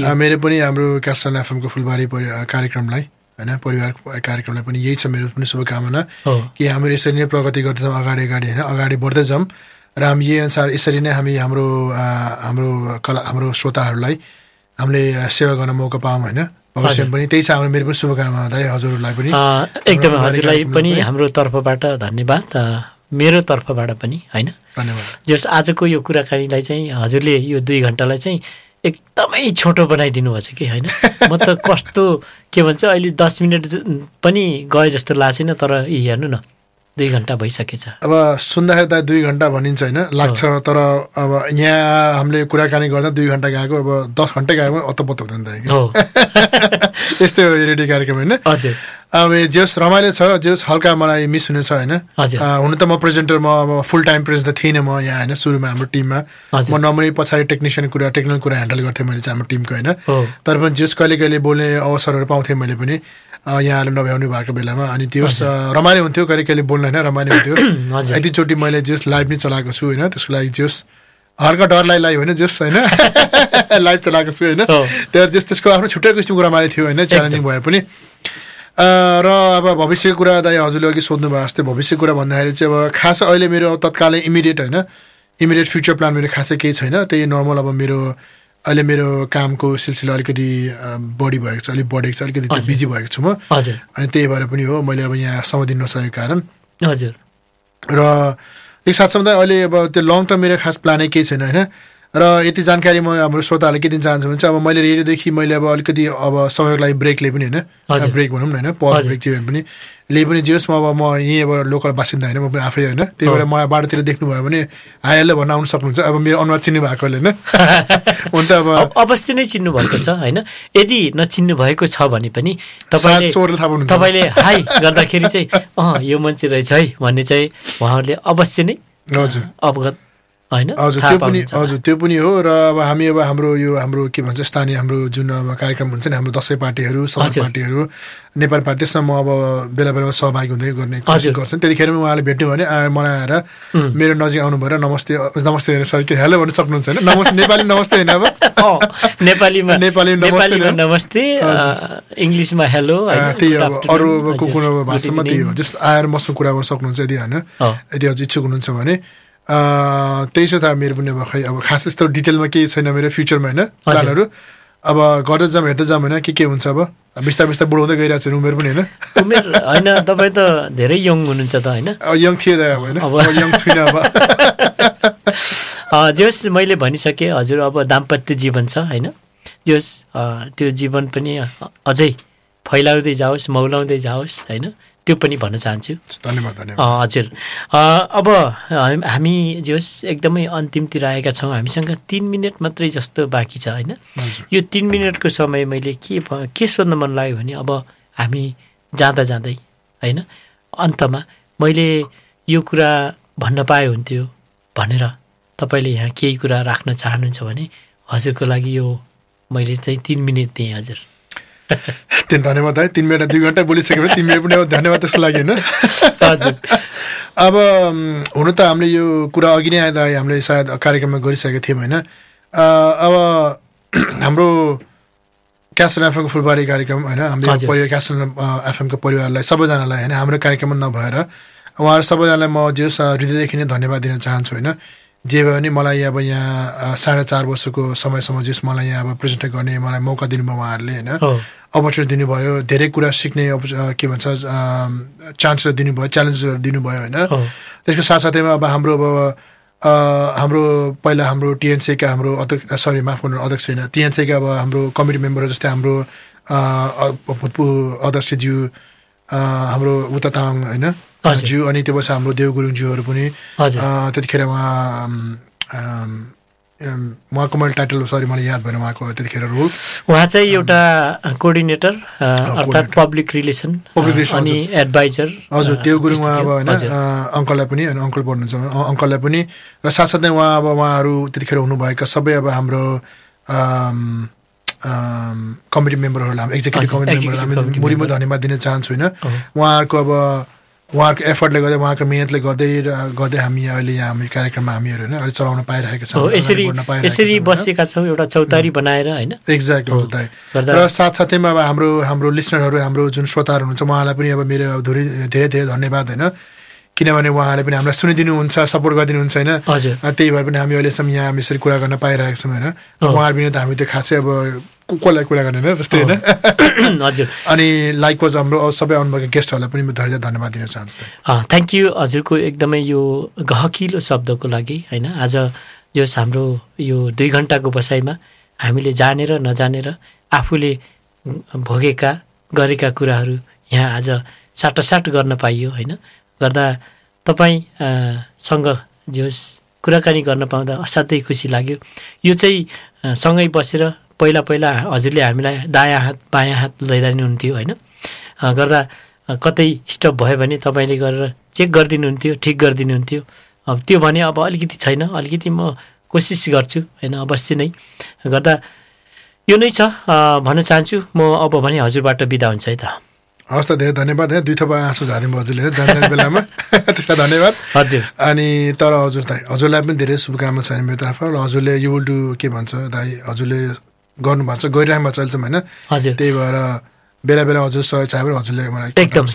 You. अ, मेरो पनि हाम्रो क्यास्टल एफएमको फुलबारी कार्यक्रमलाई होइन? परिवार कार्यक्रमलाई पनि यही छ मेरो पनि शुभकामना। कि हाम्रो यसरी नै प्रगति गर्दैछौँ अगाडि अगाडि होइन? अगाडि बढ्दै जाउँ र हामी यही अनुसार यसरी नै हामी हाम्रो हाम्रो कला हाम्रो श्रोताहरूलाई हामीले सेवा गर्न मौका पाऊँ होइन? हजुर। पनि। त्यही छ हाम्रो मेरो पनि शुभकामना है हजुरहरूलाई पनि। एकदमै हजुरलाई पनि हाम्रो तर्फबाट धन्यवाद। मेरो तर्फबाट पनि होइन? धन्यवाद। जस आजको यो कुराकानीलाई चाहिँ हजुरले यो दुई घन्टालाई चाहिँ एकदमै छोटो बनाइदिनु भएको छ कि होइन? म त कस्तो के भन्छ अहिले दस मिनट पनि गए जस्तो लागेन तर यी हेर्नु न। दुई घन्टा भइसकेछ। अब सुन्दाखेरि त दुई घन्टा भनिन्छ होइन लाग्छ। तर अब यहाँ हामीले कुराकानी गर्दा दुई घन्टा गएको अब दस घन्टा गएको अत्तपत्त हुँदैन त हो। यस्तै हो रेडियो कार्यक्रम होइन। हजुर। अब जेस रमाइलो छ जेस हल्का मलाई मिस हुने छ होइन। हुन त म प्रेजेन्टर म अब फुल टाइम प्रेजेन्ट त थिइनँ म यहाँ होइन सुरुमा हाम्रो टिममा। म नर्मली पछाडि टेक्निसियन कुरा टेक्निकल कुरा ह्यान्डल गर्थेँ मैले चाहिँ हाम्रो टिमको होइन। तर पनि जेस कहिले कहिले बोल्ने अवसरहरू पाउँथेँ मैले पनि। अ, यहाँहरूले नभ्याउनु भएको बेलामा। अनि त्यो रमाइलो हुन्थ्यो कहिले कहिले बोल्न होइन रमाइलो हुन्थ्यो। यतिचोटि मैले जेस लाइभ नै चलाएको छु होइन त्यसको लागि जेस हल्का डरलाई लाइभ होइन जेस होइन। लाइभ चलाएको छु होइन। त्यहाँ जेस त्यसको आफ्नो छुट्टै किसिमको रमाइलो थियो होइन च्यालेन्जिङ भए पनि। र अब भविष्यको कुरा दाइ हजुरले अघि सोध्नु भयो जस्तै भविष्यको कुरा भन्दाखेरि चाहिँ अब खास अहिले मेरो तत्कालै इमिडिएट होइन। इमिडिएट फ्युचर प्लान मेरो खासै केही छैन त्यही नर्मल अब मेरो अहिले मेरो कामको सिलसिला अलिकति बढी भएको छ अलिक बढेको छ अलिकति। बिजी भएको छु म। हजुर। अनि त्यही भएर पनि हो मैले अब यहाँ समय दिन नसकेको कारण। हजुर। र एक साथसाथै अहिले अब त्यो लङ टर्म मेरो खास प्लानै केही छैन होइन? र यति जानकारी म हाम्रो श्रोताहरूले के दिन चाहन्छु भने चाहिँ अब मैले रेडियोदेखि मैले अब अलिकति अब समयको लागि ब्रेक लिएँ पनि होइन। ब्रेक भनौँ न होइन पज। ब्रेक चाहिँ पनि लिए पनि जे होस् म अब म यहीँ अब लोकल बासिन्दा होइन म पनि आफै होइन त्यही भएर। मलाई बाटोतिर देख्नुभयो भने हाइहाल्यो भन्न आउनु सक्नुहुन्छ अब मेरो अनुहार चिन्नु भएकोले होइन हुन त अब अवश्य नै चिन्नु भएको छ होइन यदि नचिन्नु भएको छ भने पनि। तपाईँले हाई गर्दाखेरि चाहिँ अँ यो मान्छे रहेछ है भन्ने चाहिँ उहाँहरूले अवश्य नै हजुर अवगत होइन हजुर त्यो पनि। हजुर त्यो पनि हो र अब हामी अब हाम्रो यो हाम्रो के भन्छ स्थानीय हाम्रो जुन अब कार्यक्रम हुन्छ नि हाम्रो दसैँ पार्टीहरू सबै हजुर। पार्टीहरू नेपाल पार्टी त्यसमा म अब बेला बेलामा सहभागी हुँदै गर्ने कोसिस हजुर। गर्छन् त्यतिखेर उहाँले भेट्नु भने मलाई आएर. मेरो नजिक आउनु भएर नमस्ते नमस्ते सरी के हेलो भन्न सक्नुहुन्छ होइन नमस्ते नेपाली नमस्ते होइन अब नेपालीमा नेपाली नमस्ते इङ्ग्लिसमा हेलो त्यही अब अरू अब हजुर, कुनै भाषामा त्यही हो। जस्ट आएर मसँग कुरा गर्न सक्नुहुन्छ यदि होइन। यदि अझ इच्छुक हुनुहुन्छ भने त्यही छ त मेरो पनि अब खै अब खास यस्तो डिटेलमा केही छैन मेरो फ्युचरमा होइन प्लानहरू। अब गर्दै जाऊँ हेर्दै जाऊँ होइन के के हुन्छ अब। बिस्तारै बिस्तारै बढाउँदै गइरहेको छ उमेर पनि होइन। उमेर होइन तपाईँ त धेरै यङ हुनुहुन्छ त होइन। यङ थिएँ त अब होइन। अब- यङ छुइनँ अब। जस मैले भनिसकेँ हजुर अब दाम्पत्य जीवन छ होइन। जस त्यो जीवन पनि अझै फैलाउँदै जाओस् मौलाउँदै जाओस् होइन। त्यो पनि भन्न चाहन्छु। धन्यवाद हजुर। अब हाम- जस एकदमै अन्तिमतिर आएका छौँ। हामीसँग तिन मिनट मात्रै जस्तो बाँकी छ होइन? यो तिन मिनटको समय मैले के के सोध्न मन लाग्यो भने अब हामी जाँदा जाँदै होइन? अन्तमा मैले यो कुरा भन्न पाए हुन्थ्यो भनेर तपाईँले यहाँ केही कुरा राख्न चाहनुहुन्छ भने हजुरको लागि यो मैले चाहिँ तिन मिनट दिएँ हजुर। तिन धन्यवाद है तिन मिनट दुई घन्टा बोलिसक्यो भने मिनट पनि अब धन्यवाद त्यसको लागि होइन हजुर अब हुनु त हामीले यो कुरा अघि नै आउँदा हामीले सायद कार्यक्रममा गरिसकेका थियौँ होइन अब हाम्रो क्यासल एफएमको फुलबारी कार्यक्रम होइन हाम्रो। परिवार क्यासल एफएमको परिवारलाई सबैजनालाई होइन हाम्रो कार्यक्रममा नभएर उहाँहरू सबैजनालाई म जे होस्, अ, हृदयदेखि नै धन्यवाद दिन चाहन्छु होइन जे भयो भने मलाई अब यहाँ साढे चार वर्षको समयसम्म जस मलाई यहाँ अब प्रेजेन्ट गर्ने मलाई मौका दिनुभयो उहाँहरूले होइन? अपर्च्युनिटी दिनुभयो धेरै कुरा सिक्ने के भन्छ चान्सहरू दिनुभयो च्यालेन्जेसहरू दिनुभयो होइन? त्यसको साथसाथैमा अब हाम्रो अब हाम्रो पहिला हाम्रो टिएनसीका हाम्रो अध्यक्ष सरी माफ गर्नु अध्यक्ष होइन टिएनसीका अब हाम्रो कमिटी मेम्बरहरू जस्तै हाम्रो भूतपूर्व अध्यक्षज्यू हाम्रो उता तामाङ होइन। ज्यू अनि त्यो पछि हाम्रो देव गुरुङज्यूहरू पनि त्यतिखेर उहाँ उहाँको मैले टाइटल सरी मलाई याद भएन उहाँको त्यतिखेर रोल उहाँ चाहिँ एउटा कोअर्डिनेटर अ, अर्थात् पब्लिक रिलेसन Public relation, अनि एडभाइजर हजुर देव गुरुङ उहाँ अब होइन अङ्कललाई पनि होइन अङ्कल पढ्नुहुन्छ अङ्कललाई पनि र साथसाथै उहाँ अब उहाँहरू त्यतिखेर हुनुभएका सबै अब हाम्रो कमिटी मेम्बरहरूलाई एक्जिक्युटिभ कमिटी मेम्बरहरूलाई म। धन्यवाद दिन चाहन्छु होइन। उहाँहरूको अब उहाँहरूको एफर्टले गर्दै उहाँको मिहिनेतले गर्दै गर्दै हामी अहिले यहाँ हामी कार्यक्रममा हामीहरू होइन अहिले चलाउन पाइरहेका छौँ यसरी? बसेका छौँ एउटा चौतारी बनाएर होइन? एक्ज्याक्ट र साथसाथैमा अब हाम्रो हाम्रो लिसनरहरू हाम्रो जुन श्रोताहरू हुनुहुन्छ उहाँलाई पनि अब मेरो धेरै धेरै धन्यवाद होइन? किनभने उहाँले पनि हामीलाई सुनिदिनुहुन्छ सपोर्ट गरिदिनुहुन्छ होइन? त्यही भएर पनि हामी अहिलेसम्म यहाँ हामी यसरी कुरा गर्न पाइरहेका छौँ होइन। उहाँहरू बिना त हामी त्यो खासै अब कसलाई कुरा गर्ने होइन जस्तै होइन? हजुर। अनि लाइक वाज हाम्रो सबै आउनुभएको गेस्टहरूलाई पनि म धेरै धेरै धन्यवाद दिन चाहन्छु। थ्याङ्क यू हजुरको एकदमै यो गहकिलो शब्दको लागि होइन? आज जस हाम्रो यो दुई घन्टाको बसाइमा हामीले जानेर नजानेर आफूले भोगेका गरेका कुराहरू यहाँ आज साटासाट गर्न पाइयो होइन? गर्दा तपाईँ अ, सँग जस कुराकानी गर्न पाउँदा असाध्यै खुसी लाग्यो। यो चाहिँ सँगै बसेर पहिला पहिला हजुरले हामीलाई दायाँ हात बायाँ हात लैजानुहुन्थ्यो होइन? अ, गर्दा कतै स्टप भयो भने तपाईँले गरेर चेक गरिदिनुहुन्थ्यो ठिक गरिदिनुहुन्थ्यो। अब त्यो भने अब अलिकति छैन अलिकति म कोसिस गर्छु होइन? अवश्य नै। गर्दा यो नै छ। भन्न चाहन्छु म अब भने हजुरबाट बिदा हुन्छ है त। हवस् त धेरै धन्यवाद है। दुई थोपा आँसु झार्नु हजुरले जाने बेलामा। त्यसलाई धन्यवाद। हजुर। अनि तर हजुर दाइ हजुरलाई पनि धेरै शुभकामना छ मेरो तर्फबाट र हजुरले यु विल डु के भन्छ दाइ हजुरले गर्नुभएको छ गरिरहनु भएको छ अहिलेसम्म होइन? हजुर। त्यही भएर बेला बेला हजुर सहयोग चाहियो हजुरले मलाई एकदम।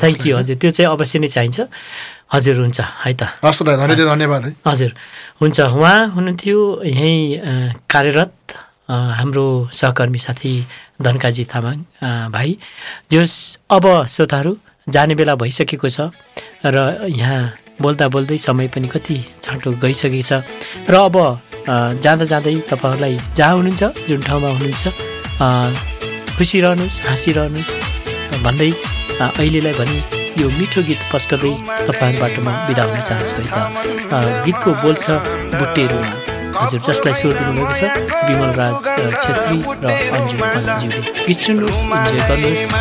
थ्याङ्क यू हजुर। त्यो चाहिँ अवश्य नै चाहिन्छ। हजुर हुन्छ। है त। हस् त धेरै धन्यवाद है। हजुर। हुन्छ उहाँ हुनुहुन्थ्यो यहीँ कार्यरत हाम्रो सहकर्मी साथी धनकाजी तामाङ भाइ जस अब श्रोताहरू जाने बेला भइसकेको छ र यहाँ बोल्दा बोल्दै समय पनि कति छाँटो गइसकेको छ र अब जाँदा जाँदै तपाईँहरूलाई जहाँ हुनुहुन्छ जुन ठाउँमा हुनुहुन्छ खुसी रहनुहोस् हाँसिरहनुहोस् भन्दै अहिलेलाई भने यो मिठो गीत पस्कदै तपाईँहरूबाट म बिदा हुन चाहन्छु गीतको बोल छ बुट्टेहरूमा हजुर जसलाई स्वर दिनुभएको छ विमल राज छेत्री र अन्जु अन्जुले गीत सुन्नुहोस् इन्जोय गर्नुहोस्।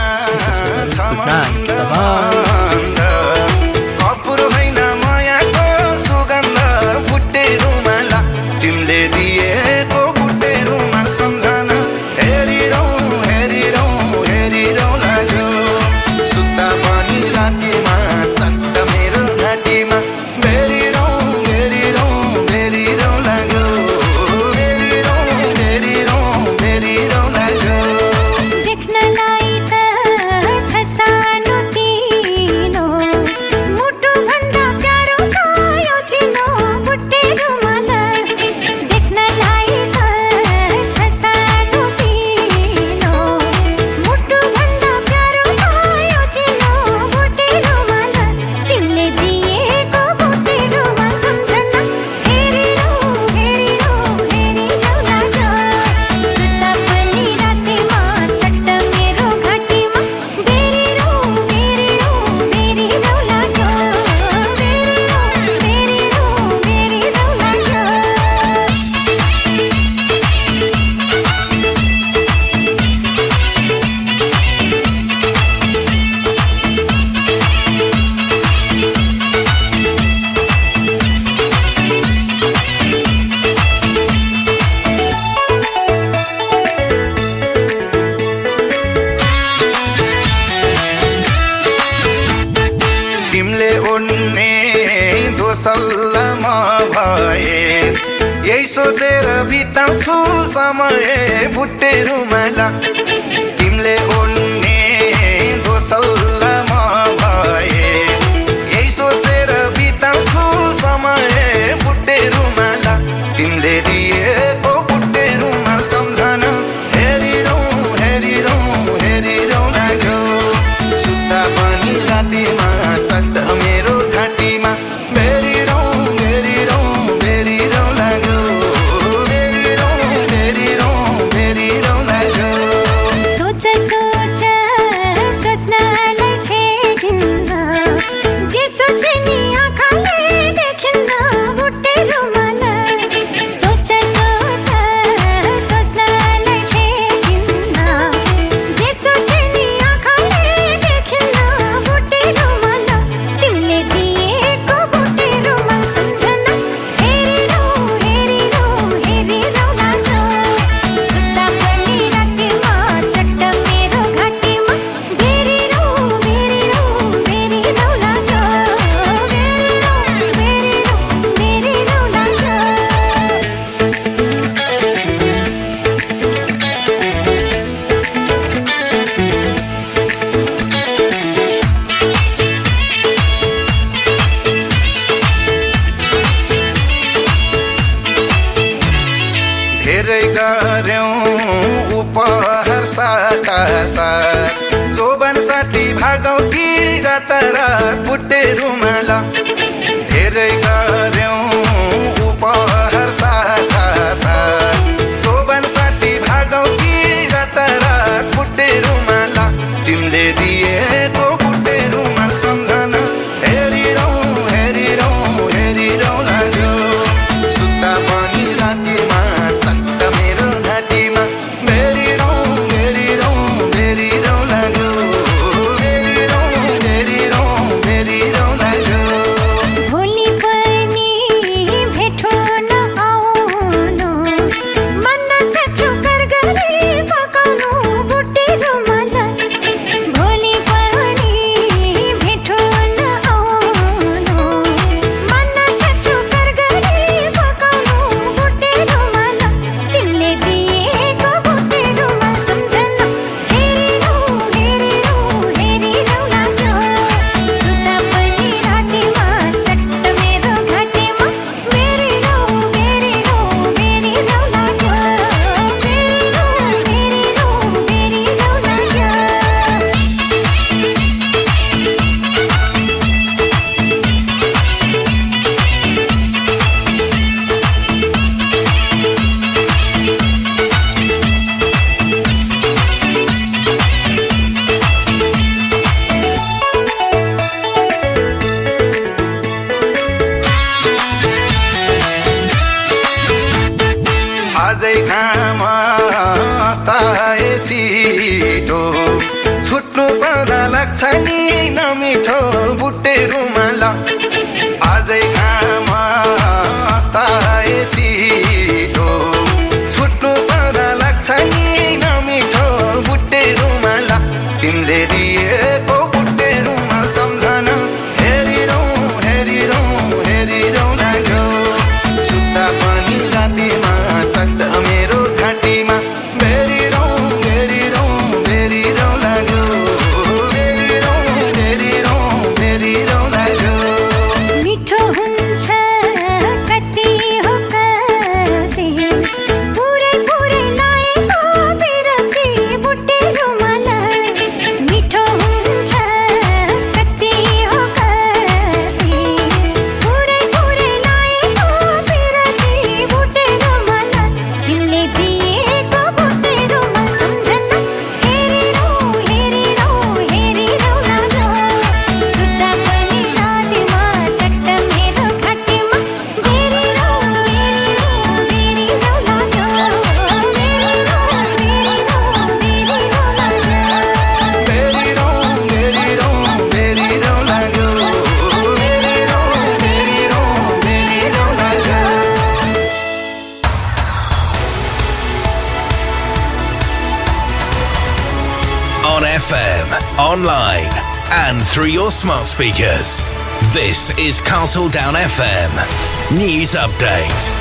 This is Castle Down FM News Update.